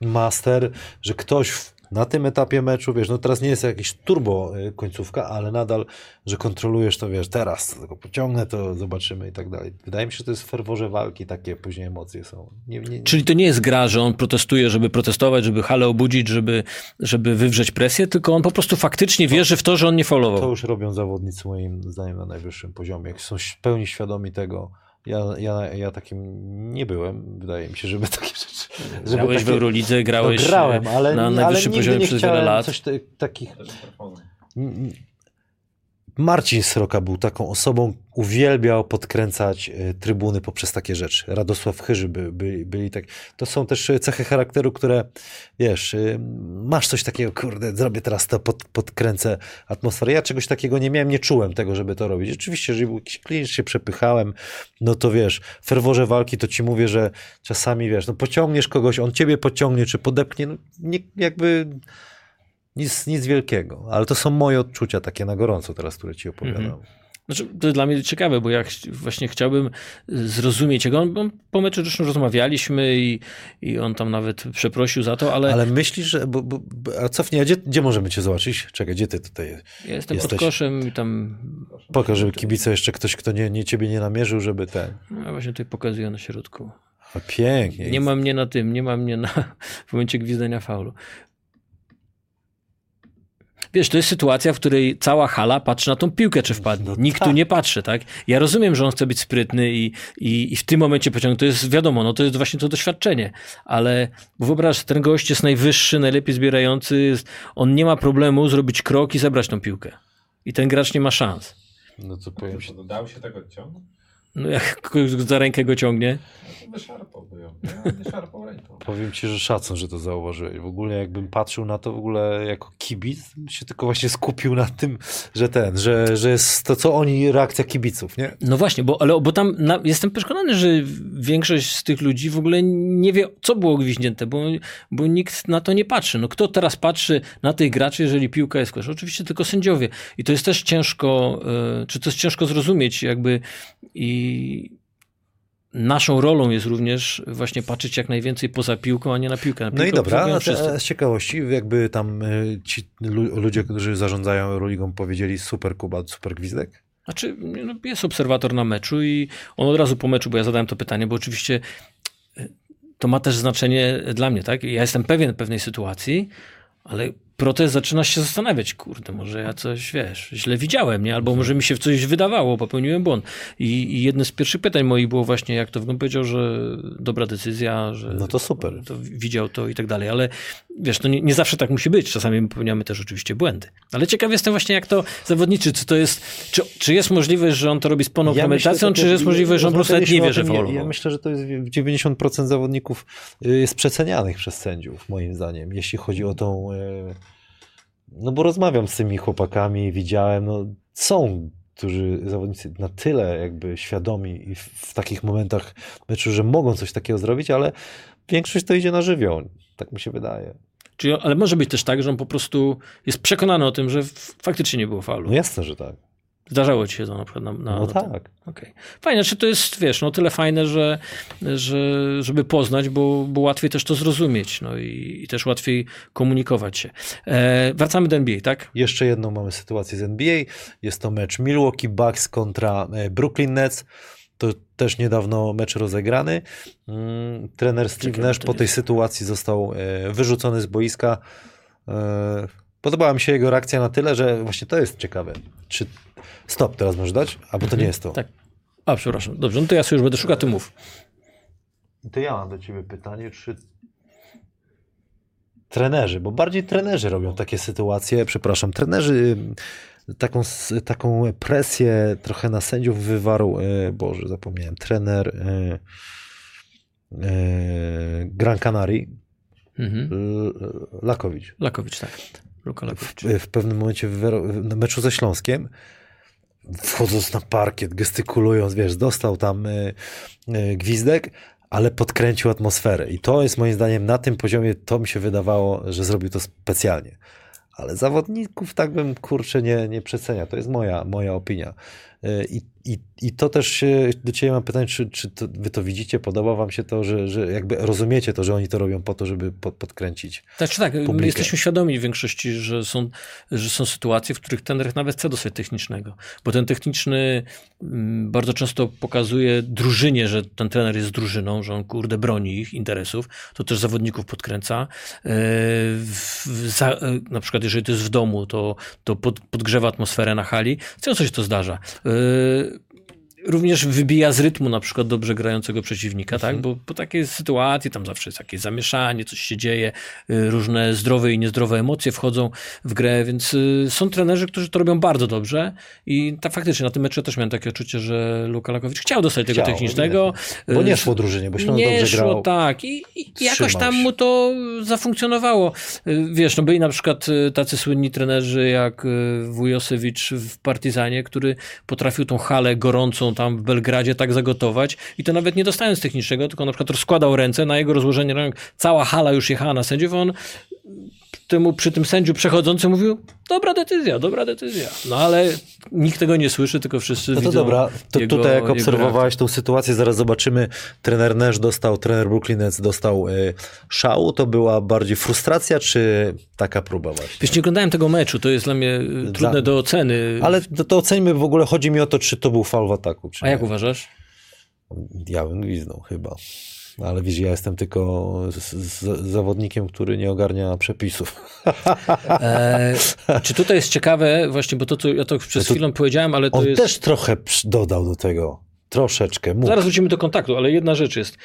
master, że ktoś w, na tym etapie meczu, wiesz, no teraz nie jest jakiś turbo y, końcówka, ale nadal, że kontrolujesz to, wiesz, teraz tylko pociągnę, to zobaczymy i tak dalej. Wydaje mi się, że to jest w ferworze walki, takie później emocje są. Nie, nie, nie. Czyli to nie jest gra, że on protestuje, żeby protestować, żeby halę obudzić, żeby, żeby wywrzeć presję, tylko on po prostu faktycznie wierzy w to, że on nie faulował. To już robią zawodnicy moim zdaniem na najwyższym poziomie. Jak są w pełni świadomi tego, ja, ja, ja takim nie byłem, wydaje mi się, żeby takie rzeczy... Żeby Grałeś w takie- Eurolidze, grałeś no, grałem, ale, na najwyższym poziomie nie przez wiele lat. Coś te, takich. Marcin Sroka był taką osobą, uwielbiał podkręcać e, trybuny poprzez takie rzeczy. Radosław Chyży by, by, byli tak. To są też e, cechy charakteru, które wiesz, e, masz coś takiego, kurde, zrobię teraz to, pod, podkręcę atmosferę. Ja czegoś takiego nie miałem, nie czułem tego, żeby to robić. Oczywiście, jeżeli był jakiś klient, się przepychałem, no to wiesz, w ferworze walki to ci mówię, że czasami wiesz, no pociągniesz kogoś, on ciebie pociągnie, czy podepchnie, no nie, jakby nic, nic wielkiego, ale to są moje odczucia takie na gorąco teraz, które ci opowiadam. Znaczy, to jest dla mnie ciekawe, bo ja właśnie chciałbym y, zrozumieć jego. On, on po meczu zresztą rozmawialiśmy i, i on tam nawet przeprosił za to, ale, Ale myślisz, że. Bo, bo, a cofnij, a gdzie, gdzie możemy cię zobaczyć? Czekaj, gdzie ty tutaj jest? ja jestem jesteś- pod koszem i tam Pokaż, żeby jeszcze ktoś, kto nie, nie ciebie nie namierzył, żeby ten. no, właśnie tutaj pokazuję na środku. A pięknie. Nie ma mnie na tym, nie ma mnie na, w momencie gwizdania faulu. Wiesz, to jest sytuacja, w której cała hala patrzy na tą piłkę, czy wpadnie. No Nikt tu tak. nie patrzy, tak? Ja rozumiem, że on chce być sprytny i, i, i w tym momencie pociągnąć. To jest wiadomo, no to jest właśnie to doświadczenie. Ale wyobraź, ten gość jest najwyższy, najlepiej zbierający. Jest, on nie ma problemu zrobić krok i zebrać tą piłkę. I ten gracz nie ma szans. No to powiem dał się tego odciągnąć? No jak kogoś za rękę go ciągnie. To wyszarpałby ją. Ja nie szarpał ręką. Powiem ci, że szacun, że to zauważyłeś. W ogóle jakbym patrzył na to w ogóle jako kibic, bym się tylko właśnie skupił na tym, że ten, że, że jest to, co oni, reakcja kibiców, nie? No właśnie, bo, ale, bo tam na, jestem przekonany, że większość z tych ludzi w ogóle nie wie, co było gwiźnięte, bo, bo nikt na to nie patrzy. No kto teraz patrzy na tych graczy, jeżeli piłka jest w kosz? Oczywiście tylko sędziowie. I to jest też ciężko, y, czy to jest ciężko zrozumieć jakby i naszą rolą jest również właśnie patrzeć jak najwięcej poza piłką, a nie na piłkę. Na No i piłkę dobra, z ciekawości, jakby tam y, ci lu- ludzie, którzy zarządzają Euroligą powiedzieli super Kuba, super Gwizdek? Znaczy, no, jest obserwator na meczu i on od razu po meczu, bo ja zadałem to pytanie, bo oczywiście y, to ma też znaczenie dla mnie, tak? Ja jestem pewien pewnej sytuacji, ale protest zaczyna się zastanawiać, kurde, może ja coś, wiesz, źle widziałem, nie? Albo może mi się coś wydawało, popełniłem błąd. I, i jedno z pierwszych pytań moich było właśnie, jak to wygląda, powiedział, że dobra decyzja, że No to super. to widział to i tak dalej, ale wiesz, to nie, nie zawsze tak musi być, czasami popełniamy też oczywiście błędy. Ale ciekaw jestem właśnie, jak to zawodniczy, czy to jest, czy, czy jest możliwość, że on to robi z pełną premedytacją, myślę, czy jest możliwość, że on po prostu nie wie, że faulował? Ja, ja myślę, że to jest w 90% zawodników y, jest przecenianych przez sędziów, moim zdaniem, jeśli chodzi o tą... No bo rozmawiam z tymi chłopakami, widziałem, no są którzy zawodnicy na tyle jakby świadomi i w, w takich momentach meczu, że mogą coś takiego zrobić, ale większość to idzie na żywioł. Tak mi się wydaje. Czyli, ale może być też tak, że on po prostu jest przekonany o tym, że faktycznie nie było faulu. No jasne, że tak. Zdarzało ci się to na przykład na, na, No na tak. Okej. Fajne, czy to jest, wiesz, no tyle fajne, że, że żeby poznać, bo, bo łatwiej też to zrozumieć, no i, i też łatwiej komunikować się. E, wracamy do NBA, tak? Jeszcze jedną mamy sytuację z NBA. Jest to mecz Milwaukee Bucks kontra e, Brooklyn Nets. To też niedawno mecz rozegrany. Mm, Trener Steve Nash po tej sytuacji został e, wyrzucony z boiska. E, Podobała mi się jego reakcja na tyle, że właśnie to jest ciekawe. Czy stop teraz możesz dać? Albo to nie jest to. Tak. A, przepraszam. Dobrze, no to ja sobie już będę szukał, ty mów. To ja mam do ciebie pytanie, czy trenerzy, bo bardziej trenerzy robią takie sytuacje, przepraszam, trenerzy y, taką, taką presję trochę na sędziów wywarł, y, Boże, zapomniałem, trener y, Gran Canaria, Mhm. Lakowicz. Lakowicz, tak. Luka Lakowicz. w, pewnym momencie w, w na meczu ze Śląskiem, wchodząc na parkiet, gestykulując, wiesz, dostał tam y, y, gwizdek, ale podkręcił atmosferę. I to jest moim zdaniem na tym poziomie, to mi się wydawało, że zrobił to specjalnie. Ale zawodników tak bym, kurczę, nie, nie przecenia. To jest moja, moja opinia. Y, I, i, I to też się, do Ciebie mam pytanie, czy, czy to, Wy to widzicie, podoba Wam się to, że, że jakby rozumiecie to, że oni to robią po to, żeby pod, podkręcić. Znaczy tak, my publikę. jesteśmy świadomi w większości, że są, że są sytuacje, w których trener nawet chce dostać technicznego, bo ten techniczny mm, bardzo często pokazuje drużynie, że ten trener jest drużyną, że on kurde broni ich interesów, to też zawodników podkręca. E, e, na przykład jeżeli to jest w domu, to, to pod, podgrzewa atmosferę na hali. Często się to zdarza. E, również wybija z rytmu na przykład dobrze grającego przeciwnika, tak? Bo po takiej sytuacji tam zawsze jest jakieś zamieszanie, coś się dzieje, y, różne zdrowe i niezdrowe emocje wchodzą w grę, więc y, są trenerzy, którzy to robią bardzo dobrze i tak faktycznie na tym meczu też miałem takie odczucie, że Luka Lakowicz chciał dostać tego Chciał, technicznego. Bo nie Y, szło drużynie, bo Śląsk nie dobrze szło, grał. tak. I, i jakoś tam mu to zafunkcjonowało. Wiesz, no byli na przykład tacy słynni trenerzy jak Wujosewicz w Partizanie, który potrafił tą halę gorącą tam w Belgradzie tak zagotować i to nawet nie dostając technicznego, tylko na przykład rozkładał ręce na jego rozłożenie rąk. Cała hala już jechała na sędziów, on temu, przy tym sędziu przechodzący mówił, dobra decyzja, dobra decyzja. No ale nikt tego nie słyszy, tylko wszyscy No to widzą dobra, to jego- tutaj jak obserwowałeś tą sytuację, zaraz zobaczymy, trener Nash dostał, trener Brooklyn Nets dostał y, szału, to była bardziej frustracja, czy taka próba właśnie? Wiesz, nie oglądałem tego meczu, to jest dla mnie y, trudne do oceny. Ale to, to oceńmy w ogóle, chodzi mi o to, czy to był faul w ataku, A jak nie. uważasz? Ja bym gwizdnął chyba. Ale wiesz, ja jestem tylko z, z, zawodnikiem, który nie ogarnia przepisów. E, czy tutaj jest ciekawe, właśnie, bo to, co ja to przez to- chwilę powiedziałem, ale to On jest... też trochę dodał do tego. Troszeczkę. Mógł. Zaraz wrócimy do kontaktu, ale jedna rzecz jest.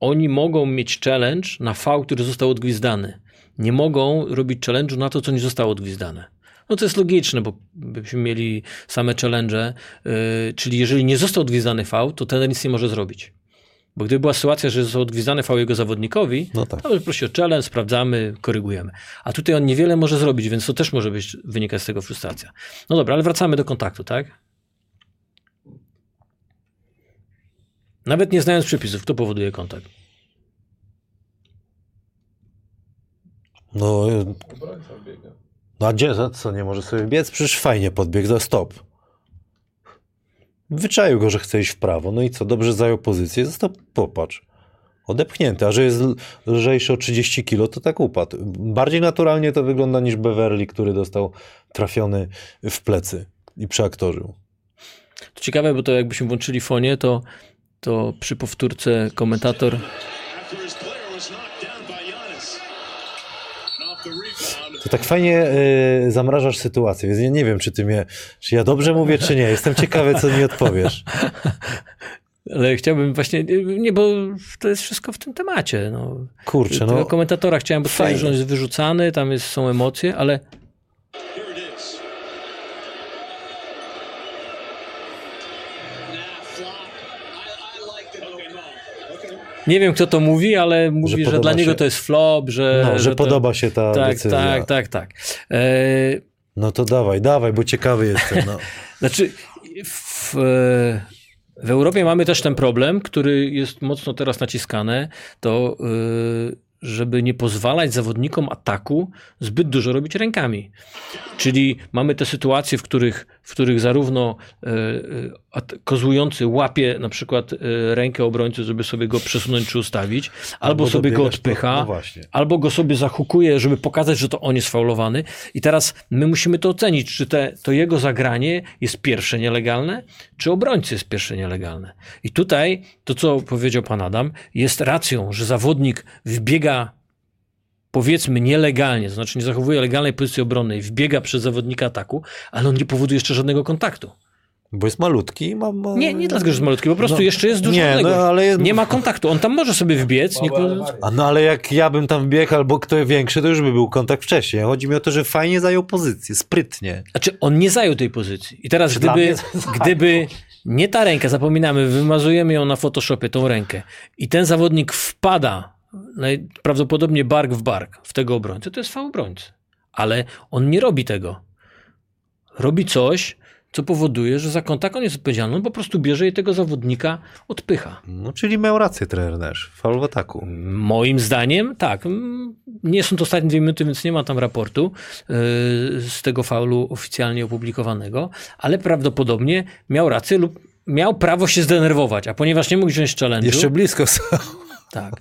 Oni mogą mieć challenge na V, który został odgwizdany. Nie mogą robić challenge'u na to, co nie zostało odgwizdane. No to jest logiczne, bo byśmy mieli same challenge, yy, czyli jeżeli nie został odgwizdany V, to ten nic nie może zrobić. Bo gdyby była sytuacja, że został odgwizdany V jego zawodnikowi, No tak. to by prosił o challenge, sprawdzamy, korygujemy. A tutaj on niewiele może zrobić, więc to też może być wynikać z tego frustracja. No dobra, ale wracamy do kontaktu, tak? Nawet nie znając przepisów, kto powoduje kontakt? No, biega. no a gdzie, za co, nie może sobie biec? Przecież fajnie podbiegł, za stop. Wyczaił go, że chce iść w prawo. No i co, dobrze zajął pozycję, został, popatrz. Odepchnięty, a że jest lżejszy o 30 kilo, to tak upadł. Bardziej naturalnie to wygląda niż Beverly, który dostał trafiony w plecy i przeaktorzył. To ciekawe, bo to jakbyśmy włączyli fonię, to, to przy powtórce komentator To tak fajnie y, zamrażasz sytuację, więc ja nie wiem, czy ty mnie, czy ja dobrze mówię, czy nie. Jestem ciekawy, co mi odpowiesz. ale chciałbym właśnie, nie, bo to jest wszystko w tym temacie. No. Kurczę, Tego no. komentatora chciałem potwierdzić, fajnie. że on jest wyrzucany, tam jest, są emocje, ale here it is. Nah, flop. I, I liked it. Okay, no. Okay. Nie wiem, kto to mówi, ale mówi, że, podoba dla niego się- to jest flop, że... No, że to- podoba się ta tak, decyzja. Tak, tak, tak. E, No to dawaj, dawaj, bo ciekawy jestem. No. Znaczy, w, w Europie mamy też ten problem, który jest mocno teraz naciskany, to y, żeby nie pozwalać zawodnikom ataku zbyt dużo robić rękami. Czyli mamy te sytuacje, w których, w których zarówno y, at- kozłujący łapie na przykład y, rękę obrońcy, żeby sobie go przesunąć czy ustawić, albo, sobie go odpycha, No właśnie. albo go sobie zahukuje, żeby pokazać, że to on jest faulowany. I teraz my musimy to ocenić, czy te, to jego zagranie jest pierwsze nielegalne, czy obrońcy jest pierwsze nielegalne. I tutaj to, co powiedział pan Adam, jest racją, że zawodnik wbiega powiedzmy nielegalnie, to znaczy nie zachowuje legalnej pozycji obronnej, wbiega przez zawodnika ataku, ale on nie powoduje jeszcze żadnego kontaktu. Bo jest malutki i ma... ma... Nie, nie dlatego, że jest malutki, po prostu No, jeszcze jest duża nie, no, ale jest- Nie ma kontaktu, on tam może sobie wbiec. Nie... A no ale jak ja bym tam wbiegł albo kto większy, to już by był kontakt wcześniej. Chodzi mi o to, że fajnie zajął pozycję, sprytnie. Znaczy, on nie zajął tej pozycji. I teraz, Czy gdyby, gdyby nie ta ręka, zapominamy, wymazujemy ją na Photoshopie, tą rękę, i ten zawodnik wpada najprawdopodobnie bark w bark w tego obrońcę, to jest fał obrońcy. Ale on nie robi tego. Robi coś, co powoduje, że za kontakt on jest odpowiedzialny, on po prostu bierze i tego zawodnika odpycha. No czyli miał rację trener Nash, faul w ataku. Moim zdaniem, tak. Nie są to ostatnie dwie minuty, więc nie ma tam raportu yy, z tego faulu oficjalnie opublikowanego, ale prawdopodobnie miał rację lub miał prawo się zdenerwować, a ponieważ nie mógł wziąć challenge'u, Jeszcze blisko są. tak.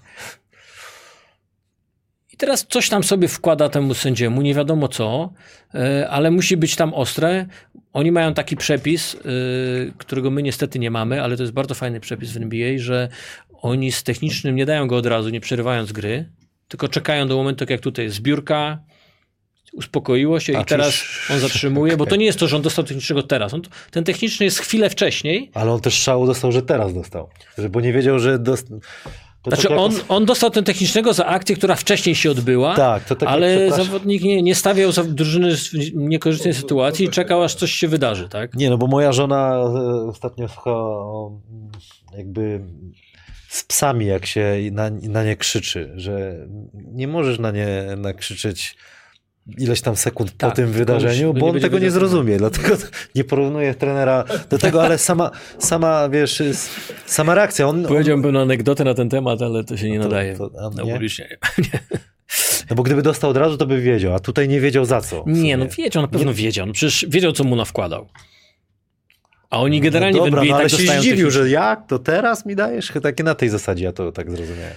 I teraz coś tam sobie wkłada temu sędziemu, nie wiadomo co, yy, ale musi być tam ostre. Oni mają taki przepis, yy, którego my niestety nie mamy, ale to jest bardzo fajny przepis w NBA, że oni z technicznym nie dają go od razu, nie przerywając gry, tylko czekają do momentu, jak tutaj jest zbiórka, uspokoiło się A, i teraz on zatrzymuje, bo to nie jest to, że on dostał technicznego teraz. On, ten techniczny jest chwilę wcześniej, Ale on też szału dostał, że teraz dostał. Że, bo nie wiedział, że dostał. Znaczy on, on dostał ten technicznego za akcję, która wcześniej się odbyła, Tak, to tak ale zawodnik nie, nie stawiał za drużyny w niekorzystnej sytuacji i czekał, aż coś się wydarzy, tak? Nie, no bo moja żona e, ostatnio słuchała jakby z psami, jak się na, na nie krzyczy, że nie możesz na nie nakrzyczeć ileś tam sekund po Tak, tym tylko wydarzeniu, bo nie on tego nie zrozumie, dlatego nie porównuję trenera do tego, ale sama, sama wiesz, sama reakcja, on, on Powiedziałbym pewną anegdotę na ten temat, ale to się nie No to- nadaje. to- no, nie? publicznie. no bo gdyby dostał od razu, to by wiedział, a tutaj nie wiedział za co. Nie, no wiedział, na pewno wiedział. No przecież wiedział, co mu nawkładał. A oni generalnie no dobra, w NBA no, ale tak się zdziwił, że jak, to teraz mi dajesz? Takie na tej zasadzie ja to tak zrozumiałem.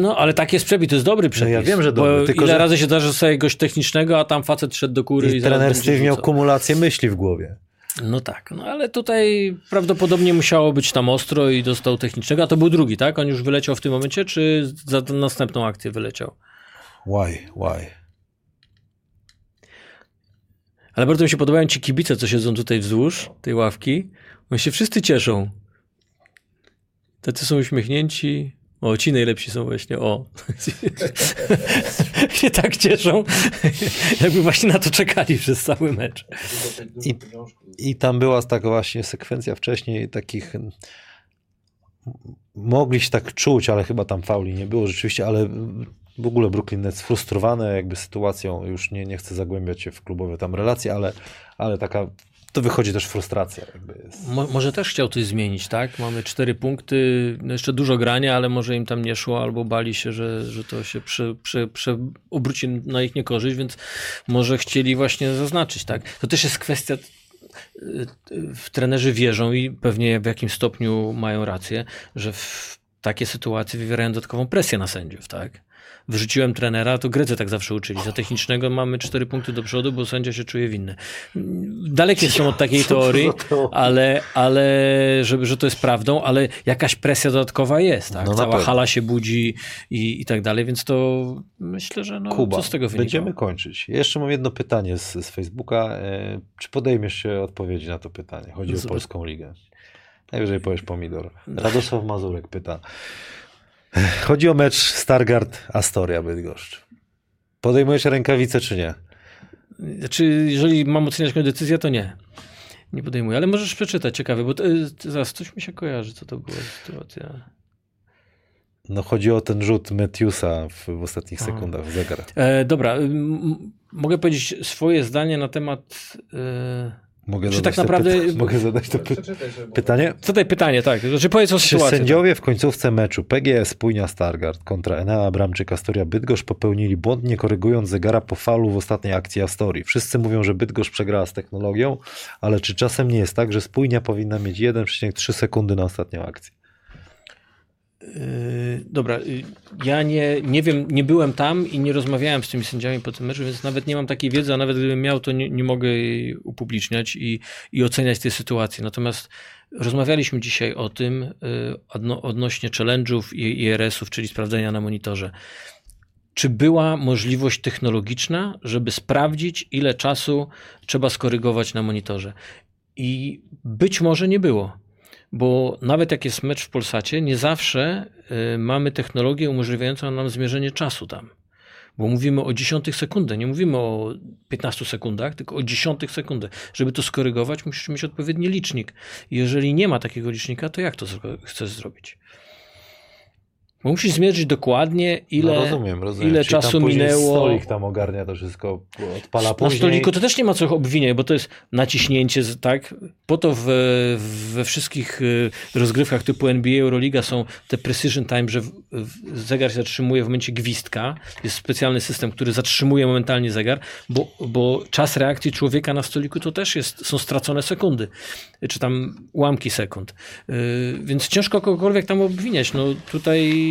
No, ale tak jest przepis, to jest dobry przepis. ja wiem, że dobry, tylko ile że- razy się zdarza sobie goś technicznego, a tam facet szedł do góry i, I trener Steve miał kumulację myśli w głowie. No tak, no ale tutaj prawdopodobnie musiało być tam ostro i dostał technicznego, a to był drugi, tak? On już wyleciał w tym momencie, czy za tę następną akcję wyleciał? Why, why? Ale bardzo mi się podobają ci kibice, co siedzą tutaj wzdłuż tej ławki. Oni się wszyscy cieszą. Tacy są uśmiechnięci. O, ci najlepsi są właśnie, o. się tak cieszą, jakby właśnie na to czekali przez cały mecz. I, I tam była taka właśnie sekwencja wcześniej takich mogli się tak czuć, ale chyba tam fauli nie było rzeczywiście, ale w ogóle Brooklyn Nets sfrustrowane jakby sytuacją, już nie, nie chcę zagłębiać się w klubowe tam relacje, ale, ale taka, to wychodzi też frustracja jest. Mo, może też chciał coś zmienić, tak? Mamy cztery punkty, no jeszcze dużo grania, ale może im tam nie szło, albo bali się, że, że to się prze, prze, prze obróci na ich niekorzyść, więc może chcieli właśnie zaznaczyć, tak? To też jest kwestia w trenerzy wierzą i pewnie w jakim stopniu mają rację, że w takie sytuacje wywierają dodatkową presję na sędziów, tak? Wyrzuciłem trenera, to Grecy tak zawsze uczyli. Za technicznego mamy cztery punkty do przodu, bo sędzia się czuje winny. Dalekie są od takiej teorii, ale, ale że, że to jest prawdą, ale jakaś presja dodatkowa jest, tak? No Cała pewno. hala się budzi i, i tak dalej, więc to myślę, że no, Kuba, co z tego wynika? będziemy kończyć. Jeszcze mam jedno pytanie z, z Facebooka. E, Czy podejmiesz się odpowiedzi na to pytanie? Chodzi o Zobacz. Polską Ligę. Najwyżej powiesz pomidor. Radosław Mazurek pyta. Chodzi o mecz Stargard-Astoria Bydgoszcz. Podejmujesz rękawice czy nie? Znaczy, jeżeli mam oceniać moją decyzję, to nie. Nie podejmuję, ale możesz przeczytać, ciekawe, bo to, y, zaraz coś mi się kojarzy, co to była sytuacja. No chodzi o ten rzut Metiusa w, w ostatnich sekundach w zegar. E, dobra, mogę powiedzieć swoje zdanie na temat... E, Mogę Czy zadać tak to naprawdę- pyta- mogę zadać to py- pytanie? Zadaj pytanie, tak. Znaczy powiedz o Czy sytuacji. sędziowie w końcówce meczu PGS Płynia Stargard kontra Enea Abramczyk Astoria Bydgoszcz popełnili błąd, nie korygując zegara po faulu w ostatniej akcji Astorii? Wszyscy mówią, że Bydgoszcz przegrała z technologią, ale czy czasem nie jest tak, że Spójnia powinna mieć 1,3 sekundy na ostatnią akcję? Yy, dobra, yy, ja nie, nie wiem, nie byłem tam i nie rozmawiałem z tymi sędziami po tym meczu, więc nawet nie mam takiej wiedzy, a nawet gdybym miał, to nie, nie mogę jej upubliczniać i, i oceniać tej sytuacji. Natomiast rozmawialiśmy dzisiaj o tym yy, odno, odnośnie challenge'ów i IRS-ów, czyli sprawdzenia na monitorze. Czy była możliwość technologiczna, żeby sprawdzić, ile czasu trzeba skorygować na monitorze? I być może nie było, bo nawet jak jest mecz w Polsacie, nie zawsze y, mamy technologię umożliwiającą nam zmierzenie czasu tam. Bo mówimy o dziesiątych sekundy, nie mówimy o 15 sekundach, tylko o dziesiątych sekundy. Żeby to skorygować, musisz mieć odpowiedni licznik. Jeżeli nie ma takiego licznika, to jak to chcesz zrobić? Bo musisz zmierzyć dokładnie, ile, no rozumiem, rozumiem. ile Czyli czasu minęło. Stolik tam ogarnia to wszystko, odpala Na później. stoliku to też nie ma co obwiniać, bo to jest naciśnięcie, tak? Po to w, we wszystkich y, rozgrywkach typu NBA, Euroliga są te precision time, że zegar się zatrzymuje w momencie gwizdka. Jest specjalny system, który zatrzymuje momentalnie zegar, bo, bo czas reakcji człowieka na stoliku to też jest, są stracone sekundy, czy tam ułamki sekund. Y, Więc ciężko kogokolwiek tam obwiniać. No tutaj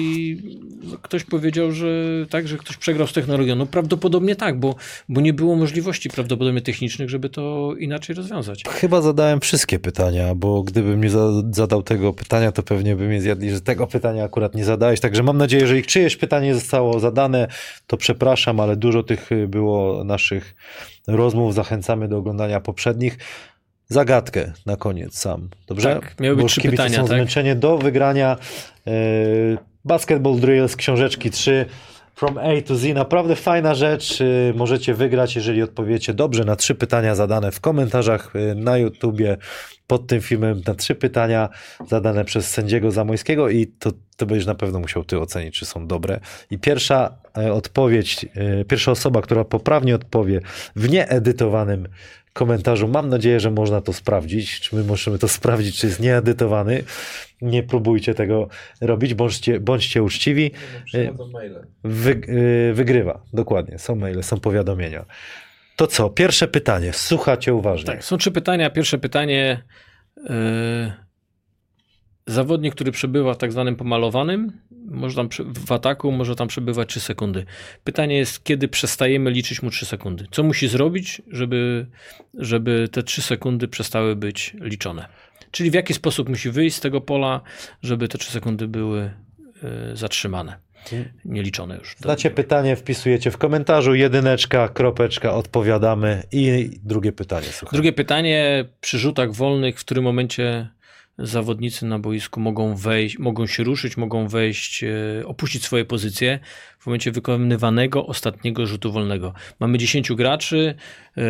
ktoś powiedział, że tak, że ktoś przegrał z technologią. No prawdopodobnie tak, bo, bo nie było możliwości prawdopodobnie technicznych, żeby to inaczej rozwiązać. Chyba zadałem wszystkie pytania, bo gdybym nie za- zadał tego pytania, to pewnie by mnie zjadli, że tego pytania akurat nie zadałeś. Także mam nadzieję, że ich czyjeś pytanie zostało zadane, to przepraszam, ale dużo tych y, było naszych rozmów. Zachęcamy do oglądania poprzednich. Zagadkę na koniec sam. Dobrze? Tak, miały być Bo trzy pytania, są tak? zmęczeni do wygrania. y, Basketball Drills, książeczki 3. From A to Z. Naprawdę fajna rzecz. Y, Możecie wygrać, jeżeli odpowiecie dobrze na trzy pytania zadane w komentarzach y, na YouTubie pod tym filmem. Na trzy pytania zadane przez sędziego Zamojskiego i to, to będziesz na pewno musiał ty ocenić, czy są dobre. I pierwsza e, odpowiedź, pierwsza osoba, która poprawnie odpowie w nieedytowanym komentarzu. Mam nadzieję, że można to sprawdzić. Czy my możemy to sprawdzić, czy jest nieedytowany. Nie próbujcie tego robić, bądźcie, bądźcie uczciwi. Przychodzą maile. Wy, y, wygrywa, dokładnie. Są maile, są powiadomienia. To co? Pierwsze pytanie. Słuchacie uważnie. Tak, są trzy pytania. Pierwsze pytanie. Yy, zawodnik, który przebywa w tak zwanym pomalowanym, może tam w ataku może tam przebywać 3 sekundy. Pytanie jest, kiedy przestajemy liczyć mu 3 sekundy? Co musi zrobić, żeby, żeby te 3 sekundy przestały być liczone? Czyli w jaki sposób musi wyjść z tego pola, żeby te 3 sekundy były yy, zatrzymane, nieliczone już. Znacie pytanie, wpisujecie w komentarzu, jedyneczka, kropeczka, odpowiadamy. I drugie pytanie. Drugie pytanie, przy rzutach wolnych, w którym momencie zawodnicy na boisku mogą wejść, mogą się ruszyć, mogą wejść, e, opuścić swoje pozycje w momencie wykonywanego ostatniego rzutu wolnego. Mamy 10 graczy, e,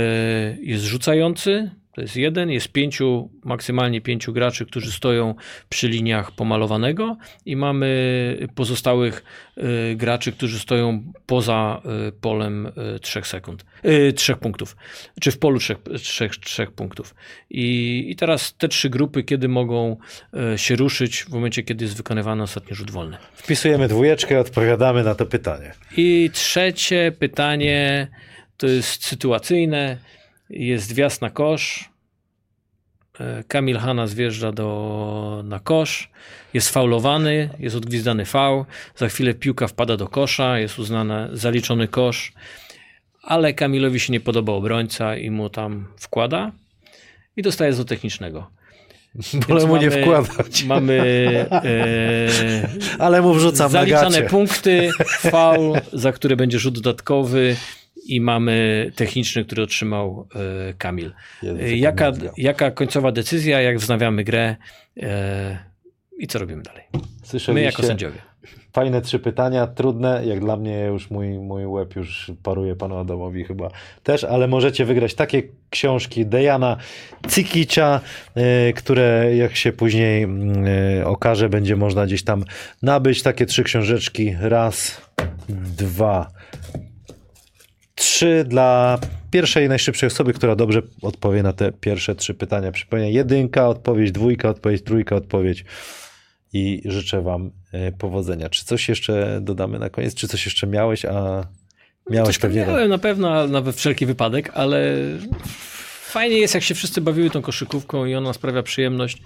jest rzucający, to jest jeden, jest pięciu, maksymalnie pięciu graczy, którzy stoją przy liniach pomalowanego i mamy pozostałych e, graczy, którzy stoją poza e, polem e, trzech sekund, trzech punktów, czy w polu trzech, trzech, trzech punktów. I, I teraz te trzy grupy, kiedy mogą się ruszyć w momencie, kiedy jest wykonywany ostatni rzut wolny. Wpisujemy dwójeczkę, odpowiadamy na to pytanie. I trzecie pytanie to jest sytuacyjne. Jest wjazd na kosz. E, Kamil Hanna zjeżdża do, na kosz. Jest faulowany, jest odgwizdany faul. Za chwilę piłka wpada do kosza, jest uznany zaliczony kosz. Ale Kamilowi się nie podoba obrońca i mu tam wkłada. I dostaje z technicznego. Więc mu nie wkładać, Mamy e, ale mu wrzucam na Zaliczane gacie. punkty, faul, za które będzie rzut dodatkowy i mamy techniczny, który otrzymał e, Kamil. E, Jaka, jaka końcowa decyzja, jak wznawiamy grę e, i co robimy dalej? My jako sędziowie. Fajne trzy pytania, trudne, jak dla mnie już mój, mój łeb już paruje panu Adamowi chyba też, ale możecie wygrać takie książki Dejana Cikicza, które jak się później mm, okaże, będzie można gdzieś tam nabyć. Takie trzy książeczki. Raz, dwa, trzy dla pierwszej najszybszej osoby, która dobrze odpowie na te pierwsze trzy pytania. Przypomnę, jedynka, odpowiedź, dwójka, odpowiedź, trójka, odpowiedź i życzę Wam e, powodzenia. Czy coś jeszcze dodamy na koniec? Czy coś jeszcze miałeś, a miałeś Coś pewnie... miałem na pewno, na wszelki wypadek, ale fajnie jest, jak się wszyscy bawiły tą koszykówką i ona sprawia przyjemność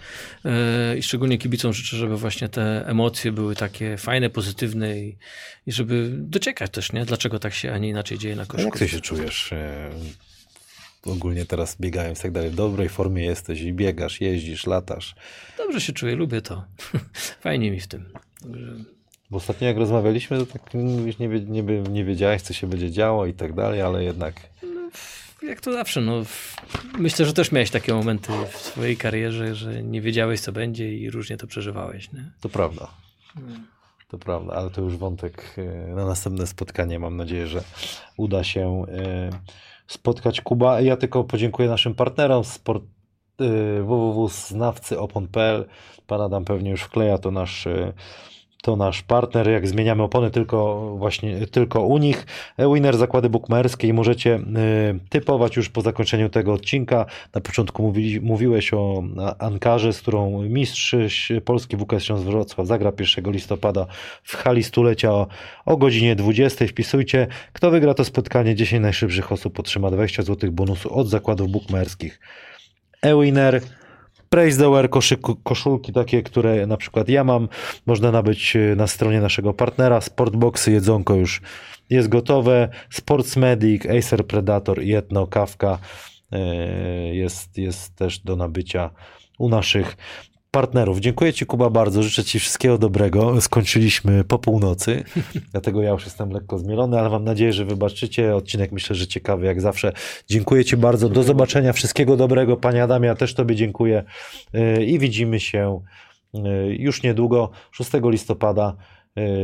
e, i szczególnie kibicom życzę, żeby właśnie te emocje były takie fajne, pozytywne i, i żeby dociekać też, nie? Dlaczego tak się, a nie inaczej dzieje na A jak koszykówce. ty się czujesz? e, Ogólnie teraz biegając i tak dalej. W dobrej formie jesteś i biegasz, jeździsz, latasz. Dobrze się czuję, lubię to. Fajnie mi w tym. Bo ostatnio jak rozmawialiśmy, to tak mówisz, nie, nie, nie wiedziałeś, co się będzie działo i tak dalej, ale jednak jak to zawsze, no. Myślę, że też miałeś takie momenty w swojej karierze, że nie wiedziałeś, co będzie i różnie to przeżywałeś, nie? To prawda. To prawda, ale to już wątek e, na następne spotkanie. Mam nadzieję, że uda się e, spotkać Kuba. Ja tylko podziękuję naszym partnerom sport, e, www.znawcyopon.pl. Pan Adam pewnie już wkleja to nasz, to nasz partner. Jak zmieniamy opony, tylko właśnie tylko u nich. E, Winner zakłady bukmacherskie i możecie e, typować już po zakończeniu tego odcinka. Na początku mówiłeś o Ankarze, z którą mistrz Polski WKS Śląsk Wrocław zagra 1 listopada w hali stulecia o, o godzinie 20. Wpisujcie, kto wygra to spotkanie. 10 najszybszych osób otrzyma 20 zł bonusu od zakładów bukmacherskich. E-Winner, Praise the Wear, koszulki takie, które na przykład ja mam, można nabyć e, na stronie naszego partnera. Sportboxy, jedzonko już jest gotowe. Sports Medic, Acer Predator i Etno Kawka e, jest, jest też do nabycia u naszych partnerów. Dziękuję Ci Kuba bardzo, życzę Ci wszystkiego dobrego. Skończyliśmy po północy, dlatego ja już jestem lekko zmielony, ale mam nadzieję, że wybaczycie. Odcinek myślę, że ciekawy jak zawsze. Dziękuję Ci bardzo, do zobaczenia, wszystkiego dobrego. Panie Adamie, ja też Tobie dziękuję Yy, i widzimy się yy, już niedługo, 6 listopada.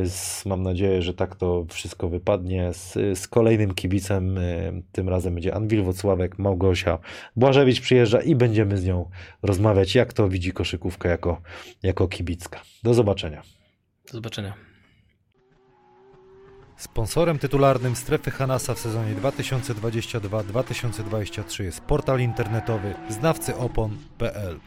Z- Mam nadzieję, że tak to wszystko wypadnie z, z kolejnym kibicem. yy, Tym razem będzie Anwil Wocławek, Małgosia Błażewicz przyjeżdża i będziemy z nią rozmawiać, jak to widzi koszykówkę jako, jako kibicka. Do zobaczenia. Do zobaczenia. Sponsorem tytularnym strefy Hanasa w sezonie 2022-2023 jest portal internetowy znawcyopon.pl.